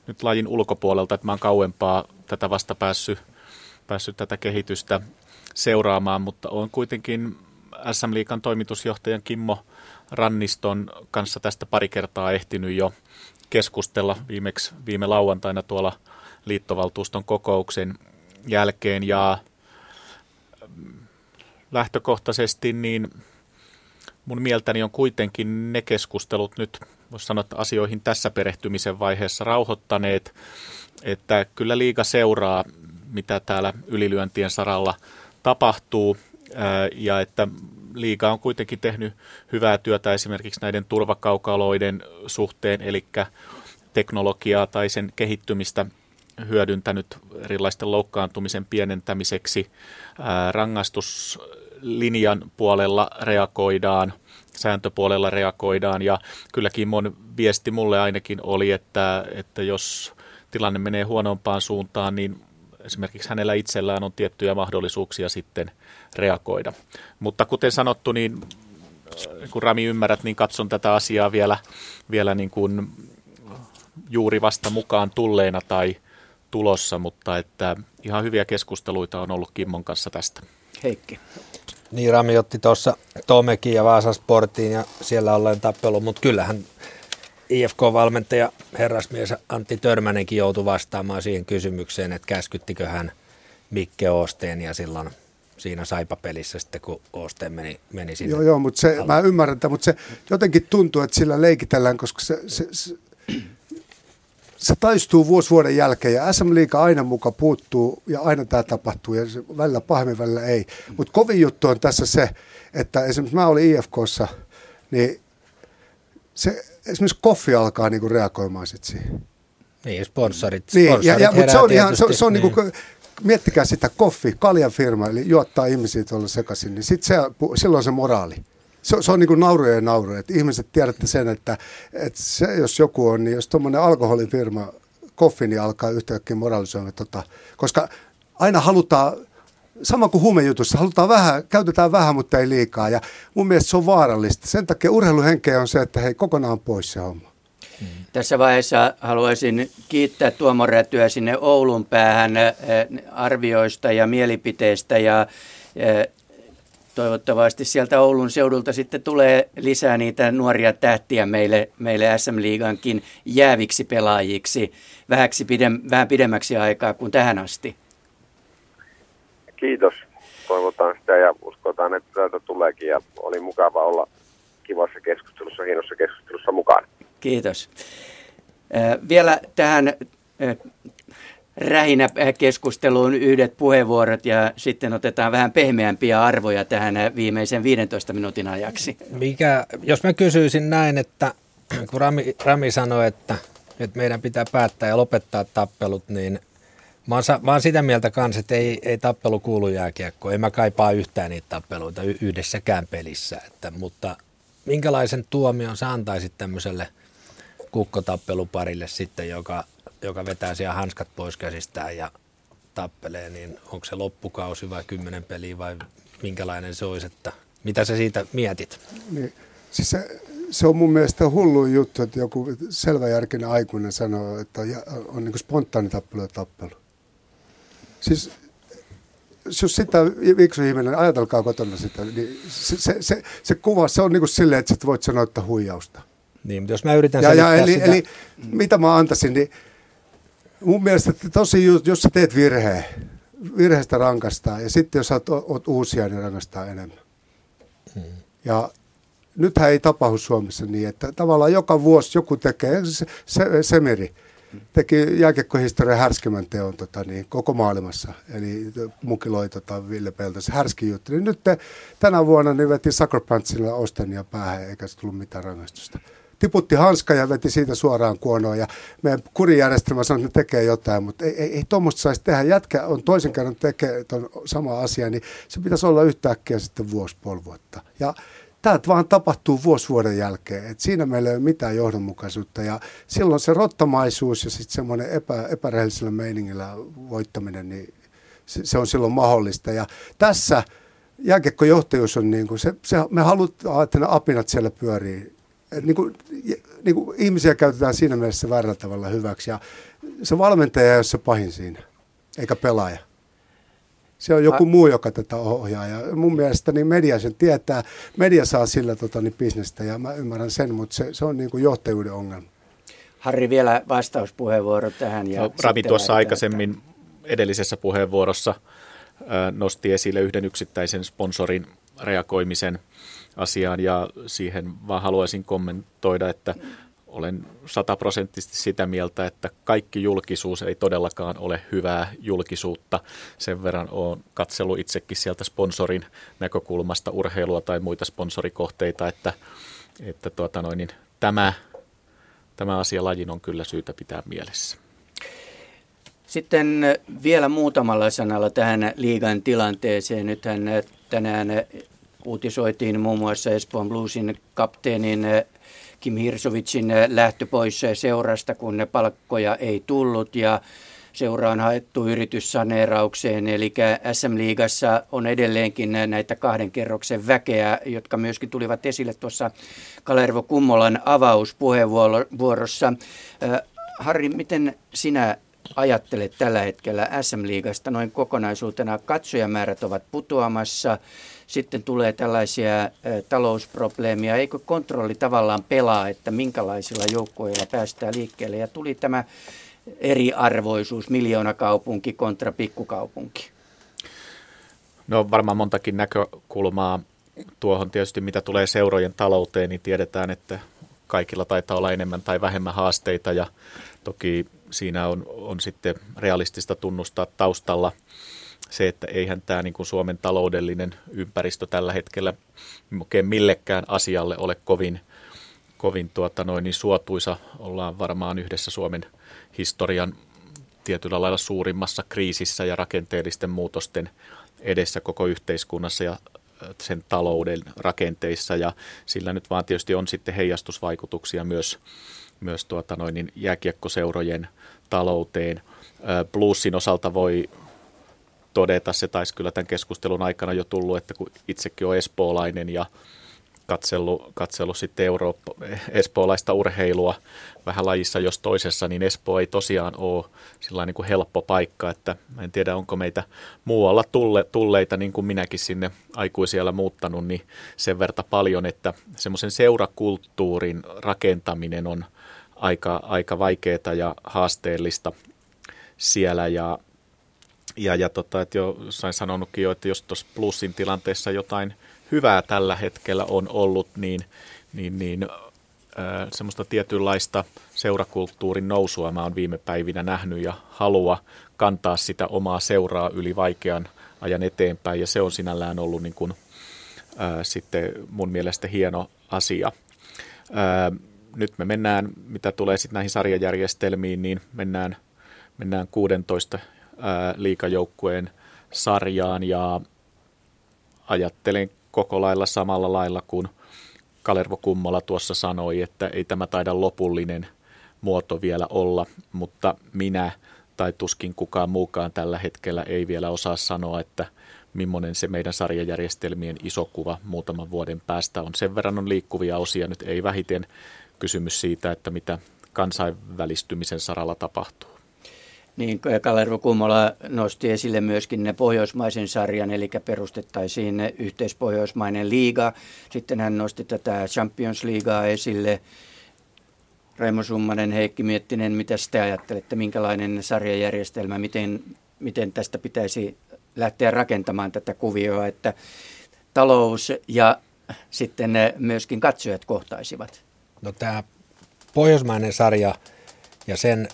nyt lajin ulkopuolelta, että mä oon kauempaa tätä vasta päässyt, päässyt tätä kehitystä seuraamaan, mutta on kuitenkin SM Liikan toimitusjohtajan Kimmo Ranniston kanssa tästä pari kertaa ehtinyt jo keskustella viimeksi viime lauantaina tuolla liittovaltuuston kokouksen jälkeen. Ja mm, lähtökohtaisesti niin mun mieltäni on kuitenkin ne keskustelut nyt, voisi sanoa, että asioihin tässä perehtymisen vaiheessa rauhoittaneet, että kyllä liiga seuraa, mitä täällä ylilyöntien saralla tapahtuu – ja että liiga on kuitenkin tehnyt hyvää työtä esimerkiksi näiden turvakaukaloiden suhteen, eli teknologiaa tai sen kehittymistä hyödyntänyt erilaisten loukkaantumisen pienentämiseksi. Rangaistuslinjan puolella reagoidaan, sääntöpuolella reagoidaan ja kylläkin mon viesti mulle ainakin oli, että, että jos tilanne menee huonompaan suuntaan, niin esimerkiksi hänellä itsellään on tiettyjä mahdollisuuksia sitten reagoida. Mutta kuten sanottu, niin kun Rami ymmärrät, niin katson tätä asiaa vielä, vielä niin kuin juuri vasta mukaan tulleena tai tulossa, mutta että ihan hyviä keskusteluita on ollut Kimmon kanssa tästä. Heikki. Niin Rami otti tuossa Tomekin ja Vaasan Sportiin ja siellä olleen tappelu, mutta kyllähän IFK-valmentaja herrasmies Antti Törmänenkin joutui vastaamaan siihen kysymykseen, että käskyttikö hän Mikke Oosteen ja silloin siinä saipapelissä sitten, kun Oosteen meni, meni sinne. Joo, joo, mutta se, mä ymmärrän että mutta se jotenkin tuntuu, että sillä leikitellään, koska se, se, se, se taistuu vuosi vuoden jälkeen ja SM Liiga aina muka puuttuu ja aina tämä tapahtuu ja se välillä pahemmin, välillä ei. Mutta kovin juttu on tässä se, että esimerkiksi mä olin IFKssa, niin se, esimerkiksi Koffi alkaa niinku reagoimaan sitten siihen. Niin, sponsorit, niin, sponsorit ja, ja, mutta se on ihan, se, se on niin. niinku, miettikää sitä Koffi, kaljan firma, eli juottaa ihmisiä tuolla sekaisin, niin sit se, silloin se moraali. Se, se on niin kuin nauruja ja nauruja. Että ihmiset tiedätte sen, että, että se, jos joku on, niin jos tuommoinen alkoholifirma, koffi, niin alkaa yhtäkkiä moralisoimaan. Tota, koska aina halutaan, sama kuin huumejutussa, halutaan vähän, käytetään vähän, mutta ei liikaa. Ja mun mielestä se on vaarallista. Sen takia urheiluhenkeä on se, että hei, kokonaan pois se homma. Hmm. Tässä vaiheessa haluaisin kiittää Tuomo Rätyä sinne Oulun päähän eh, arvioista ja mielipiteistä ja eh, toivottavasti sieltä Oulun seudulta sitten tulee lisää niitä nuoria tähtiä meille, meille SM-liigankin jääviksi pelaajiksi vähäksi pidem, vähän pidemmäksi aikaa kuin tähän asti. Kiitos. Toivotaan sitä ja uskotaan, että täältä tuleekin ja oli mukava olla kivassa keskustelussa, hienossa keskustelussa mukaan. Kiitos. Vielä tähän rähinä keskusteluun yhdet puheenvuorot ja sitten otetaan vähän pehmeämpiä arvoja tähän viimeisen 15 minuutin ajaksi. Mikä, jos mä kysyisin näin, että kun Rami, Rami sanoi, että, että meidän pitää päättää ja lopettaa tappelut, niin mä oon, mä oon sitä mieltä kanssa, että ei, ei tappelu kuulu jääkiekkoon. En mä kaipaa yhtään niitä tappeluita yhdessäkään pelissä. Että, mutta minkälaisen tuomion sä antaisit tämmöiselle kukkotappeluparille sitten, joka joka vetää siellä hanskat pois käsistään ja tappelee, niin onko se loppukausi vai kymmenen peliä vai minkälainen se olisi, että mitä sä siitä mietit? Niin, siis se, se on mun mielestä hullu juttu, että joku selväjärkinen aikuinen sanoo, että on niin spontaani tappelu ja tappelu. Siis jos sitä viksu ihminen, ajatelkaa kotona sitä, niin se, se, se, se kuva, se on niin kuin silleen, että sä voit sanoa, että huijausta. Niin, mutta jos mä yritän ja, ja eli, sitä... eli mitä mä antaisin, niin Mun mielestä tosi, jos sä teet virheen, virheestä rankastaa ja sitten jos oot, oot uusia, niin rankastaa enemmän. Hmm. Ja nythän ei tapahdu Suomessa niin, että tavallaan joka vuosi joku tekee, se, se, Semeri teki jääkiekkohistorian härskimän teon tota, niin, koko maailmassa, eli mukiloi tota, Ville Peltos, härski juttu. Niin nyt te, tänä vuonna niin veti Sucker Punchilla Ostenia päähän, eikä se tullut mitään rangaistusta tiputti hanska ja veti siitä suoraan kuonoon. Ja meidän kurijärjestelmä sanoi, että ne tekee jotain, mutta ei, ei, ei tuommoista saisi tehdä. Jätkä on toisen kerran tekee sama asia, niin se pitäisi olla yhtäkkiä sitten vuosi, puoli vuotta. Ja tämä vaan tapahtuu vuosi vuoden jälkeen. Et siinä meillä ei ole mitään johdonmukaisuutta. Ja silloin se rottamaisuus ja sitten semmoinen epä, epärehellisellä meiningillä voittaminen, niin se, se on silloin mahdollista. Ja tässä jääkiekkojohtajuus on niin kuin, se, se, me halutaan, että ne apinat siellä pyörii niin kuin, niin kuin ihmisiä käytetään siinä mielessä väärällä tavalla hyväksi. Ja se valmentaja ei ole se pahin siinä, eikä pelaaja. Se on joku muu, joka tätä ohjaa. Ja mun mielestä niin media sen tietää. Media saa sillä tota, niin bisnestä ja mä ymmärrän sen, mutta se, se on niin kuin johtajuuden ongelma. Harri, vielä vastauspuheenvuoro tähän. Ja Rami tuossa aikaisemmin edellisessä puheenvuorossa nosti esille yhden yksittäisen sponsorin reagoimisen – asiaan ja siihen vaan haluaisin kommentoida, että olen sataprosenttisesti sitä mieltä, että kaikki julkisuus ei todellakaan ole hyvää julkisuutta. Sen verran olen katsellut itsekin sieltä sponsorin näkökulmasta urheilua tai muita sponsorikohteita, että, että tuota noin, niin tämä, tämä asia lajin on kyllä syytä pitää mielessä. Sitten vielä muutamalla sanalla tähän liigan tilanteeseen. Nythän tänään uutisoitiin muun muassa Espoon Bluesin kapteenin Kim Hirsovicin eh, lähtö pois eh, seurasta, kun ne palkkoja ei tullut. Ja Seura on haettu yrityssaneeraukseen, eli SM-liigassa on edelleenkin näitä kahden kerroksen väkeä, jotka myöskin tulivat esille tuossa Kalervo Kummolan avauspuheenvuorossa. Harri, miten sinä ajattelet tällä hetkellä SM-liigasta noin kokonaisuutena? Katsojamäärät ovat putoamassa, sitten tulee tällaisia talousprobleemia. Eikö kontrolli tavallaan pelaa, että minkälaisilla joukkoilla päästään liikkeelle? Ja tuli tämä eriarvoisuus, miljoonakaupunki kontra pikkukaupunki. No varmaan montakin näkökulmaa tuohon tietysti, mitä tulee seurojen talouteen, niin tiedetään, että kaikilla taitaa olla enemmän tai vähemmän haasteita ja toki siinä on, on sitten realistista tunnustaa taustalla se, että eihän tämä niin kuin Suomen taloudellinen ympäristö tällä hetkellä oikein millekään asialle ole kovin, kovin tuota noin, niin suotuisa. Ollaan varmaan yhdessä Suomen historian tietyllä lailla suurimmassa kriisissä ja rakenteellisten muutosten edessä koko yhteiskunnassa ja sen talouden rakenteissa ja sillä nyt vaan tietysti on sitten heijastusvaikutuksia myös, myös tuota noin, niin jääkiekkoseurojen talouteen. Plussin osalta voi todeta, se taisi kyllä tämän keskustelun aikana jo tullut, että kun itsekin on espoolainen ja katsellut, katsellut sitten Eurooppa, espoolaista urheilua vähän lajissa jos toisessa, niin Espoo ei tosiaan ole sillä niin kuin helppo paikka, että en tiedä onko meitä muualla tulle, tulleita, niin kuin minäkin sinne aikuisiellä muuttanut, niin sen verta paljon, että semmoisen seurakulttuurin rakentaminen on aika, aika vaikeaa ja haasteellista siellä. Ja ja, ja tota, että jo sain sanonutkin jo, että jos tuossa plussin tilanteessa jotain hyvää tällä hetkellä on ollut, niin, niin, niin äh, semmoista tietynlaista seurakulttuurin nousua mä oon viime päivinä nähnyt ja halua kantaa sitä omaa seuraa yli vaikean ajan eteenpäin ja se on sinällään ollut niin kuin, äh, sitten mun mielestä hieno asia. Äh, nyt me mennään, mitä tulee sitten näihin sarjajärjestelmiin, niin mennään, mennään 16 liikajoukkueen sarjaan ja ajattelen koko lailla samalla lailla kuin Kalervo Kummola tuossa sanoi, että ei tämä taida lopullinen muoto vielä olla, mutta minä tai tuskin kukaan muukaan tällä hetkellä ei vielä osaa sanoa, että millainen se meidän sarjajärjestelmien iso kuva muutaman vuoden päästä on. Sen verran on liikkuvia osia, nyt ei vähiten kysymys siitä, että mitä kansainvälistymisen saralla tapahtuu. Niin, Kalervo Kummola nosti esille myöskin ne pohjoismaisen sarjan, eli perustettaisiin yhteispohjoismainen liiga. Sitten hän nosti tätä Champions Leaguea esille. Raimo Summanen, Heikki Miettinen, mitä te ajattelette, minkälainen sarjajärjestelmä, miten, miten tästä pitäisi lähteä rakentamaan tätä kuvioa, että talous ja sitten myöskin katsojat kohtaisivat? No tämä pohjoismainen sarja ja sen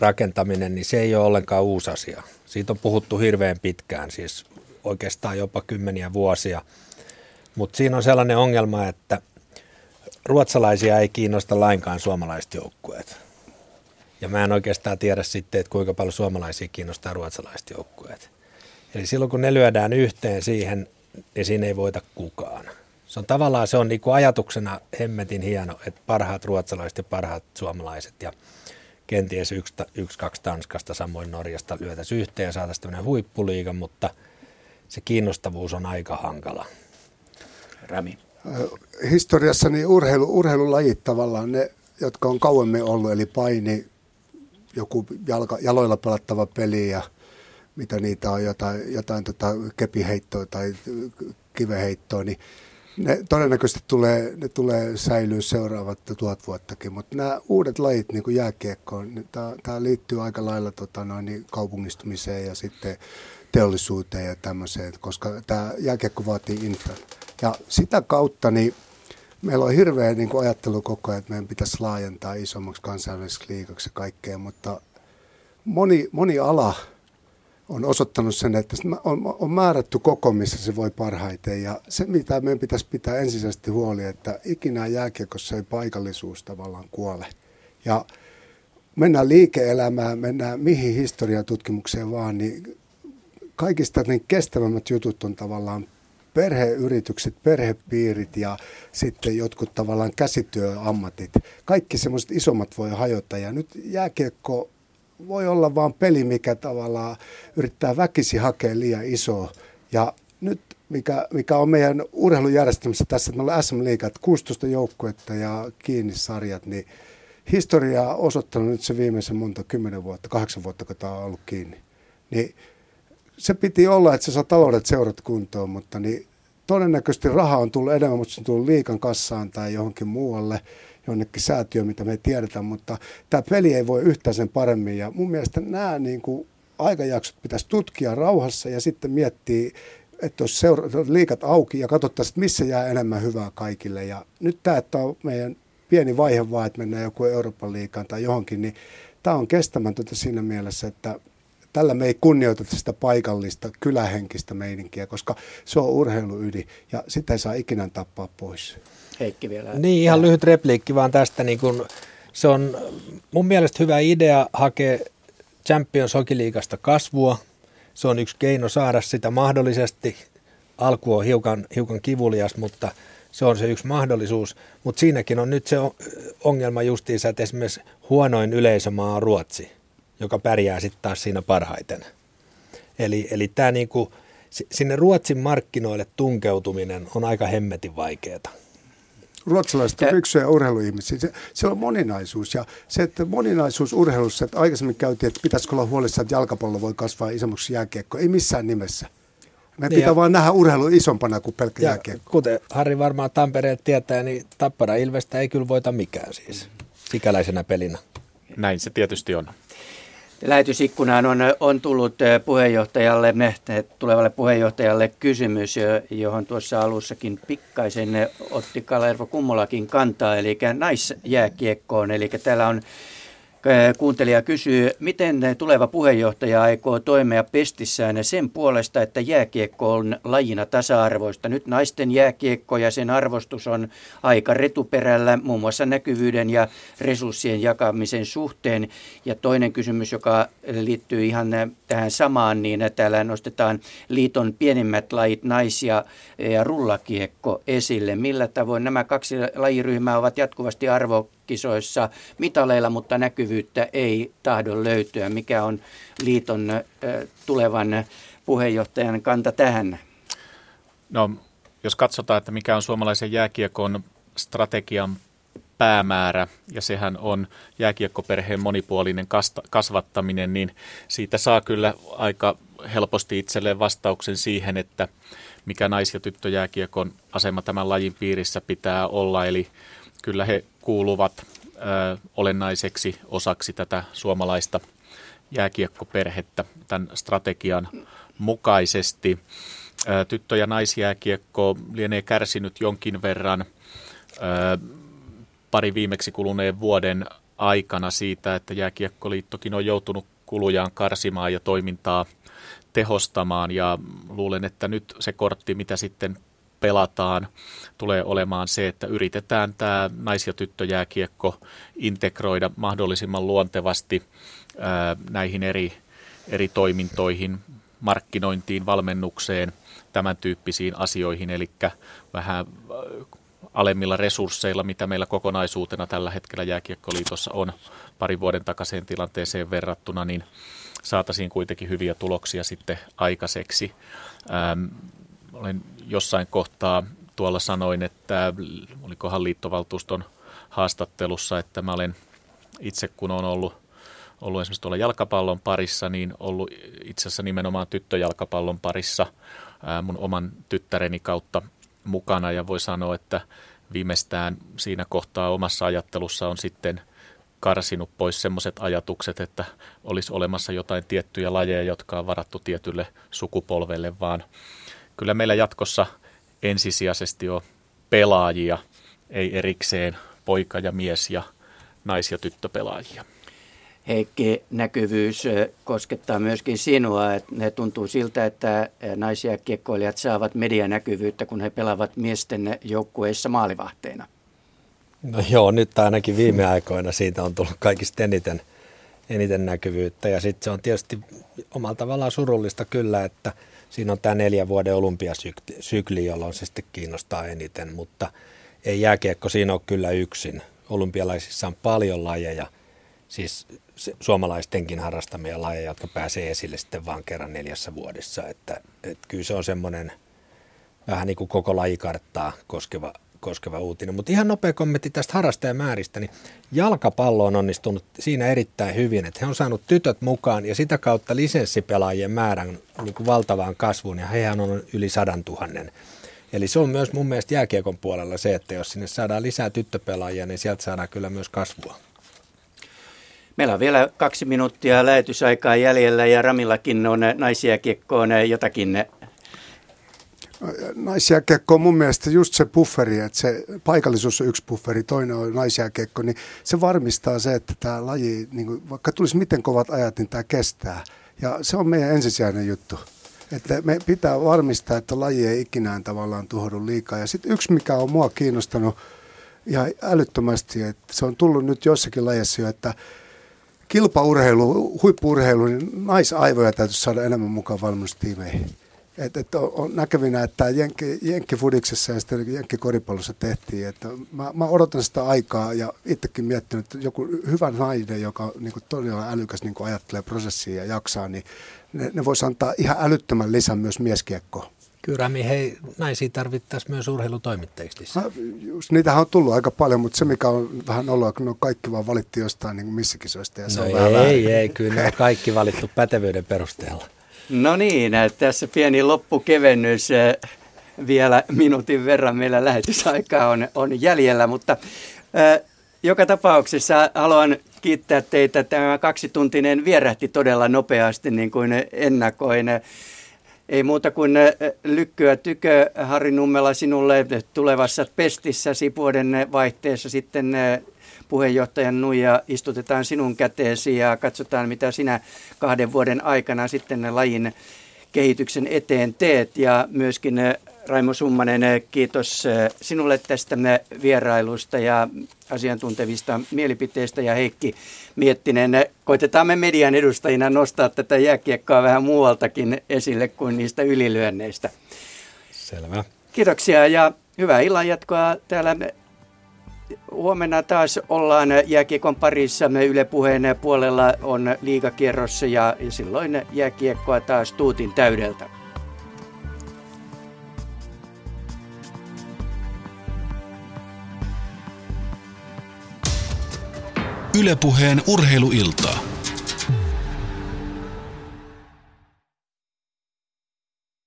rakentaminen, niin se ei ole ollenkaan uusi asia. Siitä on puhuttu hirveän pitkään, siis oikeastaan jopa kymmeniä vuosia. Mutta siinä on sellainen ongelma, että ruotsalaisia ei kiinnosta lainkaan suomalaiset joukkueet. Ja mä en oikeastaan tiedä sitten, että kuinka paljon suomalaisia kiinnostaa ruotsalaiset joukkueet. Eli silloin kun ne lyödään yhteen siihen, niin siinä ei voita kukaan. Se on tavallaan se on niin kuin ajatuksena hemmetin hieno, että parhaat ruotsalaiset ja parhaat suomalaiset ja kenties yksi, yksi kaksi Tanskasta, samoin Norjasta lyötäisiin yhteen ja saataisiin tämmöinen huippuliiga, mutta se kiinnostavuus on aika hankala. Rami. Historiassa niin urheilu, urheilulajit tavallaan ne, jotka on kauemmin ollut, eli paini, joku jalka, jaloilla pelattava peli ja mitä niitä on, jotain, jotain tota kepiheittoa tai kiveheittoa, niin ne todennäköisesti tulee, ne tulee säilyä seuraavat tuhat vuottakin, mutta nämä uudet lajit, niin kuin jääkiekko, niin tämä liittyy aika lailla tota, noin, niin kaupungistumiseen ja sitten teollisuuteen ja tämmöiseen, koska tämä jääkiekko vaatii infra. Ja sitä kautta niin meillä on hirveä niin kuin ajattelu koko ajan, että meidän pitäisi laajentaa isommaksi kansainväliseksi liikaksi ja kaikkea, mutta moni, moni ala – on osoittanut sen, että on, on määrätty koko, missä se voi parhaiten. Ja se, mitä meidän pitäisi pitää ensisijaisesti huoli, että ikinä jääkiekossa ei paikallisuus tavallaan kuole. Ja mennään liike-elämään, mennään mihin historiatutkimukseen vaan, niin kaikista niin kestävämmät jutut on tavallaan perheyritykset, perhepiirit ja sitten jotkut tavallaan käsityöammatit. Kaikki semmoiset isommat voi hajota ja nyt jääkiekko voi olla vaan peli, mikä tavallaan yrittää väkisi hakea liian iso. Ja nyt mikä, mikä on meidän urheilujärjestelmässä tässä, että meillä on SM Liigat, 16 joukkuetta ja kiinni sarjat, niin historia on osoittanut nyt se viimeisen monta, kymmenen vuotta, kahdeksan vuotta, kun tämä on ollut kiinni. Niin se piti olla, että se saa taloudet seurat kuntoon, mutta niin todennäköisesti raha on tullut enemmän, mutta se on tullut liikan kassaan tai johonkin muualle, jonnekin säätiöön, mitä me ei tiedetä, mutta tämä peli ei voi yhtään sen paremmin. Ja mun mielestä nämä niin kuin, aikajaksot pitäisi tutkia rauhassa ja sitten miettiä, että jos seura- liikat auki ja katsottaisiin, että missä jää enemmän hyvää kaikille. Ja nyt tämä, että on meidän pieni vaihe vaan, että mennään joku Euroopan liikaan tai johonkin, niin tämä on kestämätöntä siinä mielessä, että tällä me ei kunnioiteta sitä paikallista kylähenkistä meininkiä, koska se on urheiluydin ja sitä ei saa ikinä tappaa pois. Heikki vielä. Niin, ihan lyhyt repliikki vaan tästä. Niin kun se on mun mielestä hyvä idea hakea Champions Hockey-liigasta kasvua. Se on yksi keino saada sitä mahdollisesti. Alku on hiukan, hiukan kivulias, mutta se on se yksi mahdollisuus. Mutta siinäkin on nyt se ongelma justiinsa, että esimerkiksi huonoin yleisömaa on Ruotsi, joka pärjää sitten taas siinä parhaiten. Eli, eli tämä niinku, sinne Ruotsin markkinoille tunkeutuminen on aika hemmetin vaikeaa ruotsalaiset on fiksuja urheiluihmisiä. Se, siellä on moninaisuus ja se, että moninaisuus urheilussa, että aikaisemmin käytiin, että pitäisikö olla huolissa, että jalkapallo voi kasvaa isommaksi jääkiekko. Ei missään nimessä. Me niin pitää ja, vaan nähdä urheilu isompana kuin pelkkä ja jääkiekko. Kuten Harri varmaan Tampereen tietää, niin Tappara Ilvestä ei kyllä voita mikään siis sikäläisenä pelinä. Näin se tietysti on. Lähetysikkunaan on, on tullut eh, puheenjohtajalle, tulevalle puheenjohtajalle kysymys, johon tuossa alussakin pikkaisen otti Kalervo Kummolakin kantaa, eli naisjääkiekkoon. Eli täällä on Kuuntelija kysyy, miten tuleva puheenjohtaja aikoo toimia pestissään sen puolesta, että jääkiekko on lajina tasa-arvoista. Nyt naisten jääkiekko ja sen arvostus on aika retuperällä muun muassa näkyvyyden ja resurssien jakamisen suhteen. Ja toinen kysymys, joka liittyy ihan tähän samaan, niin täällä nostetaan liiton pienimmät lajit, naisia ja rullakiekko esille. Millä tavoin nämä kaksi lajiryhmää ovat jatkuvasti arvo kisoissa mitaleilla, mutta näkyvyyttä ei tahdo löytyä. Mikä on liiton tulevan puheenjohtajan kanta tähän? No, jos katsotaan, että mikä on suomalaisen jääkiekon strategian päämäärä, ja sehän on jääkiekkoperheen monipuolinen kasvattaminen, niin siitä saa kyllä aika helposti itselleen vastauksen siihen, että mikä nais- ja tyttöjääkiekon asema tämän lajin piirissä pitää olla. Eli kyllä he kuuluvat ö, olennaiseksi osaksi tätä suomalaista jääkiekkoperhettä tämän strategian mukaisesti. Ö, tyttö- ja naisjääkiekko lienee kärsinyt jonkin verran ö, pari viimeksi kuluneen vuoden aikana siitä, että Jääkiekkoliittokin on joutunut kulujaan karsimaan ja toimintaa tehostamaan. Ja luulen, että nyt se kortti, mitä sitten pelataan, tulee olemaan se, että yritetään tämä nais- ja tyttöjääkiekko integroida mahdollisimman luontevasti näihin eri, eri toimintoihin, markkinointiin, valmennukseen, tämän tyyppisiin asioihin, eli vähän alemmilla resursseilla, mitä meillä kokonaisuutena tällä hetkellä Jääkiekkoliitossa on parin vuoden takaiseen tilanteeseen verrattuna, niin saataisiin kuitenkin hyviä tuloksia sitten aikaiseksi. Ähm, olen jossain kohtaa tuolla sanoin, että olikohan liittovaltuuston haastattelussa, että mä olen itse kun on ollut, ollut esimerkiksi tuolla jalkapallon parissa, niin ollut itse asiassa nimenomaan tyttöjalkapallon parissa ää, mun oman tyttäreni kautta mukana ja voi sanoa, että viimeistään siinä kohtaa omassa ajattelussa on sitten karsinut pois semmoiset ajatukset, että olisi olemassa jotain tiettyjä lajeja, jotka on varattu tietylle sukupolvelle, vaan kyllä meillä jatkossa ensisijaisesti on pelaajia, ei erikseen poika ja mies ja nais- ja tyttöpelaajia. Heikki, näkyvyys koskettaa myöskin sinua. Että ne tuntuu siltä, että naisia kiekkoilijat saavat medianäkyvyyttä, kun he pelaavat miesten joukkueissa maalivahteina. No joo, nyt ainakin viime aikoina siitä on tullut kaikista eniten, eniten näkyvyyttä. Ja sitten se on tietysti omalla tavallaan surullista kyllä, että – siinä on tämä neljän vuoden olympiasykli, jolloin se sitten kiinnostaa eniten, mutta ei jääkiekko siinä ole kyllä yksin. Olympialaisissa on paljon lajeja, siis suomalaistenkin harrastamia lajeja, jotka pääsee esille sitten vaan kerran neljässä vuodessa. Että, että kyllä se on semmoinen vähän niin kuin koko lajikarttaa koskeva, koskeva uutinen. Mutta ihan nopea kommentti tästä harrastajamääristä, niin jalkapallo on onnistunut siinä erittäin hyvin, että he on saanut tytöt mukaan ja sitä kautta lisenssipelaajien määrän niin kuin valtavaan kasvuun ja hehän on yli sadan tuhannen. Eli se on myös mun mielestä jääkiekon puolella se, että jos sinne saadaan lisää tyttöpelaajia, niin sieltä saadaan kyllä myös kasvua. Meillä on vielä kaksi minuuttia lähetysaikaa jäljellä ja Ramillakin on naisjääkiekkoon jotakin naisjääkiekko on mun mielestä just se bufferi, että se paikallisuus on yksi bufferi, toinen on naisjääkiekko, niin se varmistaa se, että tämä laji, niin kuin, vaikka tulisi miten kovat ajat, niin tämä kestää. Ja se on meidän ensisijainen juttu. Että me pitää varmistaa, että laji ei ikinään tavallaan tuhoudu liikaa. Ja sitten yksi, mikä on mua kiinnostanut ihan älyttömästi, että se on tullut nyt jossakin lajissa jo, että kilpaurheilu, huippuurheilu, niin naisaivoja täytyy saada enemmän mukaan valmennustiimeihin. Et, et on, on näkevinä, että Jenkki, Jenkki-fudiksessa ja sitten Jenkki-koripallossa tehtiin. Että mä, mä, odotan sitä aikaa ja itsekin miettinyt, että joku hyvä nainen, joka niin kuin todella älykäs niin kuin ajattelee prosessia ja jaksaa, niin ne, ne voisi antaa ihan älyttömän lisän myös mieskiekkoon. Kyllä, hei, naisia tarvittaisiin myös urheilutoimittajiksi lisää. No, just, niitähän on tullut aika paljon, mutta se mikä on vähän ollut, kun ne on kaikki vaan valittu jostain niin missäkin Ja se no on ei, vähän ei, ei, kyllä ne on kaikki valittu pätevyyden perusteella. No niin, tässä pieni loppukevennys vielä minuutin verran meillä lähetysaikaa on, on jäljellä, mutta äh, joka tapauksessa haluan kiittää teitä. Tämä kaksituntinen vierähti todella nopeasti niin kuin ennakoin. Ei muuta kuin lykkyä tykö Harri Nummela sinulle tulevassa pestissäsi vuoden vaihteessa sitten puheenjohtajan nuija istutetaan sinun käteesi ja katsotaan, mitä sinä kahden vuoden aikana sitten lajin kehityksen eteen teet. Ja myöskin eh, Raimo Summanen, eh, kiitos eh, sinulle tästä vierailusta ja asiantuntevista mielipiteistä. Ja Heikki Miettinen, koitetaan me median edustajina nostaa tätä jääkiekkoa vähän muualtakin esille kuin niistä ylilyönneistä. Selvä. Kiitoksia ja hyvää illanjatkoa täällä Huomenna taas ollaan jääkiekon parissa. Me Yle Puheen puolella on liigakierros ja silloin jääkiekkoa taas tuutin täydeltä. Ylepuheen urheiluiltaa.